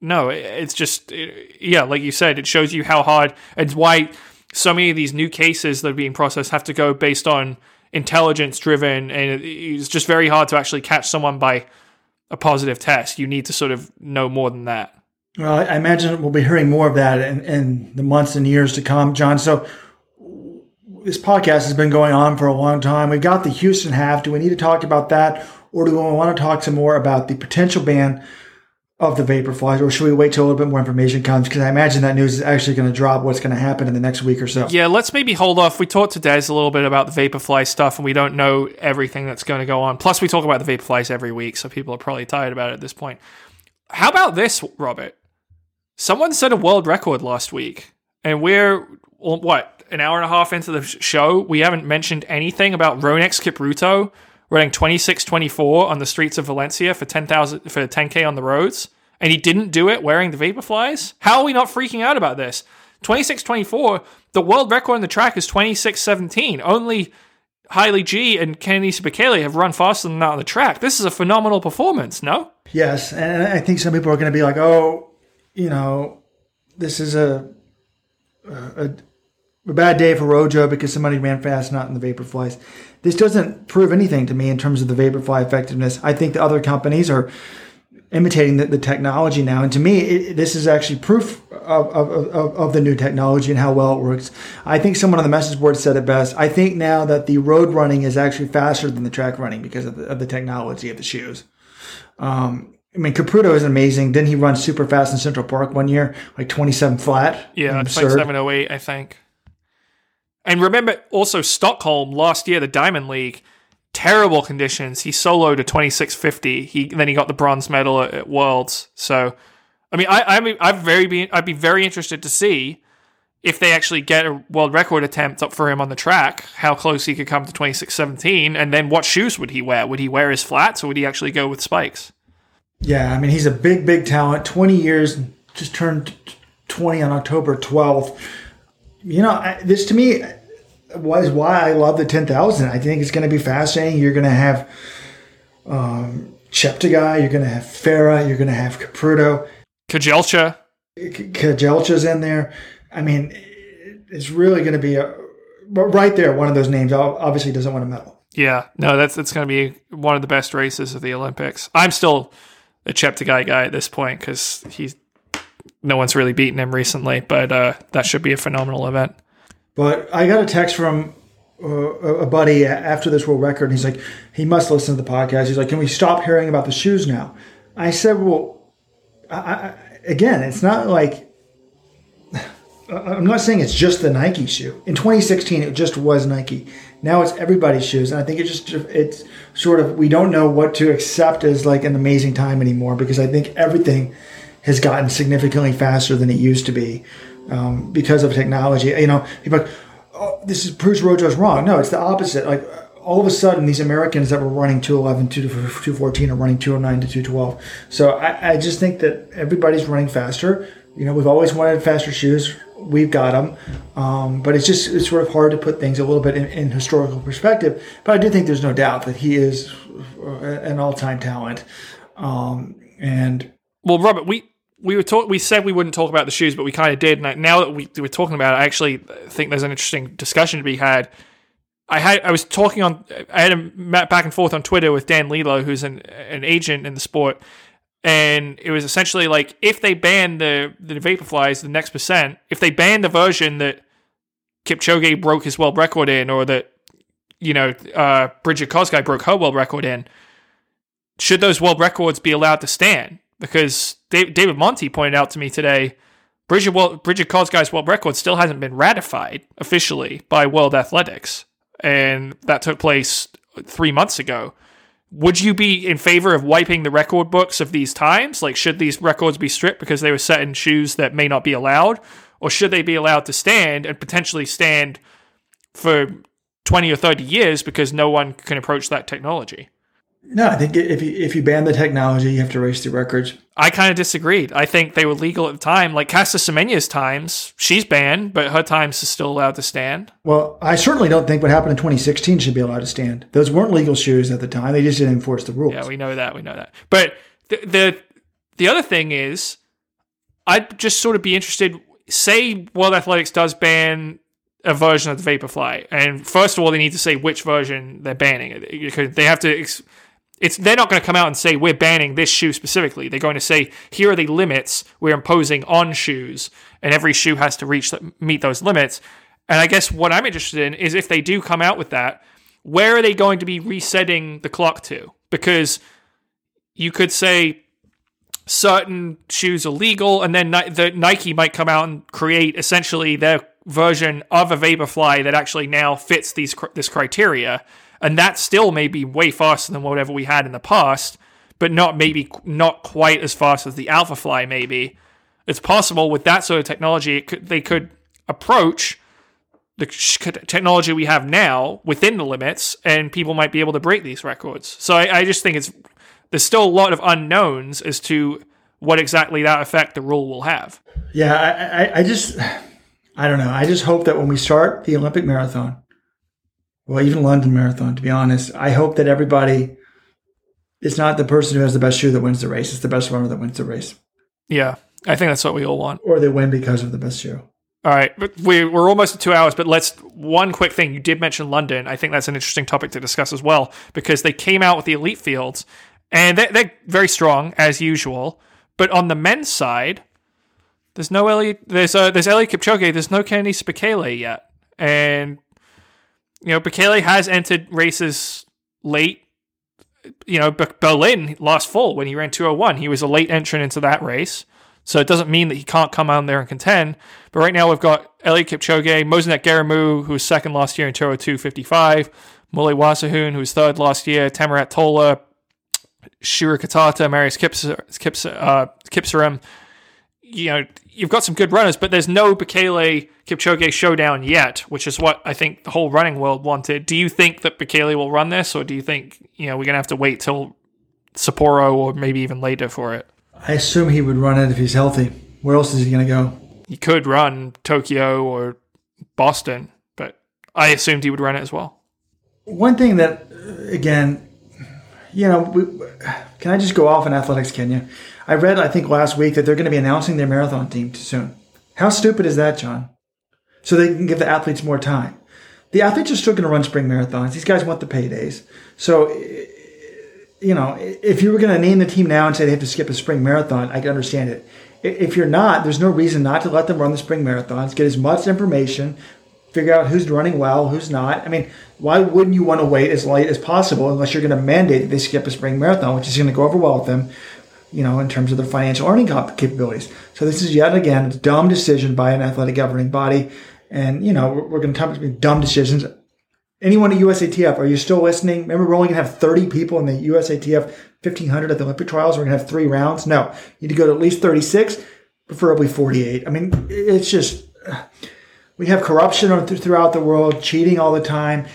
no, it's just, yeah, like you said, it shows you how hard and why so many of these new cases that are being processed have to go based on intelligence driven, and it's just very hard to actually catch someone by a positive test. You need to sort of know more than that. Well, I imagine we'll be hearing more of that in, in the months and years to come, John. So this podcast has been going on for a long time. We've got the Houston half. Do we need to talk about that? Or do we want to talk some more about the potential ban of the Vaporflies? Or should we wait till a little bit more information comes? Because I imagine that news is actually going to drop what's going to happen in the next week or so. Yeah, let's maybe hold off. We talked to Des a little bit about the Vaporfly stuff, and we don't know everything that's going to go on. Plus, we talk about the Vaporflies every week, so people are probably tired about it at this point. How about this, Robert? Someone set a world record last week, and we're what an hour and a half into the show. We haven't mentioned anything about Rhonex Kipruto running 26-24 on the streets of Valencia for 10,000 for 10k on the roads, and he didn't do it wearing the Vaporflies. How are we not freaking out about this? 26-24. The world record on the track is 26-17. Only Haile G and Kenenisa Bekele have run faster than that on the track. This is a phenomenal performance, no? Yes, and I think some people are going to be like, "Oh, you know, this is a a, a bad day for Rojo because somebody ran fast, not in the Vaporflies." This doesn't prove anything to me in terms of the Vaporfly effectiveness. I think the other companies are imitating the, the technology now, and to me, it, this is actually proof of, of, of, of the new technology and how well it works. I think someone on the message board said it best. I think now that the road running is actually faster than the track running because of the, of the technology of the shoes. Um, I mean, Kipruto is amazing. Didn't he run super fast in Central Park one year, like 27 flat? Yeah, 2708, I think. And remember also Stockholm last year, the Diamond League, terrible conditions. He soloed a 2650. He then he got the bronze medal at, at Worlds. So, I mean, I I I'd very be I'd be very interested to see if they actually get a world record attempt up for him on the track, how close he could come to 2617, and then what shoes would he wear? Would he wear his flats or would he actually go with spikes? Yeah, I mean, he's a big, big talent. 20 years, just turned 20 on October 12th. You know, this to me was why I love the 10,000. I think it's going to be fascinating. You're going to have um, Cheptegei, you're going to have Farah, you're going to have Kipruto. Kejelcha. Kejelcha's in there. I mean, it's really going to be a right there. One of those names obviously doesn't want a medal. Yeah, no, that's that's going to be one of the best races of the Olympics. I'm still a Cheptegei guy at this point because he's no one's really beaten him recently, but uh, that should be a phenomenal event. But I got a text from uh, a buddy after this world record. And he's like, he must listen to the podcast. He's like, can we stop hearing about the shoes now? I said, well, I, I, again, it's not like I'm not saying it's just the Nike shoe. In 2016, it just was Nike. Now it's everybody's shoes, and I think it just it's sort of we don't know what to accept as like an amazing time anymore because I think everything has gotten significantly faster than it used to be um, because of technology. You know, people like, oh, this is Bruce Rojo's wrong. No, it's the opposite. Like all of a sudden, these Americans that were running 211, 214 are running 209 to 212. So I, I just think that everybody's running faster. You know, we've always wanted faster shoes we've got them. Um, but it's just it's sort of hard to put things a little bit in, in, historical perspective. But I do think there's no doubt that he is an all-time talent. Um, and well, Robert, we we were talk we said we wouldn't talk about the shoes, but we kind of did. And now that we're talking about it, I actually think there's an interesting discussion to be had. I had I was talking on I had a back and forth on Twitter with Dan Lilot, who's an an agent in the sport, and it was essentially like if they ban the the Vaporflies, the next percent, if they ban the version that Kipchoge broke his world record in, or that you know uh, Brigid Kosgei broke her world record in, should those world records be allowed to stand? Because David Monti pointed out to me today, Brigid, Brigid Kosgei's world record still hasn't been ratified officially by World Athletics, and that took place three months ago would you be in favor of wiping the record books of these times? Like, should these records be stripped because they were set in shoes that may not be allowed? Or should they be allowed to stand and potentially stand for 20 or 30 years because no one can approach that technology? No, I think if you if you ban the technology, you have to erase the records. I kind of disagreed. I think they were legal at the time. Like Caster Semenya's times, she's banned, but her times is still allowed to stand. Well, I certainly don't think what happened in 2016 should be allowed to stand. Those weren't legal shoes at the time. They just didn't enforce the rules. Yeah, we know that. We know that. But the the, the other thing is, I'd just sort of be interested. Say World Athletics does ban a version of the Vaporfly, and first of all, they need to say which version they're banning. They have to. Ex- it's they're not going to come out and say we're banning this shoe specifically. They're going to say here are the limits we're imposing on shoes, and every shoe has to reach meet those limits. And I guess what I'm interested in is if they do come out with that, where are they going to be resetting the clock to? Because you could say certain shoes are legal, and then the Nike might come out and create essentially their version of a Vaporfly that actually now fits these this criteria and that still may be way faster than whatever we had in the past, but not maybe not quite as fast as the Alphafly. Maybe it's possible with that sort of technology, could, they could approach the technology we have now within the limits, and people might be able to break these records. So I, I just think it's there's still a lot of unknowns as to what exactly that effect the rule will have. Yeah, I, I, I just I don't know. I just hope that when we start the Olympic marathon, well, even London Marathon, to be honest. I hope that everybody, it's not the person who has the best shoe that wins the race. It's the best runner that wins the race. Yeah, I think that's what we all want. Or they win because of the best shoe. All right, but we, we're almost at two hours, but let's one quick thing. You did mention London. I think that's an interesting topic to discuss as well because they came out with the elite fields and they're, they're very strong as usual. But on the men's side, there's no Elliot. There's uh, there's Eliud Kipchoge. There's no Kenenisa Bekele yet, and you know, Bekele has entered races late. You know, Berlin lost full when he ran 201. He was a late entrant into that race. So it doesn't mean that he can't come out there and contend. But right now we've got Eliud Kipchoge, Mosinet who was second last year in 202.55, Mule Wasihun, who was third last year, Tamirat Tola, Shura Kitata, Marius Kipserem. Uh, you know, you've got some good runners, but there's no Bekele Kipchoge showdown yet, which is what I think the whole running world wanted. Do you think that Bekele will run this, or do you think you know we're gonna have to wait till Sapporo or maybe even later for it? I assume he would run it if he's healthy. Where else is he gonna go? He could run Tokyo or Boston, but I assumed he would run it as well. One thing that, uh, again, you know, we, can I just go off in athletics, Kenya? I read, I think last week, that they're going to be announcing their marathon team soon. How stupid is that, John? So they can give the athletes more time. The athletes are still going to run spring marathons. These guys want the paydays. So, you know, if you were going to name the team now and say they have to skip a spring marathon, I can understand it. If you're not, there's no reason not to let them run the spring marathons, get as much information, figure out who's running well, who's not. I mean, why wouldn't you want to wait as late as possible unless you're going to mandate that they skip a spring marathon, which is going to go over well with them? You know, in terms of their financial earning cap- capabilities. So this is yet again a dumb decision by an athletic governing body. And, you know, we're, we're going to talk about dumb decisions. Anyone at USATF, are you still listening? Remember, we're only going to have 30 people in the USATF 1500 at the Olympic trials. We're going to have three rounds. No, you need to go to at least 36, preferably 48. I mean, it's just, we have corruption throughout the world, cheating all the time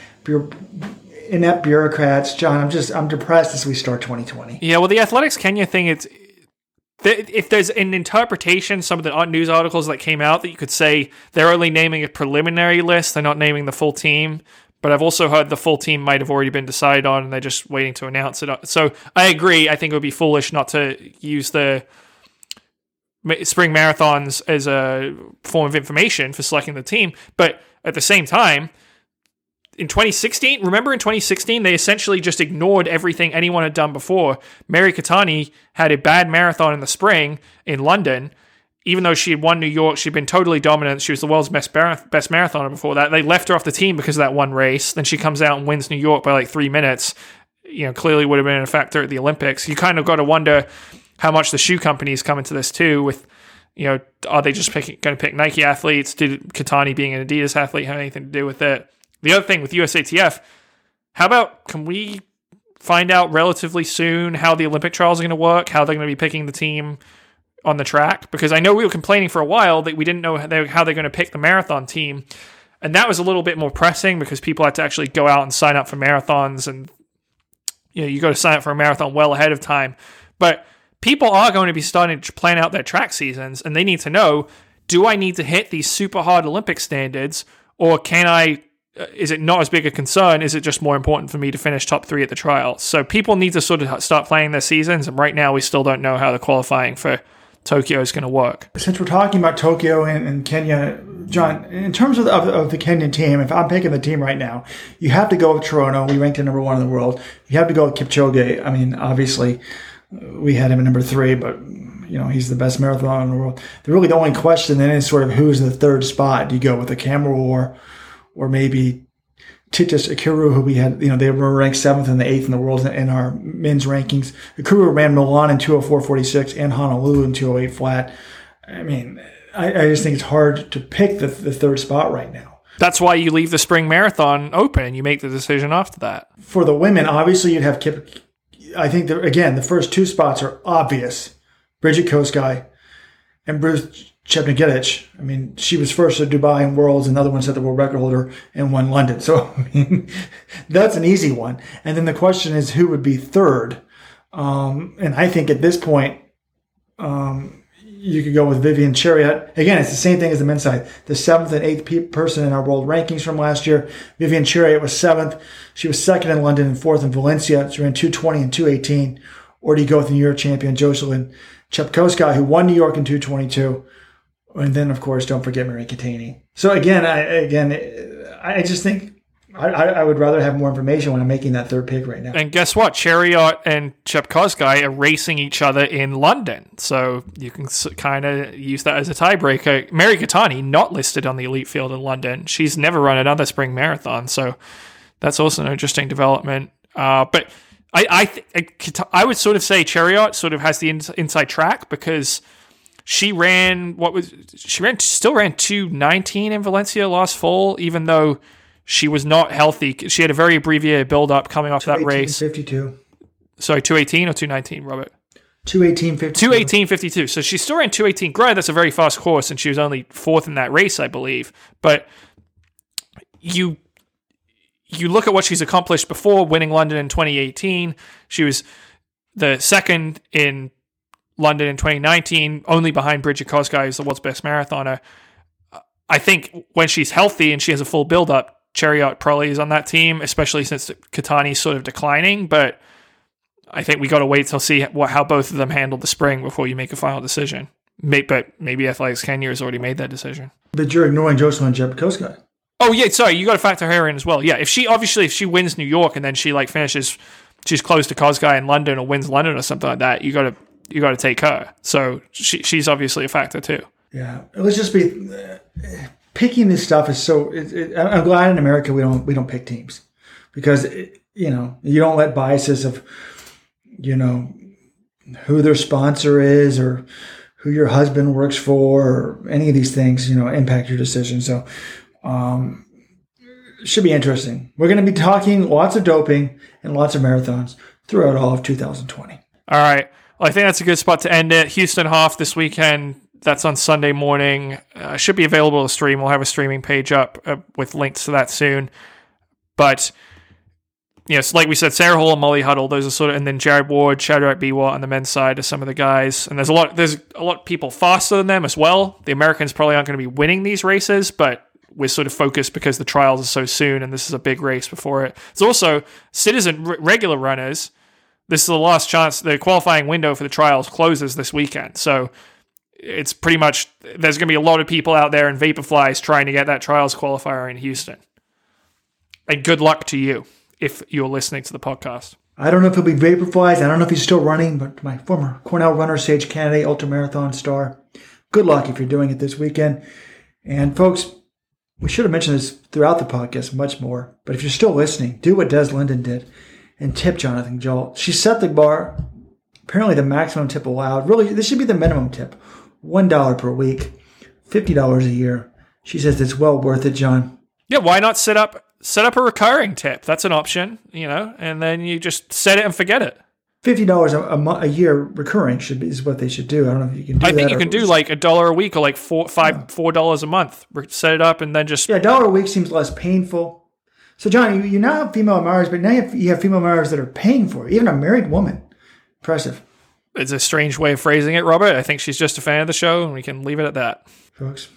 inept bureaucrats. John, I'm just I'm depressed as we start 2020. Yeah, well, the Athletics Kenya thing, it's if there's an interpretation, some of the news articles that came out that you could say they're only naming a preliminary list, they're not naming the full team. But I've also heard the full team might have already been decided on, and they're just waiting to announce it. So I agree. I think it would be foolish not to use the spring marathons as a form of information for selecting the team. But at the same time, in 2016, remember in 2016, they essentially just ignored everything anyone had done before. Mary Keitany had a bad marathon in the spring in London. Even though she had won New York, she'd been totally dominant. She was the world's best, best marathoner before that. They left her off the team because of that one race. Then she comes out and wins New York by like three minutes. You know, clearly would have been a factor at the Olympics. You kind of got to wonder how much the shoe companies come into this too. With you know, are they just going to pick Nike athletes? Did Keitany being an Adidas athlete have anything to do with it? The other thing with USATF, how about can we find out relatively soon how the Olympic trials are going to work, how they're going to be picking the team on the track? Because I know we were complaining for a while that we didn't know how they're, going to pick the marathon team. And that was a little bit more pressing because people had to actually go out and sign up for marathons and you know, you got to sign up for a marathon well ahead of time. But people are going to be starting to plan out their track seasons and they need to know do I need to hit these super hard Olympic standards or can I is it not as big a concern? Is it just more important for me to finish top three at the trial? So people need to sort of start playing their seasons, and right now we still don't know how the qualifying for Tokyo is going to work. Since we're talking about Tokyo and, and Kenya, John, in terms of the, of, of the Kenyan team, if I'm picking the team right now, you have to go with Cherono. We ranked him number one in the world. You have to go with Kipchoge. I mean, obviously, we had him at number three, but you know he's the best marathoner in the world. The really the only question then is sort of who's in the third spot. Do you go with the Kamworor? Or maybe Titus Ekiru, who we had, you know, they were ranked seventh and the eighth in the world in our men's rankings. Akuru ran Milan in 204.46 and Honolulu in 208 flat. I mean, I, I just think it's hard to pick the, the third spot right now. That's why you leave the spring marathon open and you make the decision after that. For the women, obviously you'd have Kip. I think that again, the first two spots are obvious. Brigid Kosgei and Ruth Chepngetich, I mean, she was first at Dubai and Worlds, another one set the world record holder and won London. So, I mean, that's an easy one. And then the question is who would be third? Um, and I think at this point, um, you could go with Vivian Cheruiyot. Again, it's the same thing as the men's side. The seventh and eighth pe- person in our world rankings from last year. Vivian Cheruiyot was seventh. She was second in London and fourth in Valencia. She ran 220 and 218. Or do you go with the New York champion Joyciline Jepkosgei, who won New York in 222? And then of course don't forget Mary Keitany. So again, I again I just think I, I, would rather have more information when I'm making that third pick right now. And guess what? Cheruiyot and Jepkosgei are racing each other in London, so you can kind of use that as a tiebreaker. Mary Keitany not listed on the elite field in London. She's never run another spring marathon, so that's also an interesting development. Uh, but I I, th- I would sort of say Cheruiyot sort of has the inside track because she ran what was she ran still ran 219 in Valencia last fall, even though she was not healthy. She had a very abbreviated build up coming off that race. 52. Sorry, 218 or 219, Robert? 218 52. 218 52. So she still ran 218. Granted, that's a very fast course, and she was only fourth in that race, I believe. But you you look at what she's accomplished before winning London in 2018. She was the second in London in 2019, only behind Brigid Kosgei, who's the world's best marathoner. I think when she's healthy and she has a full build up, Cheruiyot probably is on that team, especially since Keitany's sort of declining. But I think we got to wait till see what, how both of them handle the spring before you make a final decision. May, but maybe Athletics Kenya has already made that decision. But you're ignoring Joyciline Jepkosgei. Oh yeah, sorry, you got to factor her in as well. Yeah, if she obviously if she wins New York and then she like finishes, she's close to Kosgei in London or wins London or something like that, you got to you got to take her. So she, she's obviously a factor too. Yeah, let's just be uh, picking this stuff is so. It, it, I'm glad in America we don't we don't pick teams because it, you know you don't let biases of you know who their sponsor is or who your husband works for or any of these things, you know, impact your decision. So, um, should be interesting. We're going to be talking lots of doping and lots of marathons throughout all of 2020. All right. Well, I think that's a good spot to end it. Houston Half this weekend. That's on Sunday morning. Uh, should be available to stream. We'll have a streaming page up uh, with links to that soon. But you know, like we said, Sarah Hall and Molly Huddle, those are sort of, and then Jared Ward, Shadrach Biwott on the men's side are some of the guys. And there's a lot, there's a lot of people faster than them as well. The Americans probably aren't going to be winning these races, but we're sort of focused because the trials are so soon and this is a big race before it. It's also citizen r- regular runners. This is the last chance. The qualifying window for the trials closes this weekend. So it's pretty much, there's going to be a lot of people out there in Vaporflies trying to get that trials qualifier in Houston. And good luck to you if you're listening to the podcast. I don't know if he'll be Vaporflies. I don't know if he's still running, but my former Cornell runner, Sage Kennedy, ultramarathon star. Good luck if you're doing it this weekend. And folks, we should have mentioned this throughout the podcast much more, but if you're still listening, do what Des Linden did and tip Jonathan Gault. She set the bar, apparently the maximum tip allowed. Really, this should be the minimum tip. $1 per week, $50 a year. She says it's well worth it, John. Yeah, why not set up set up a recurring tip? That's an option, you know, and then you just set it and forget it. Fifty dollars a, mo- a year recurring should be is what they should do. I don't know if you can. do I think you can do like a dollar a week or like four, five, four dollars a month. Set it up and then just Yeah, a dollar a week seems less painful. So, John, you, you now have female marriers, but now you have, you have female marriers that are paying for it, even a married woman. Impressive, it's a strange way of phrasing it, Robert. I think she's just a fan of the show, and we can leave it at that. folks.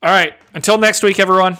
All right, until next week, everyone.